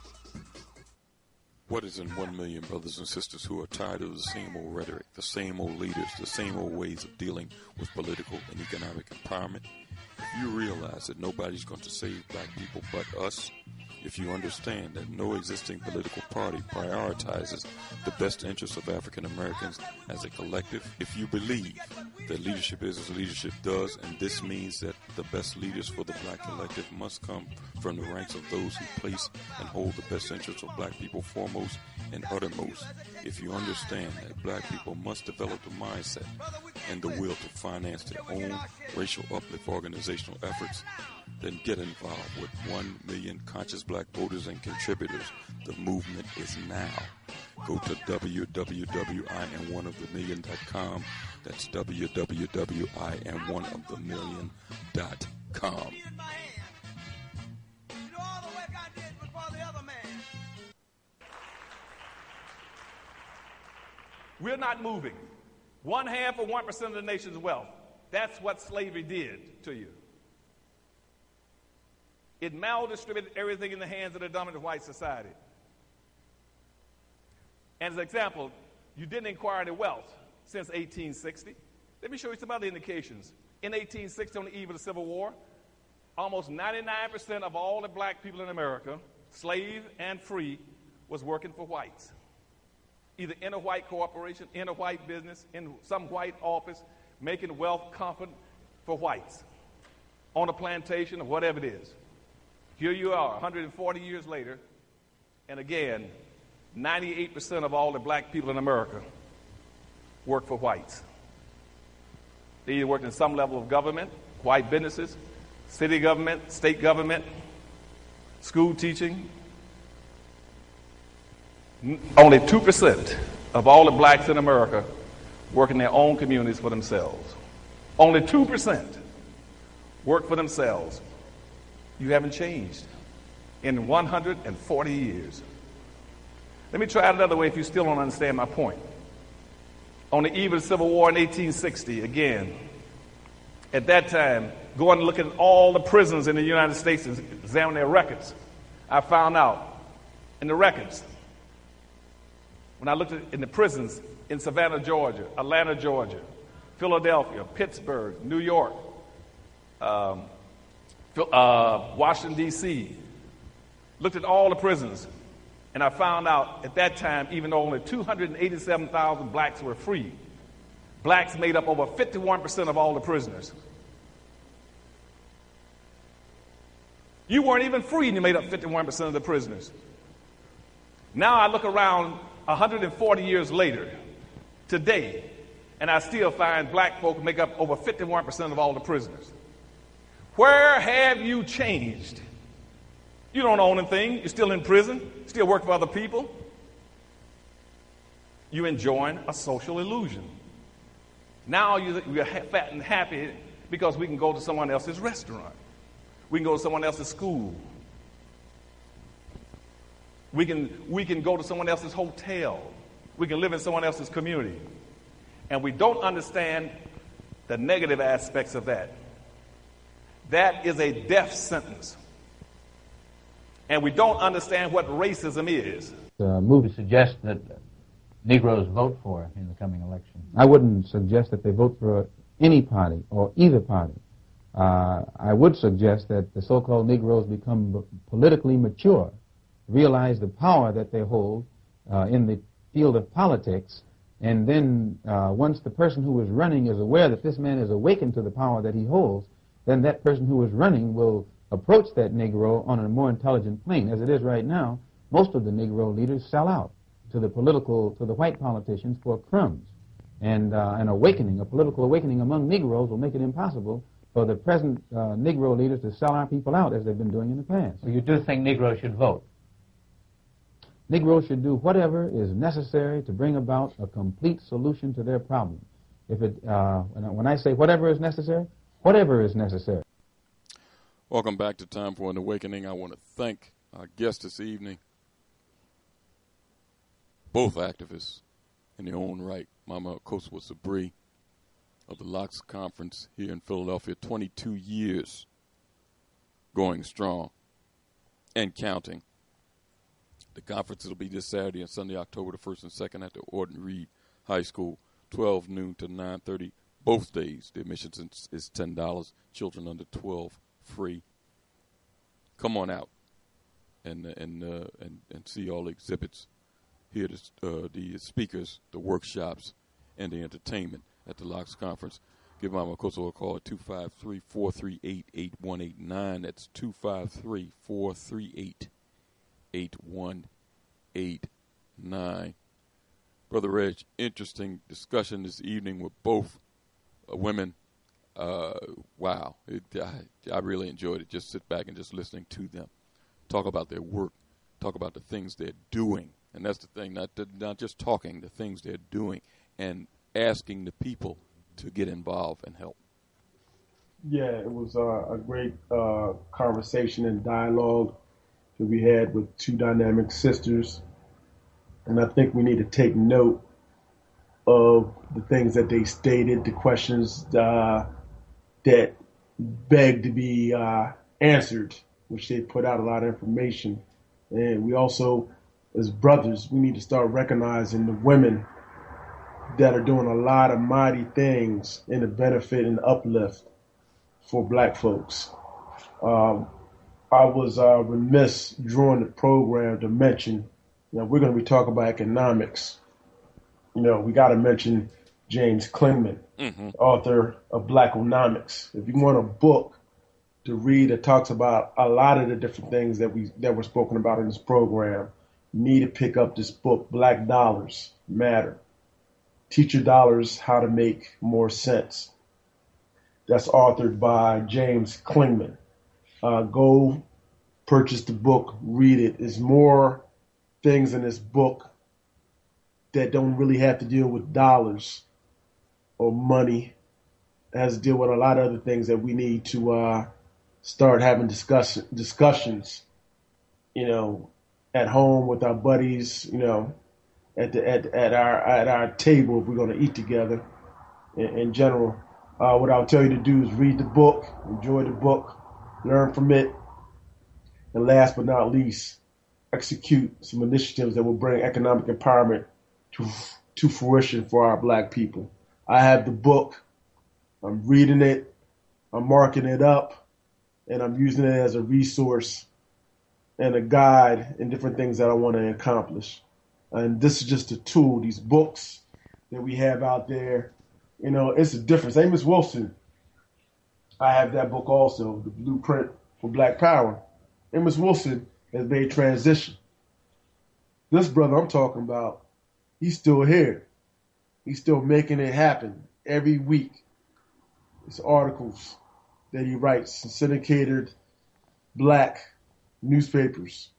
What is in one million brothers and sisters who are tired of the same old rhetoric, the same old leaders, the same old ways of dealing with political and economic empowerment? If you realize that nobody's going to save black people but us, if you understand that no existing political party prioritizes the best interests of African Americans as a collective, if you believe that leadership is as leadership does, and this means that the best leaders for the black collective must come from the ranks of those who place and hold the best interests of black people foremost and uttermost, if you understand that black people must develop the mindset and the will to finance their own racial uplift organizational efforts, then get involved with 1 million conscious black voters and contributors. The movement is now. Go to www.iam1ofthemillion.com. That's www.iam1ofthemillion.com. We're not moving. One half or one percent of the nation's wealth. That's what slavery did to you. It maldistributed everything in the hands of the dominant white society. And as an example, you didn't acquire any wealth since 1860. Let me show you some other indications. In 1860, on the eve of the Civil War, almost 99% of all the black people in America, slave and free, was working for whites. Either in a white corporation, in a white business, in some white office, making wealth comfort for whites on a plantation or whatever it is. Here you are, 140 years later, and again, 98% of all the black people in America work for whites. They either work in some level of government, white businesses, city government, state government, school teaching. Only 2% of all the blacks in America work in their own communities for themselves. Only 2% work for themselves. You haven't changed in 140 years. Let me try it another way if you still don't understand my point. On the eve of the Civil War in 1860, again, at that time, going and looking at all the prisons in the United States and examine their records, I found out in the records, when I looked at in the prisons in Savannah, Georgia, Atlanta, Georgia, Philadelphia, Pittsburgh, New York, um, uh, Washington, D.C., looked at all the prisons, and I found out at that time, even though only 287,000 blacks were free, blacks made up over 51% of all the prisoners. You weren't even free and you made up 51% of the prisoners. Now I look around 140 years later, today, and I still find black folk make up over 51% of all the prisoners. Where have you changed? You don't own anything. You're still in prison. Still work for other people. You're enjoying a social illusion. Now you're fat and happy because we can go to someone else's restaurant. We can go to someone else's school. We can, we can go to someone else's hotel. We can live in someone else's community. And we don't understand the negative aspects of that. That is a death sentence. And we don't understand what racism is. The movie suggests that Negroes vote for in the coming election. I wouldn't suggest that they vote for any party or either party. Uh, I would suggest that the so-called Negroes become politically mature, realize the power that they hold uh, in the field of politics, and then uh, once the person who is running is aware that this man is awakened to the power that he holds, then that person who is running will approach that Negro on a more intelligent plane. As it is right now, most of the Negro leaders sell out to the political, to the white politicians for crumbs. And uh, an awakening, a political awakening among Negroes will make it impossible for the present uh, Negro leaders to sell our people out as they've been doing in the past. So you do think Negroes should vote? Negroes should do whatever is necessary to bring about a complete solution to their problem. If it, uh, when I say whatever is necessary, whatever is necessary. Welcome back to Time for an Awakening. I want to thank our guest this evening, both activists in their own right, Mama Akosua Sabree of the Locks Conference here in Philadelphia, 22 years going strong and counting. The conference will be this Saturday and Sunday, October the 1st and 2nd at the Audenried High School, 12 noon to 9.30 both days. The admission is $10. Children under 12 free. Come on out and and uh, and and see all the exhibits, hear the, uh, the speakers, the workshops, and the entertainment at the Locks Conference. Give Mama Koso a call at 253-438-8189. That's 253-438-8189. Brother Reg, interesting discussion this evening with both uh, women. Uh, wow, it, I, I really enjoyed it. Just sit back and just listening to them talk about their work, talk about the things they're doing, and that's the thing. Not not just talking, the things they're doing, and asking the people to get involved and help. Yeah, it was uh, a great uh, conversation and dialogue that we had with two dynamic sisters, and I think we need to take note of the things that they stated, the questions uh, that beg to be uh, answered, which they put out a lot of information. And we also, as brothers, we need to start recognizing the women that are doing a lot of mighty things in the benefit and uplift for black folks. Um, I was uh, remiss during the program to mention, that we're going to be talking about economics. You know, we got to mention James Clingman, mm-hmm. author of Blackonomics. If you want a book to read that talks about a lot of the different things that we that were spoken about in this program, you need to pick up this book, Black Dollars Matter. Teach your dollars how to make more sense. That's authored by James Clingman. Uh, go purchase the book, read it. There's more things in this book that don't really have to deal with dollars or money. It has to deal with a lot of other things that we need to uh, start having discuss- discussions, you know, at home with our buddies, you know, at the at, at our at our table if we're going to eat together. In, in general, uh, what I'll tell you to do is read the book, enjoy the book, learn from it, and last but not least, execute some initiatives that will bring economic empowerment to fruition for our black people. I have the book. I'm reading it. I'm marking it up, and I'm using it as a resource and a guide in different things that I want to accomplish. And this is just a tool. These books that we have out there, you know, it's a difference. Amos Wilson, I have that book also, The Blueprint for Black Power. Amos Wilson has made transition. This brother I'm talking about, he's still here. He's still making it happen every week. It's articles that he writes in syndicated black newspapers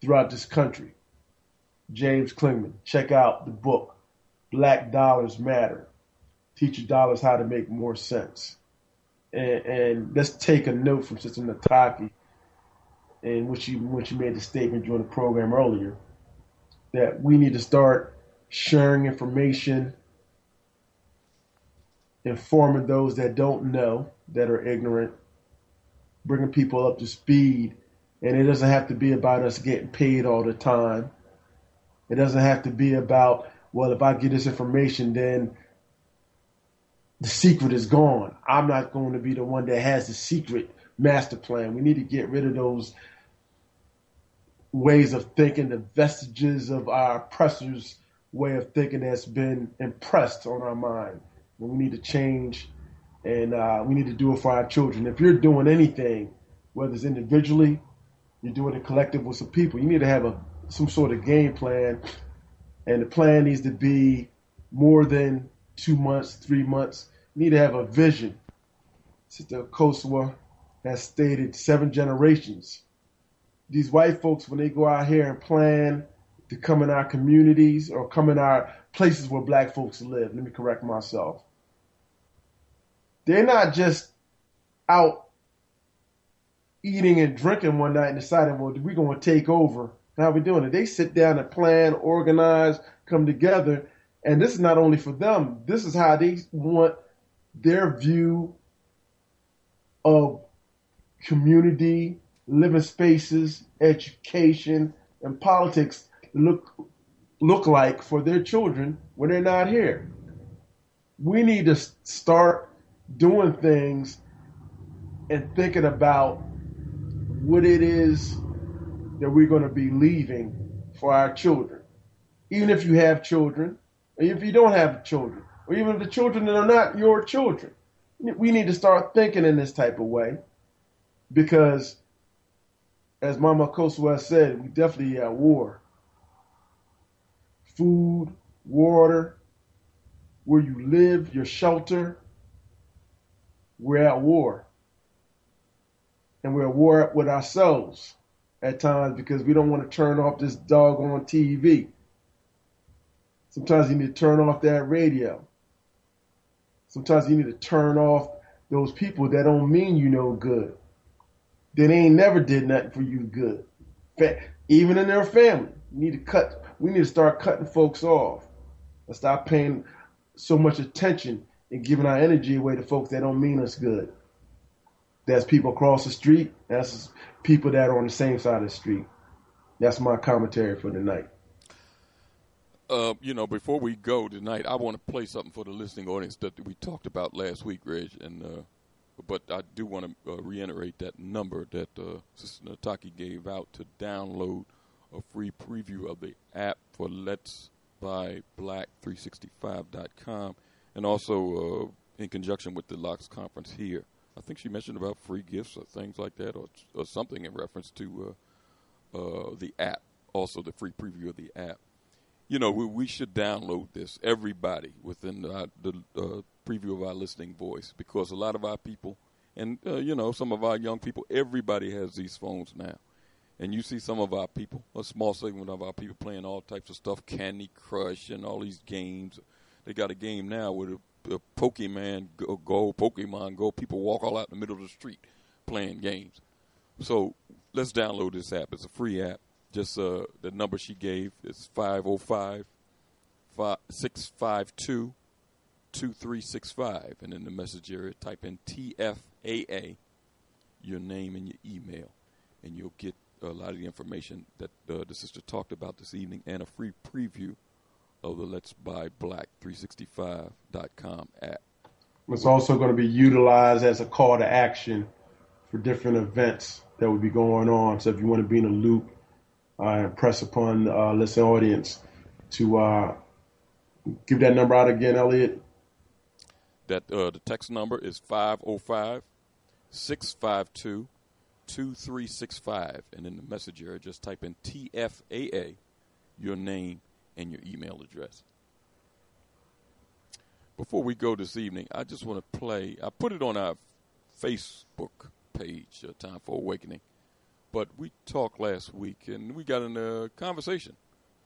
throughout this country. James Clingman. Check out the book, Black Dollars Matter. Teach your dollars how to make more sense. and, and let's take a note from Sister Nataki, and when she when she made the statement during the program earlier, that we need to start sharing information, informing those that don't know, that are ignorant, bringing people up to speed. And it doesn't have to be about us getting paid all the time. It doesn't have to be about, well, if I get this information, then the secret is gone. I'm not going to be the one that has the secret master plan. We need to get rid of those ways of thinking, the vestiges of our oppressors' way of thinking that's been impressed on our mind. We need to change, and uh, we need to do it for our children. If you're doing anything, whether it's individually, you're doing it collective with some people, you need to have a some sort of game plan, and the plan needs to be more than two months, three months. You need to have a vision. Sister Koswa has stated seven generations. These white folks, when they go out here and plan to come in our communities or come in our places where black folks live, let me correct myself. They're not just out eating and drinking one night and deciding, well, we're going to take over. How we doing it? They sit down and plan, organize, come together, and this is not only for them. This is how they want their view of community, living spaces, education, and politics look look like for their children when they're not here. We need to start doing things and thinking about what it is that we're going to be leaving for our children. Even if you have children, or if you don't have children, or even if the children that are not your children, we need to start thinking in this type of way because, as Mama Koswa said, we definitely are at war. Food, water, where you live, your shelter, we're at war. And we're at war with ourselves at times because we don't want to turn off this dog on TV. Sometimes you need to turn off that radio. Sometimes you need to turn off those people that don't mean you no good. That ain't never did nothing for you good. Even in their family. You need to cut we need to start cutting folks off. And stop paying so much attention and giving our energy away to folks that don't mean us good. That's people across the street. That's people that are on the same side of the street. That's my commentary for tonight. Uh, you know, before we go tonight, I want to play something for the listening audience that we talked about last week, Reg. And uh, but I do want to uh, reiterate that number that uh, Sister Nataki gave out to download a free preview of the app for Let's Buy Black 365.com, and also uh, in conjunction with the Locks conference here. I think she mentioned about free gifts or things like that, or, or something in reference to uh, uh, the app. Also, the free preview of the app. You know, we, we should download this, everybody, within the, the uh, preview of our listening voice, because a lot of our people, and uh, you know, some of our young people, everybody has these phones now. And you see some of our people, a small segment of our people, playing all types of stuff, Candy Crush and all these games. They got a game now with a uh, Pokemon Go, Go, Pokemon Go. People walk all out in the middle of the street playing games. So let's download this app. It's a free app. Just uh, the number she gave is 505 652 2365. And in the message area, type in TFAA, your name and your email, and you'll get a lot of the information that uh, the sister talked about this evening and a free preview of the Let's Buy Black 365.com app. It's also going to be utilized as a call to action for different events that will be going on. So if you want to be in a loop, uh, impress upon the uh, listening audience to uh, give that number out again, Elliot. That uh, the text number is 505 652 2365. And in the message area, just type in TFAA, your name, and your email address. Before we go this evening, I just want to play. I put it on our Facebook page, uh, Time for Awakening. But we talked last week, and we got in a conversation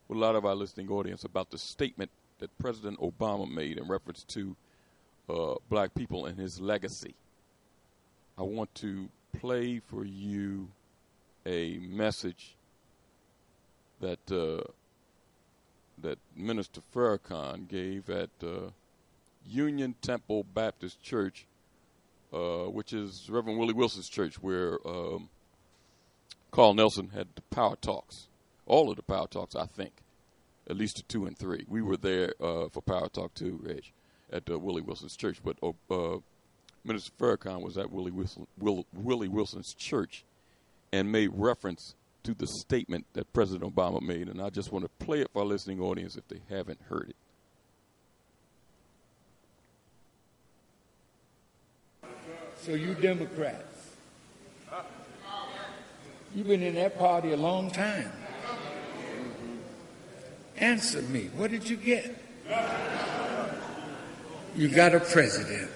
with a lot of our listening audience about the statement that President Obama made in reference to uh, black people and his legacy. I want to play for you a message that uh, that Minister Farrakhan gave at uh, Union Temple Baptist Church, uh, which is Reverend Willie Wilson's church, where um, Carl Nelson had the power talks, all of the power talks, I think, at least the two and three. We were there uh, for power talk two, Reg, at uh, Willie Wilson's church, but uh, Minister Farrakhan was at Willie, Wilson, Will, Willie Wilson's church and made reference to the statement that President Obama made, and I just want to play it for our listening audience if they haven't heard it. So you Democrats, you've been in that party a long time. Answer me. What did you get? You got a president.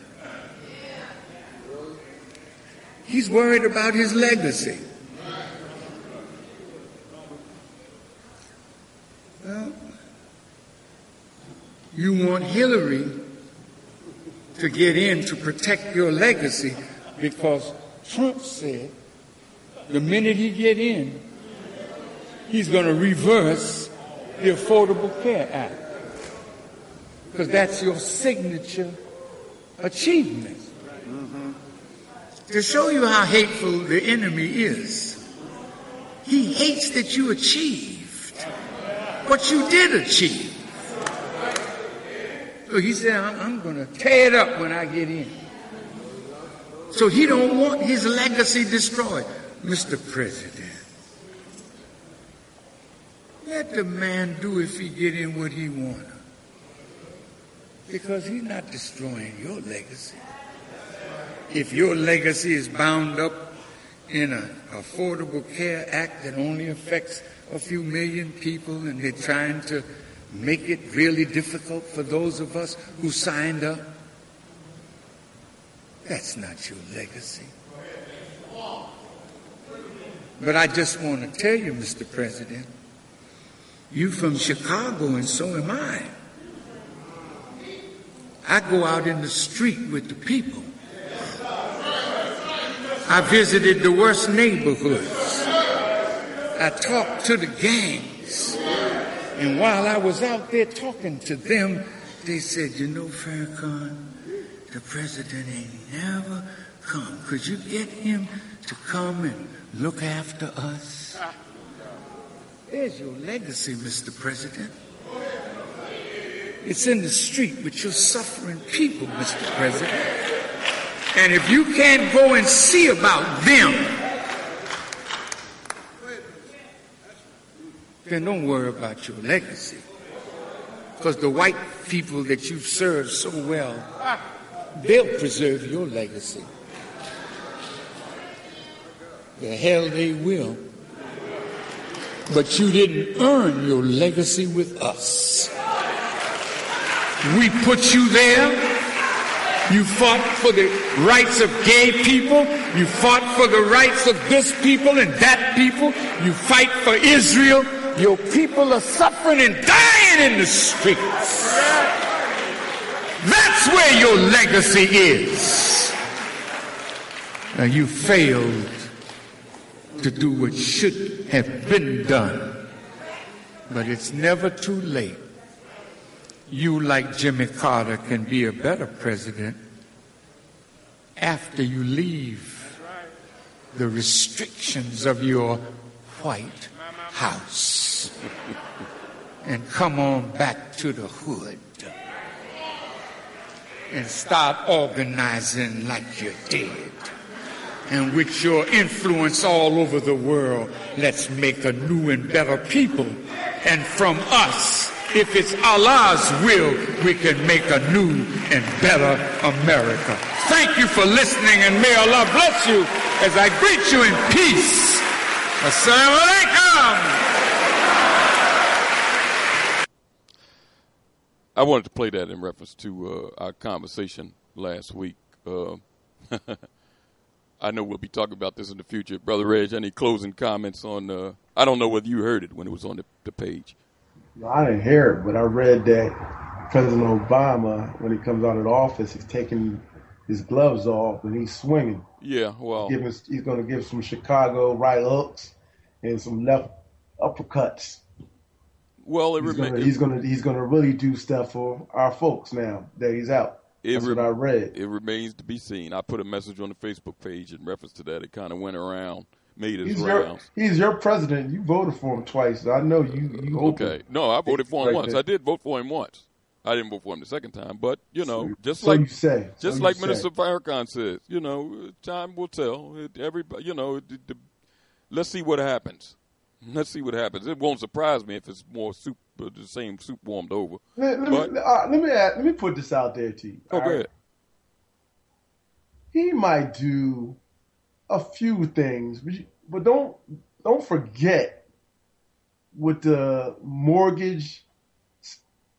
He's worried about his legacy. Well, you want Hillary to get in to protect your legacy because Trump said the minute he get in, he's going to reverse the Affordable Care Act because that's your signature achievement. Mm-hmm. To show you how hateful the enemy is, he hates that you achieved what you did achieve. So he said, I'm, going to tear it up when I get in. So he don't want his legacy destroyed. Mr. President, let the man do if he get in what he want. Because he's not destroying your legacy. If your legacy is bound up in an Affordable Care Act that only affects a few million people and they're trying to make it really difficult for those of us who signed up, that's not your legacy. But I just want to tell you, Mr. President, you from Chicago and so am I. I go out in the street with the people. I visited the worst neighborhoods. I talked to the gangs. And while I was out there talking to them, they said, you know, Farrakhan, the president ain't never come. Could you get him to come and look after us? There's your legacy, Mr. President. It's in the street with your suffering people, Mr. President. And if you can't go and see about them, then don't worry about your legacy. Because the white people that you've served so well, they'll preserve your legacy. The hell they will. But you didn't earn your legacy with us. We put you there. You fought for the rights of gay people. You fought for the rights of this people and that people. You fight for Israel. Your people are suffering and dying in the streets. That's where your legacy is. Now you failed to do what should have been done. But it's never too late. You, like Jimmy Carter, can be a better president after you leave the restrictions of your White House and come on back to the hood and start organizing like you did. And with your influence all over the world, let's make a new and better people. And from us, if it's Allah's will, we can make a new and better America. Thank you for listening, and may Allah bless you as I greet you in peace. Assalamu alaikum. I wanted to play that in reference to uh, our conversation last week. Uh, I know we'll be talking about this in the future. Brother Reg, any closing comments on? Uh, I don't know whether you heard it when it was on the, the page. I didn't hear it, but I read that President Obama, when he comes out of office, he's taking his gloves off and he's swinging. Yeah, well, Giving, he's going to give some Chicago right hooks and some left uppercuts. well, it He's remains. gonna, he's gonna he's gonna really do stuff for our folks now that he's out. It That's what re- I read. It remains to be seen. I put a message on the Facebook page in reference to that. It kind of went around, made its He's your he's your president. You voted for him twice. I know you. you Okay. No, I voted for him Right once. there. I did vote for him once. I didn't vote for him the second time, but you know, just so like you say. Just you like. Minister Farrakhan says, you know, time will tell. It, everybody, you know, it, it- let's see what happens. Let's see what happens. It won't surprise me if it's more soup, uh, the same soup warmed over. Let, let But- me uh, let me add, let me put this out there to you. Oh, go right? ahead. He might do a few things, but, you- but don't don't forget with the mortgage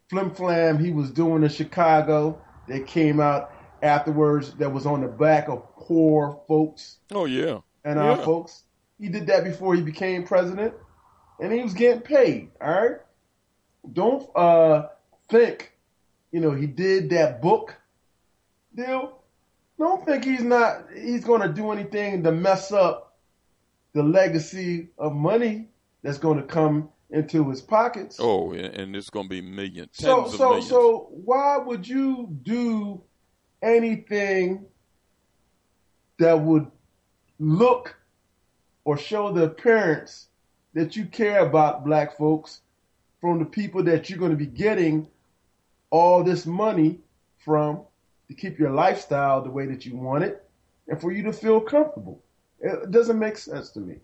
flim flam he was doing in Chicago that came out afterwards that was on the back of poor folks Oh yeah. and our Yeah. folks. He did that before he became president, and he was getting paid. All right, don't uh think, you know, he did that book deal. Don't think he's not. He's going to do anything to mess up the legacy of money that's going to come into his pockets. Oh, and, it's going to be millions, tens So so millions. so why would you do anything that would look or show the appearance that you care about black folks from the people that you're going to be getting all this money from to keep your lifestyle the way that you want it and for you to feel comfortable. It doesn't make sense to me.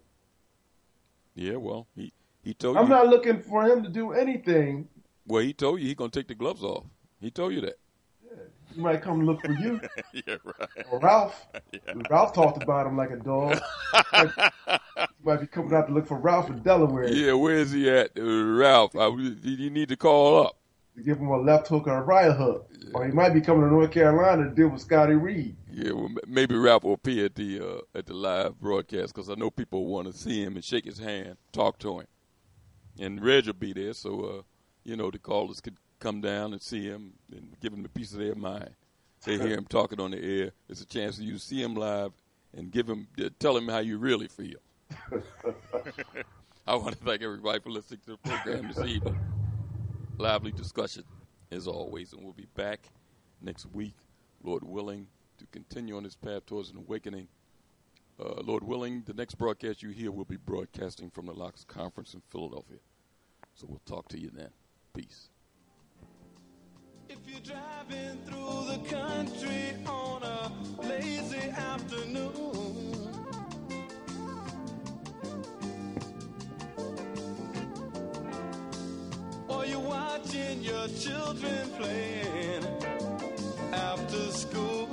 yeah, well, he he told you I'm not looking for him to do anything. well, he told you he's going to take the gloves off. He told you that. He might come look for you. yeah, right. Or Ralph. Yeah. Ralph talked about him like a dog. he might be coming out to look for Ralph in Delaware. Yeah, where is he at, uh, Ralph? I, you need to call up. To give him a left hook or a right hook. Or he might be coming to North Carolina to deal with Scotty Reed. Yeah, well, maybe Ralph will appear at the uh, at the live broadcast because I know people want to see him and shake his hand, talk to him, and Reg will be there, so uh, you know the callers could come down and see him and give him a piece of their mind. They hear him talking on the air. It's a chance for you to see him live and give him uh, tell him how you really feel. I want to thank everybody for listening to the program this evening. Lively discussion, as always, and we'll be back next week, Lord willing, to continue on this path towards an awakening. Uh, Lord willing, the next broadcast you hear will be broadcasting from the Locks Conference in Philadelphia. So we'll talk to you then. Peace. If you're driving through the country on a lazy afternoon, you're watching your children playing after school.